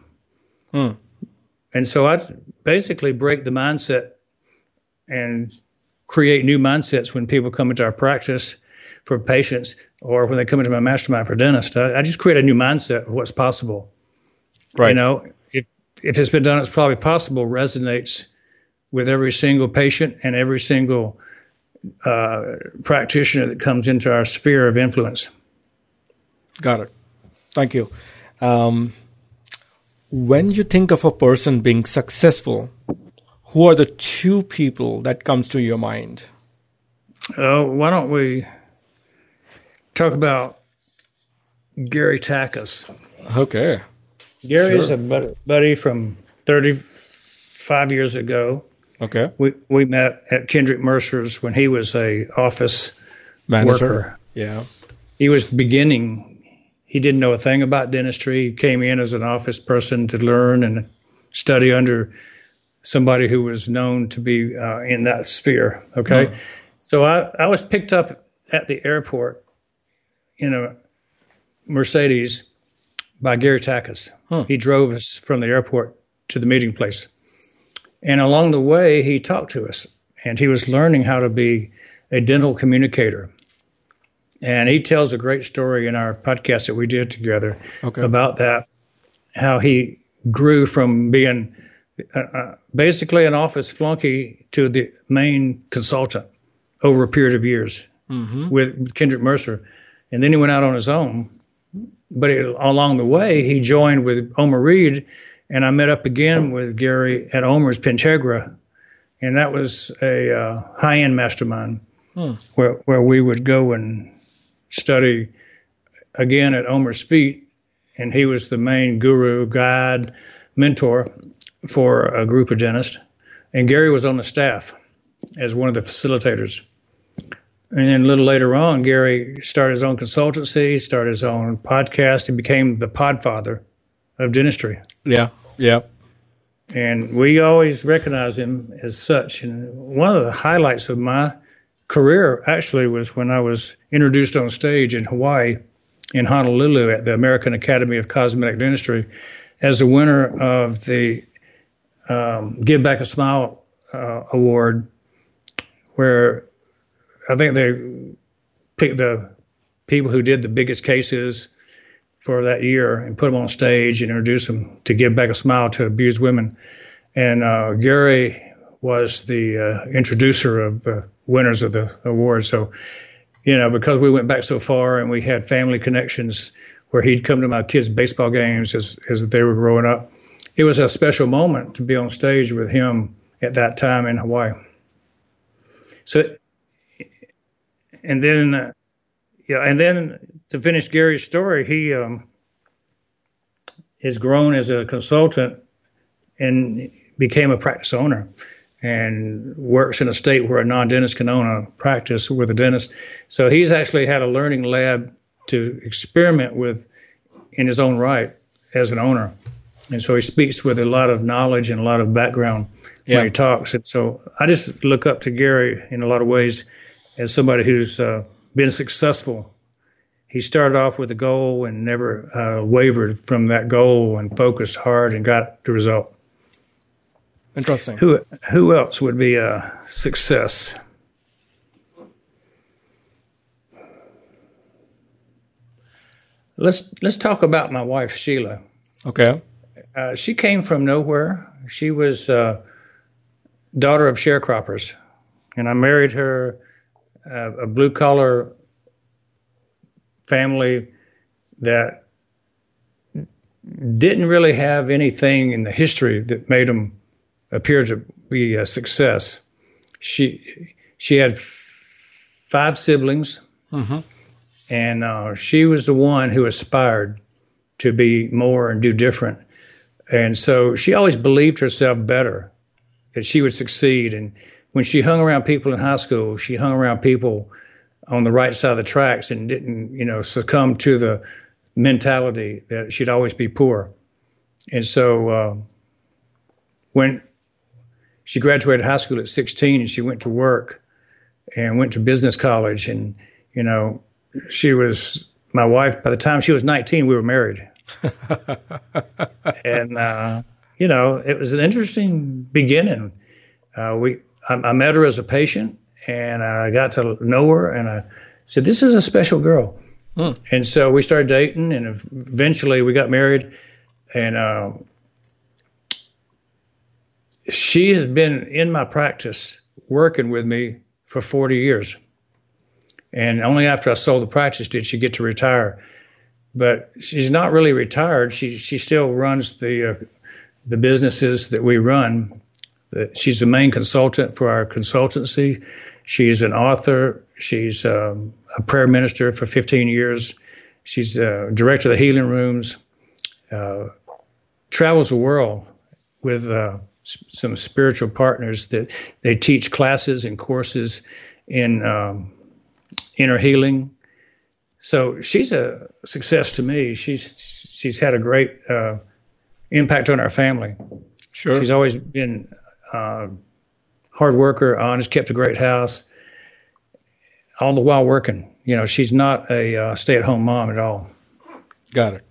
Hmm. And so I basically break the mindset and create new mindsets when people come into our practice for patients or when they come into my mastermind for dentists. I, I just create a new mindset of what's possible. Right. You know, if it's been done, it's probably possible resonates with every single patient and every single uh, practitioner that comes into our sphere of influence. Got it. Thank you. Um, when you think of a person being successful, who are the two people that comes to your mind? Uh, why don't we talk about Gary Takacs? Okay. Gary is a buddy from 35 years ago. Okay. We we met at Kendrick Mercer's when he was a office Manager. worker. Yeah. He was beginning. He didn't know a thing about dentistry. He came in as an office person to learn and study under somebody who was known to be uh, in that sphere. Okay, so I I was picked up at the airport in a Mercedes by Gary Takacs. He drove us from the airport to the meeting place. And along the way, he talked to us, and he was learning how to be a dental communicator. And he tells a great story in our podcast that we did together Okay. about that, how he grew from being uh, uh, basically an office flunky to the main consultant over a period of years with Kendrick Mercer. And then he went out on his own. But it, along the way, he joined with Omer Reed, and I met up again with Gary at Omer's Pentegra, and that was a uh, high-end mastermind where where we would go and study again at Omer's feet, and he was the main guru, guide, mentor for a group of dentists, and Gary was on the staff as one of the facilitators. And then a little later on, Gary started his own consultancy, started his own podcast, and became the podfather of dentistry. Yeah, yeah. And we always recognize him as such. And one of the highlights of my career actually was when I was introduced on stage in Hawaii, in Honolulu, at the American Academy of Cosmetic Dentistry, as the winner of the um, Give Back a Smile uh, award, where I think they picked the people who did the biggest cases for that year and put them on stage and introduce them to give back a smile to abused women. And uh, Gary was the uh, introducer of the winners of the award. So, you know, because we went back so far and we had family connections where he'd come to my kids' baseball games as, as they were growing up, it was a special moment to be on stage with him at that time in Hawaii. So, and then, uh, yeah, and then to finish Gary's story, he um, has grown as a consultant and became a practice owner and works in a state where a non-dentist can own a practice with a dentist. So he's actually had a learning lab to experiment with in his own right as an owner. And so he speaks with a lot of knowledge and a lot of background Yeah. when he talks. And so I just look up to Gary in a lot of ways as somebody who's uh, been successful. He started off with a goal and never uh, wavered from that goal and focused hard and got the result. Interesting. Who who else would be a success? Let's let's talk about my wife Sheila. Okay. Uh, she came from nowhere. She was uh, daughter of sharecroppers, and I married her, uh, a blue collar family that didn't really have anything in the history that made them appear to be a success. She she had f- five siblings, and uh, she was the one who aspired to be more and do different. And so she always believed herself better, that she would succeed. And when she hung around people in high school, she hung around people on the right side of the tracks and didn't, you know, succumb to the mentality that she'd always be poor. And so uh, when she graduated high school at 16 and she went to work and went to business college and, you know, she was my wife. By the time she was 19, we were married. and uh, you know, it was an interesting beginning. Uh, we, I, I met her as a patient, and I got to know her, and I said, "This is a special girl." And so we started dating, and eventually we got married. And uh, she has been in my practice working with me for 40 years. And only after I sold the practice did she get to retire but she's not really retired. She she still runs the uh, the businesses that we run. The, she's the main consultant for our consultancy. She's an author. She's um, a prayer minister for 15 years. She's uh, director of the healing rooms. Uh, travels the world with uh, some spiritual partners that they teach classes and courses in um, inner healing so she's a success to me. She's she's had a great uh, impact on our family. Sure. She's always been uh, hard worker, honest, kept a great house, all the while working. You know, she's not a uh, stay-at-home mom at all. Got it.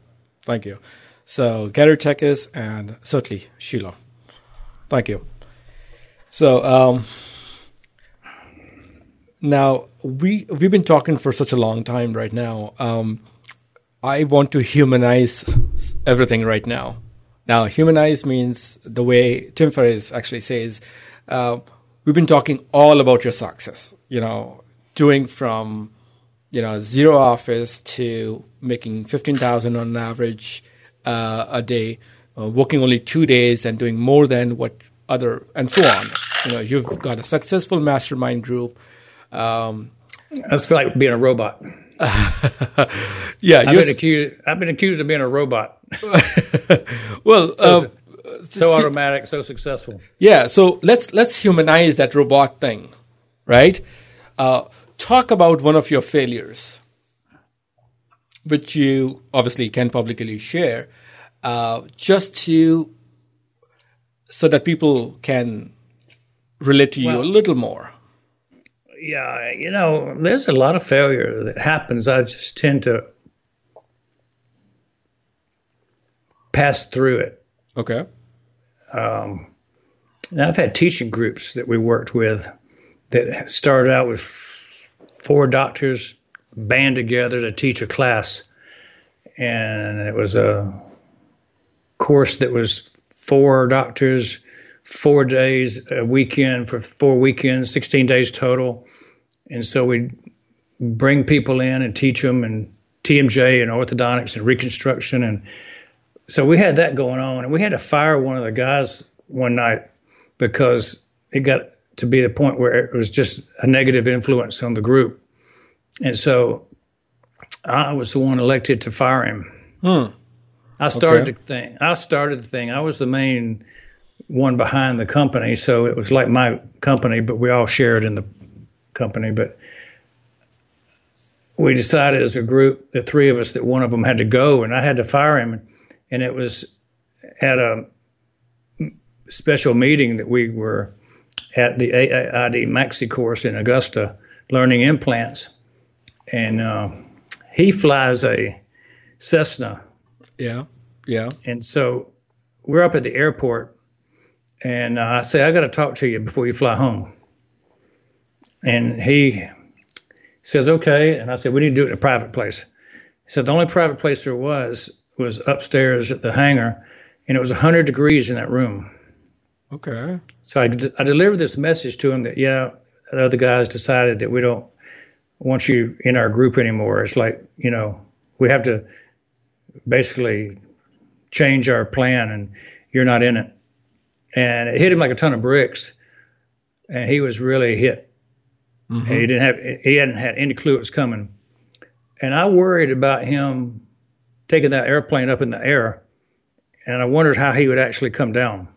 Thank you. So Gary Takacs and certainly Sheila. Thank you. So um, now we we've been talking for such a long time right now. Um, I want to humanize everything right now. Now, humanize means the way Tim Ferriss actually says. Uh, we've been talking all about your success. You know, doing from you know zero office to making fifteen thousand on an average uh, a day, uh, working only two days and doing more than what other and so on. You know, you've got a successful mastermind group. Um, That's like being a robot. yeah, I've been accused. I've been accused of being a robot. well. So, uh, so automatic, so successful. Yeah, so let's let's humanize that robot thing, right? Uh, talk about one of your failures, which you obviously can publicly share, uh, just to so that people can relate to you a little more. Yeah, you know, there's a lot of failure that happens. I just tend to pass through it. Okay. Um, and I've had teaching groups that we worked with that started out with four doctors band together to teach a class. And it was a course that was four doctors, four days a weekend for four weekends, 16 days total. And so we'd bring people in and teach them and TMJ and orthodontics and reconstruction. And so we had that going on. And we had to fire one of the guys one night because it got to be the point where it was just a negative influence on the group. And so I was the one elected to fire him. Hmm. I started Okay. the thing. I started the thing. I was the main one behind the company, so it was like my company, but we all shared in the company. But we decided as a group, the three of us, that one of them had to go, and I had to fire him. And it was at a special meeting that we were at the AID Maxi course in Augusta, learning implants, and uh, he flies a Cessna Yeah. Yeah. and so we're up at the airport, and uh, I say, I got to talk to you before you fly home. And he says, okay. And I said, we need to do it in a private place. He said, the only private place there was was upstairs at the hangar, and it was 100 degrees in that room. Okay. So I, I delivered this message to him that, yeah, the other guys decided that we don't want you in our group anymore. It's like, you know, we have to basically change our plan and you're not in it. And it hit him like a ton of bricks. And he was really hit. Mm-hmm. And he didn't have, he hadn't had any clue it was coming. And I worried about him taking that airplane up in the air. And I wondered how he would actually come down.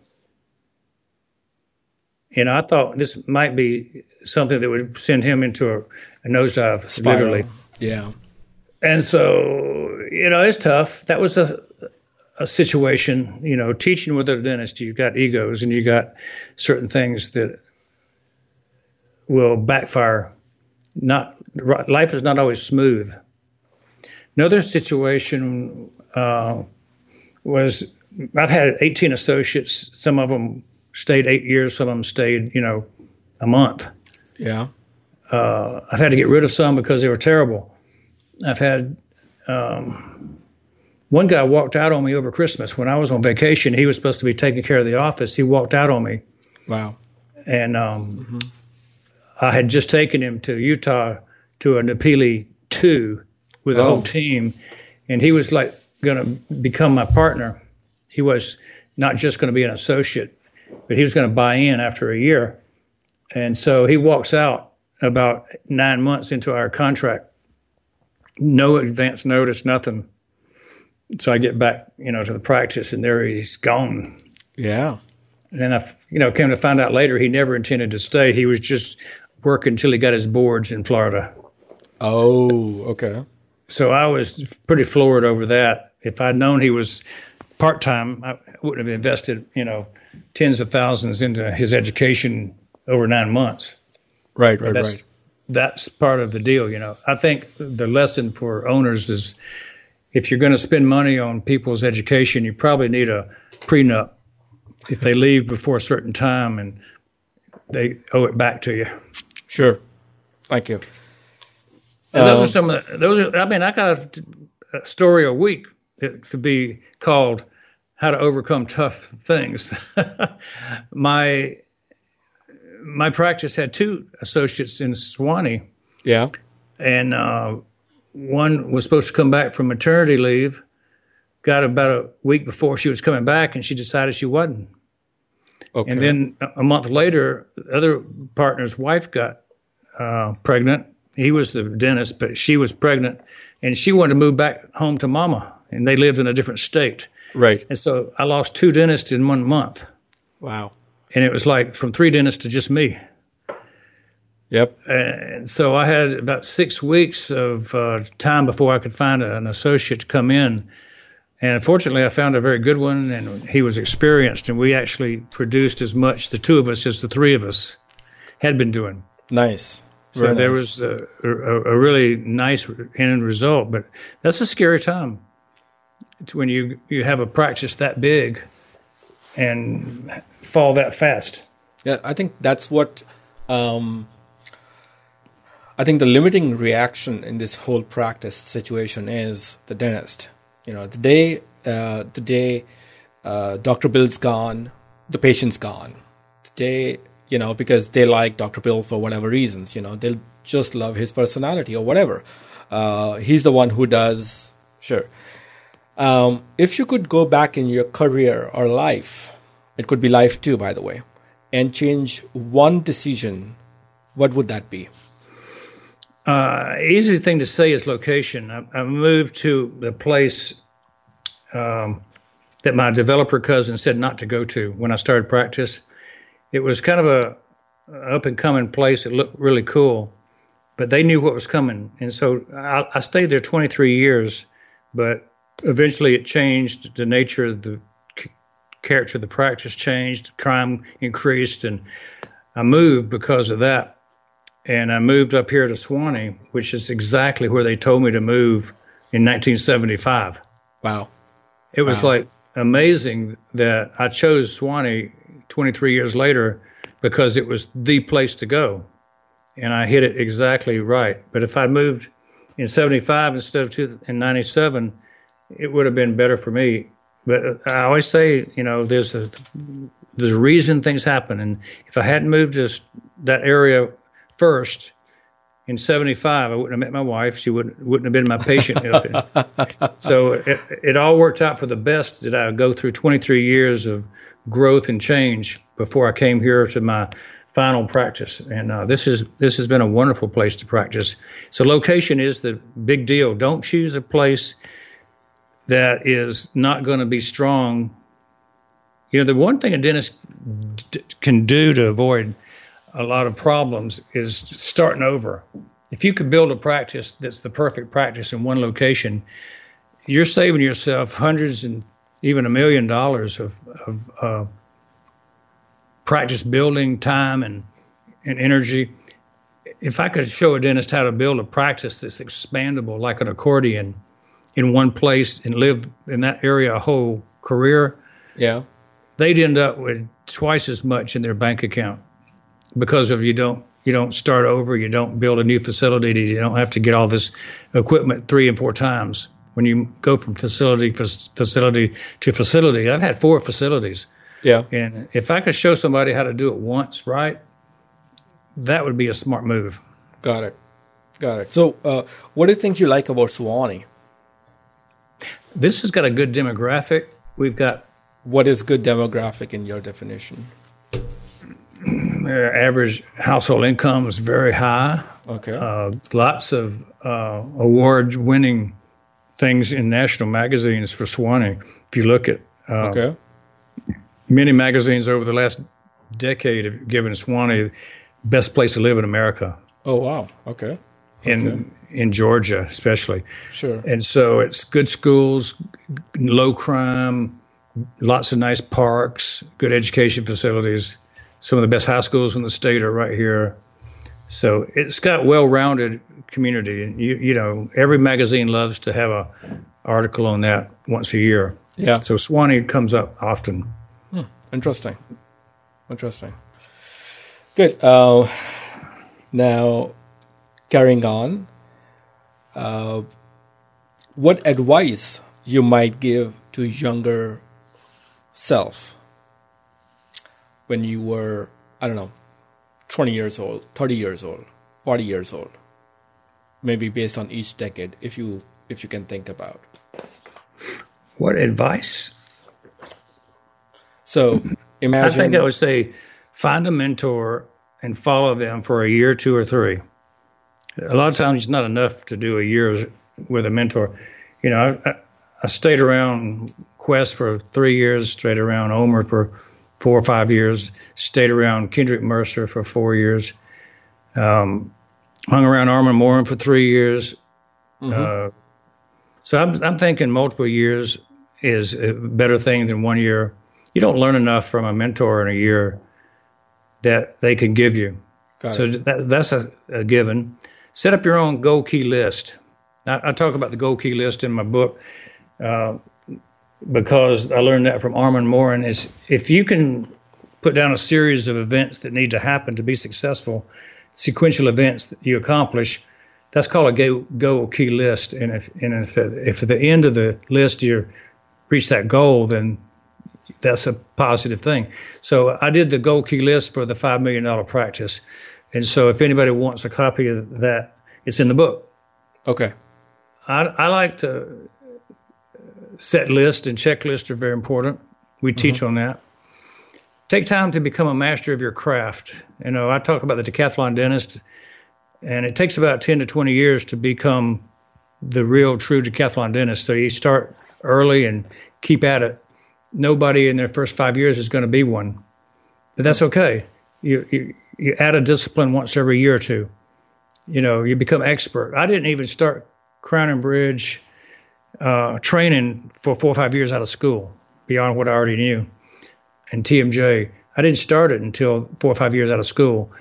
You know, I thought this might be something that would send him into a, a nosedive, literally. Yeah. And so, you know, it's tough. That was a, a situation, you know, teaching with a dentist, you've got egos and you got certain things that will backfire. Not life is not always smooth. Another situation uh, was I've had 18 associates. Some of them stayed eight years. Some of them stayed, you know, a month. Yeah. Uh, I've had to get rid of some because they were terrible. I've had um, one guy walked out on me over Christmas when I was on vacation. He was supposed to be taking care of the office. He walked out on me, Wow. and um, I had just taken him to Utah to a Napili two with the Oh. whole team, and he was like going to become my partner. He was not just going to be an associate, but he was going to buy in after a year. And so he walks out about nine months into our contract, no advance notice, nothing. So I get back, you know, to the practice, and there he's gone. Yeah. And then I, you know, came to find out later he never intended to stay. He was just working until he got his boards in Florida. Oh, okay. So I was pretty floored over that. If I'd known he was part time, I wouldn't have invested, you know, tens of thousands into his education over nine months. Right, right, That's right. that's part of the deal, you know. I think the lesson for owners is if you're going to spend money on people's education, you probably need a prenup if they leave before a certain time and they owe it back to you. Sure. Thank you. And those Um, are some of the, those. Are, I mean, I got a, a story a week that could be called "How to Overcome Tough Things." my my practice had two associates in Suwanee, Yeah. and uh, one was supposed to come back from maternity leave. Got about a week before she was coming back, and she decided she wasn't. Okay. And then a month later, the other partner's wife got uh, pregnant. He was the dentist, but she was pregnant, and she wanted to move back home to mama, and they lived in a different state. right. And so I lost two dentists in one month, Wow. and it was like from three dentists to just me. Yep. And so I had about six weeks of uh, time before I could find an associate to come in. And unfortunately, I found a very good one, and he was experienced, and we actually produced as much, the two of us, as the three of us had been doing. Nice. So Very there nice. was a, a, a really nice end result, but that's a scary time. It's when you, you have a practice that big and fall that fast. Yeah, I think that's what. Um, I think the limiting reaction in this whole practice situation is the dentist. You know, the day uh, the day uh, Doctor Bill's gone, the patient's gone. The day you know because they like Doctor Bill for whatever reasons. You know, they'll just love his personality or whatever. Uh, he's the one who does sure. Um, if you could go back in your career or life, it could be life too, by the way, and change one decision, what would that be? Uh, easy thing to say is location. I, I moved to the place um, that my developer cousin said not to go to when I started practice. It was kind of a up and coming place. It looked really cool, but they knew what was coming, and so I, I stayed there 23 years. But eventually, it changed. The nature of the c- character of the practice changed. Crime increased, and I moved because of that and I moved up here to Suwanee, which is exactly where they told me to move in 1975. Wow. It was Wow. like amazing that I chose Suwanee 23 years later because it was the place to go, and I hit it exactly right. But if I moved in 75 instead of two, in 97, it would have been better for me. But I always say, you know, there's a there's a reason things happen, and if I hadn't moved to s- that area first in 75 i wouldn't have met my wife. She wouldn't wouldn't have been my patient. So it, it all worked out for the best that i go through 23 years of growth and change before i came here to my final practice. And uh, this is this has been a wonderful place to practice. So location is the big deal. Don't choose a place that is not going to be strong. You know the one thing a dentist d- can do to avoid a lot of problems is starting over. If you could build a practice that's the perfect practice in one location, you're saving yourself hundreds and even a million dollars of, of uh, practice building time and, and energy. If I could show a dentist how to build a practice that's expandable like an accordion in one place and live in that area a whole career, Yeah. they'd end up with twice as much in their bank account because of you don't you don't start over, you don't build a new facility, you don't have to get all this equipment three and four times. When you go from facility to facility to facility, I've had four facilities, Yeah. and if I could show somebody how to do it once right, that would be a smart move. Got it. Got it. So, uh, what do you think you like about Suwanee? This has got a good demographic. We've got What is good demographic in your definition? Uh, average household income is very high. Okay. uh, lots of uh, award winning things in national magazines for Suwanee. If you look at uh, okay. many magazines over the last decade have given Suwanee best place to live in America, Oh wow. Okay. in in Georgia especially. Sure. And so it's good schools, low crime, lots of nice parks, good education facilities. Some of the best high schools in the state are right here. So it's got well-rounded community, and you you know every magazine loves to have a article on that once a year. Yeah. So Suwanee comes up often. Interesting. Interesting. Good. Uh, now, carrying on, uh, what advice you might give to younger self when you were, I don't know, 20 years old, 30 years old, 40 years old? Maybe based on each decade, if you if you can think about. What advice? So imagine. I think I would say find a mentor and follow them for a year, two or three. A lot of times it's not enough to do a year with a mentor. You know, I, I stayed around Quest for three years, stayed around Omer for four or five years, stayed around Kendrick Mercer for four years. Um, hung around Armand Morin for three years. Uh, so I'm, I'm thinking multiple years is a better thing than one year. You don't learn enough from a mentor in a year that they can give you. Got so that, that's a, a given. Set up your own goal key list. I, I talk about the goal key list in my book uh, because I learned that from Armand Morin. Is if you can put down a series of events that need to happen to be successful, sequential events that you accomplish, that's called a go, goal key list. And if and if, if at the end of the list you reach that goal, then that's a positive thing. So I did the goal key list for the five million dollar practice, and so if anybody wants a copy of that, it's in the book. Okay. I, I like to set list and checklist are very important. We mm-hmm. teach on that. Take time to become a master of your craft. You know, I talk about the decathlon dentist, and it takes about ten to twenty years to become the real true decathlon dentist. So you start early and keep at it. Nobody in their first five years is going to be one, but that's mm-hmm. okay. You, you you add a discipline once every year or two. You know, you become expert. I didn't even start Crown and Bridge uh, training for four or five years out of school, beyond what I already knew. And TMJ, I didn't start it until four or five years out of school,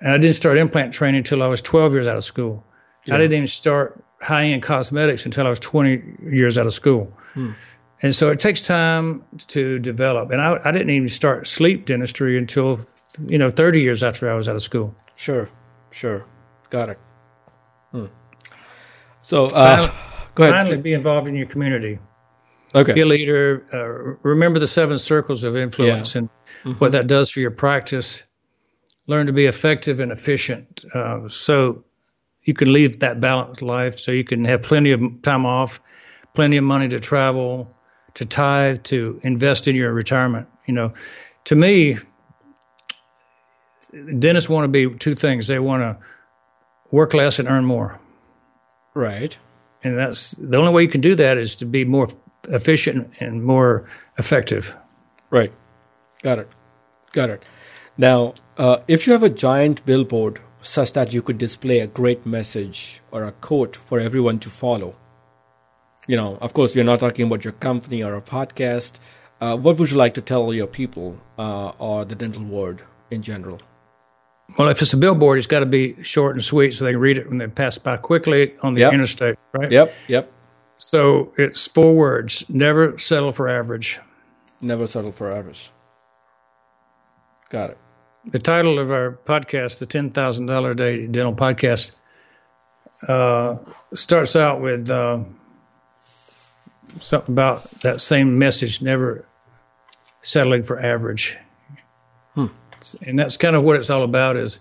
and I didn't start implant training until I was 12 years out of school. I didn't even start high-end cosmetics until I was 20 years out of school. And so it takes time to develop. And I, I didn't even start sleep dentistry until, you know, 30 years after I was out of school. Sure. Sure. Got it. Hmm. So, uh, go ahead. Finally, be involved in your community. Okay. Be a leader. Uh, remember the seven circles of influence and what that does for your practice. Learn to be effective and efficient. Uh, so you can lead that balanced life. So you can have plenty of time off, plenty of money to travel, to tithe, to invest in your retirement. You know, to me, dentists want to be two things. They want to work less and earn more. Right. And that's the only way you can do that is to be more efficient and more effective. Right. Got it. Got it. Now, uh, if you have a giant billboard such that you could display a great message or a quote for everyone to follow, you know, of course, we're not talking about your company or a podcast. Uh, what would you like to tell your people uh, or the dental world in general? Well, if it's a billboard, it's got to be short and sweet so they can read it when they pass by quickly on the Yep. interstate, right? Yep. Yep. So it's four words never settle for average. Never settle for average. Got it. The title of our podcast, the $10,000 a day dental podcast, uh, starts out with uh, something about that same message never settling for average. And that's kind of what it's all about is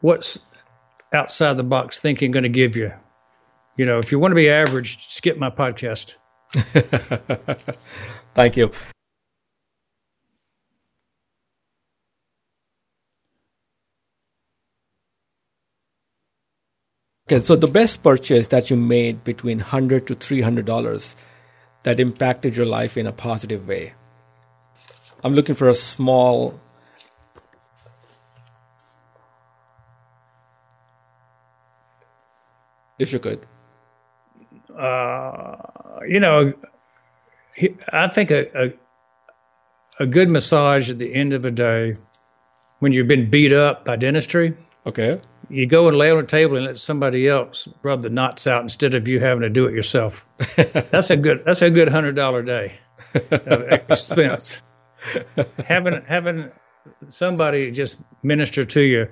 what's outside the box thinking going to give you. You know, if you want to be average, skip my podcast. Thank you. Okay, so the best purchase that you made between hundred to three hundred dollars that impacted your life in a positive way. I'm looking for a small. If you could. Uh, you know, I think a, a a good massage at the end of a day, when you've been beat up by dentistry, Okay. you go and lay on a table and let somebody else rub the knots out instead of you having to do it yourself. that's a good that's a good hundred dollar day of expense. having having somebody just minister to you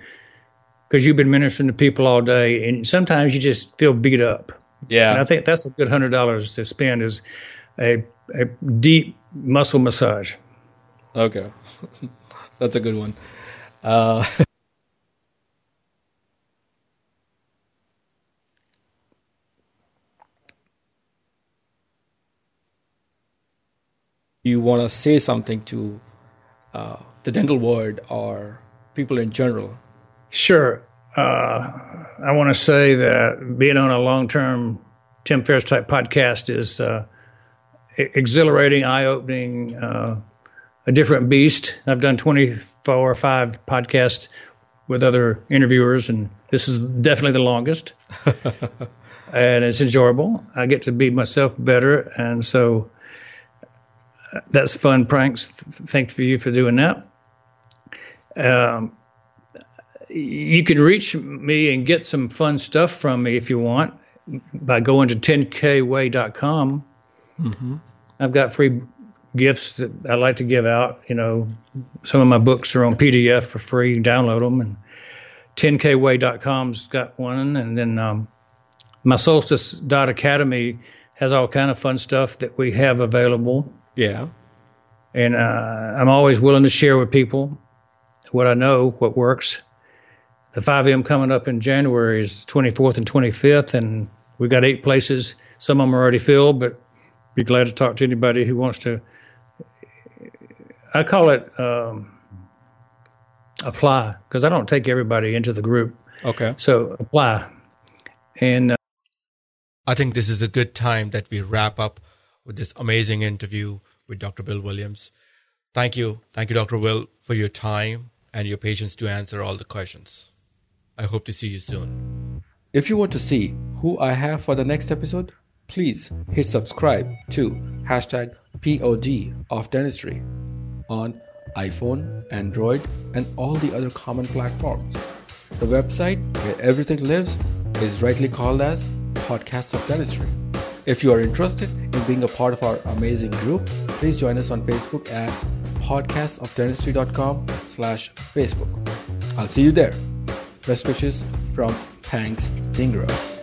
because you've been ministering to people all day, and sometimes you just feel beat up. Yeah. And I think that's a good hundred dollars to spend is a a deep muscle massage. Okay. That's a good one. Uh, you want to say something to uh, the dental world or people in general? Sure. Uh, I want to say that being on a long term Tim Ferriss type podcast is uh, exhilarating, eye opening, uh, a different beast. I've done 24 or 5 podcasts with other interviewers, and this is definitely the longest. and it's enjoyable. I get to be myself better, and so uh, that's fun pranks. Thank for you for doing that. Um, you can reach me and get some fun stuff from me if you want by going to 10kway.com. Mm-hmm. I've got free gifts that I like to give out. You know, some of my books are on PDF for free. Download them, and 10kway.com's got one, and then um, my Solstice Academy has all kind of fun stuff that we have available. Yeah, and uh, I'm always willing to share with people what I know, what works. The 5M coming up in January is 24th and 25th, and we've got eight places. Some of them are already filled, but be glad to talk to anybody who wants to. I call it um, apply because I don't take everybody into the group. Okay. So apply. And uh, I think this is a good time that we wrap up with this amazing interview with Dr. Bill Williams. Thank you. Thank you, Dr. Will, for your time and your patience to answer all the questions. I hope to see you soon. If you want to see who I have for the next episode, please hit subscribe to hashtag POD of dentistry on iPhone, Android, and all the other common platforms. The website where everything lives is rightly called as Podcasts of Dentistry. If you are interested in being a part of our amazing group, please join us on Facebook at podcastofdentistry.com slash Facebook. I'll see you there. Best wishes from Pangs Dhingra.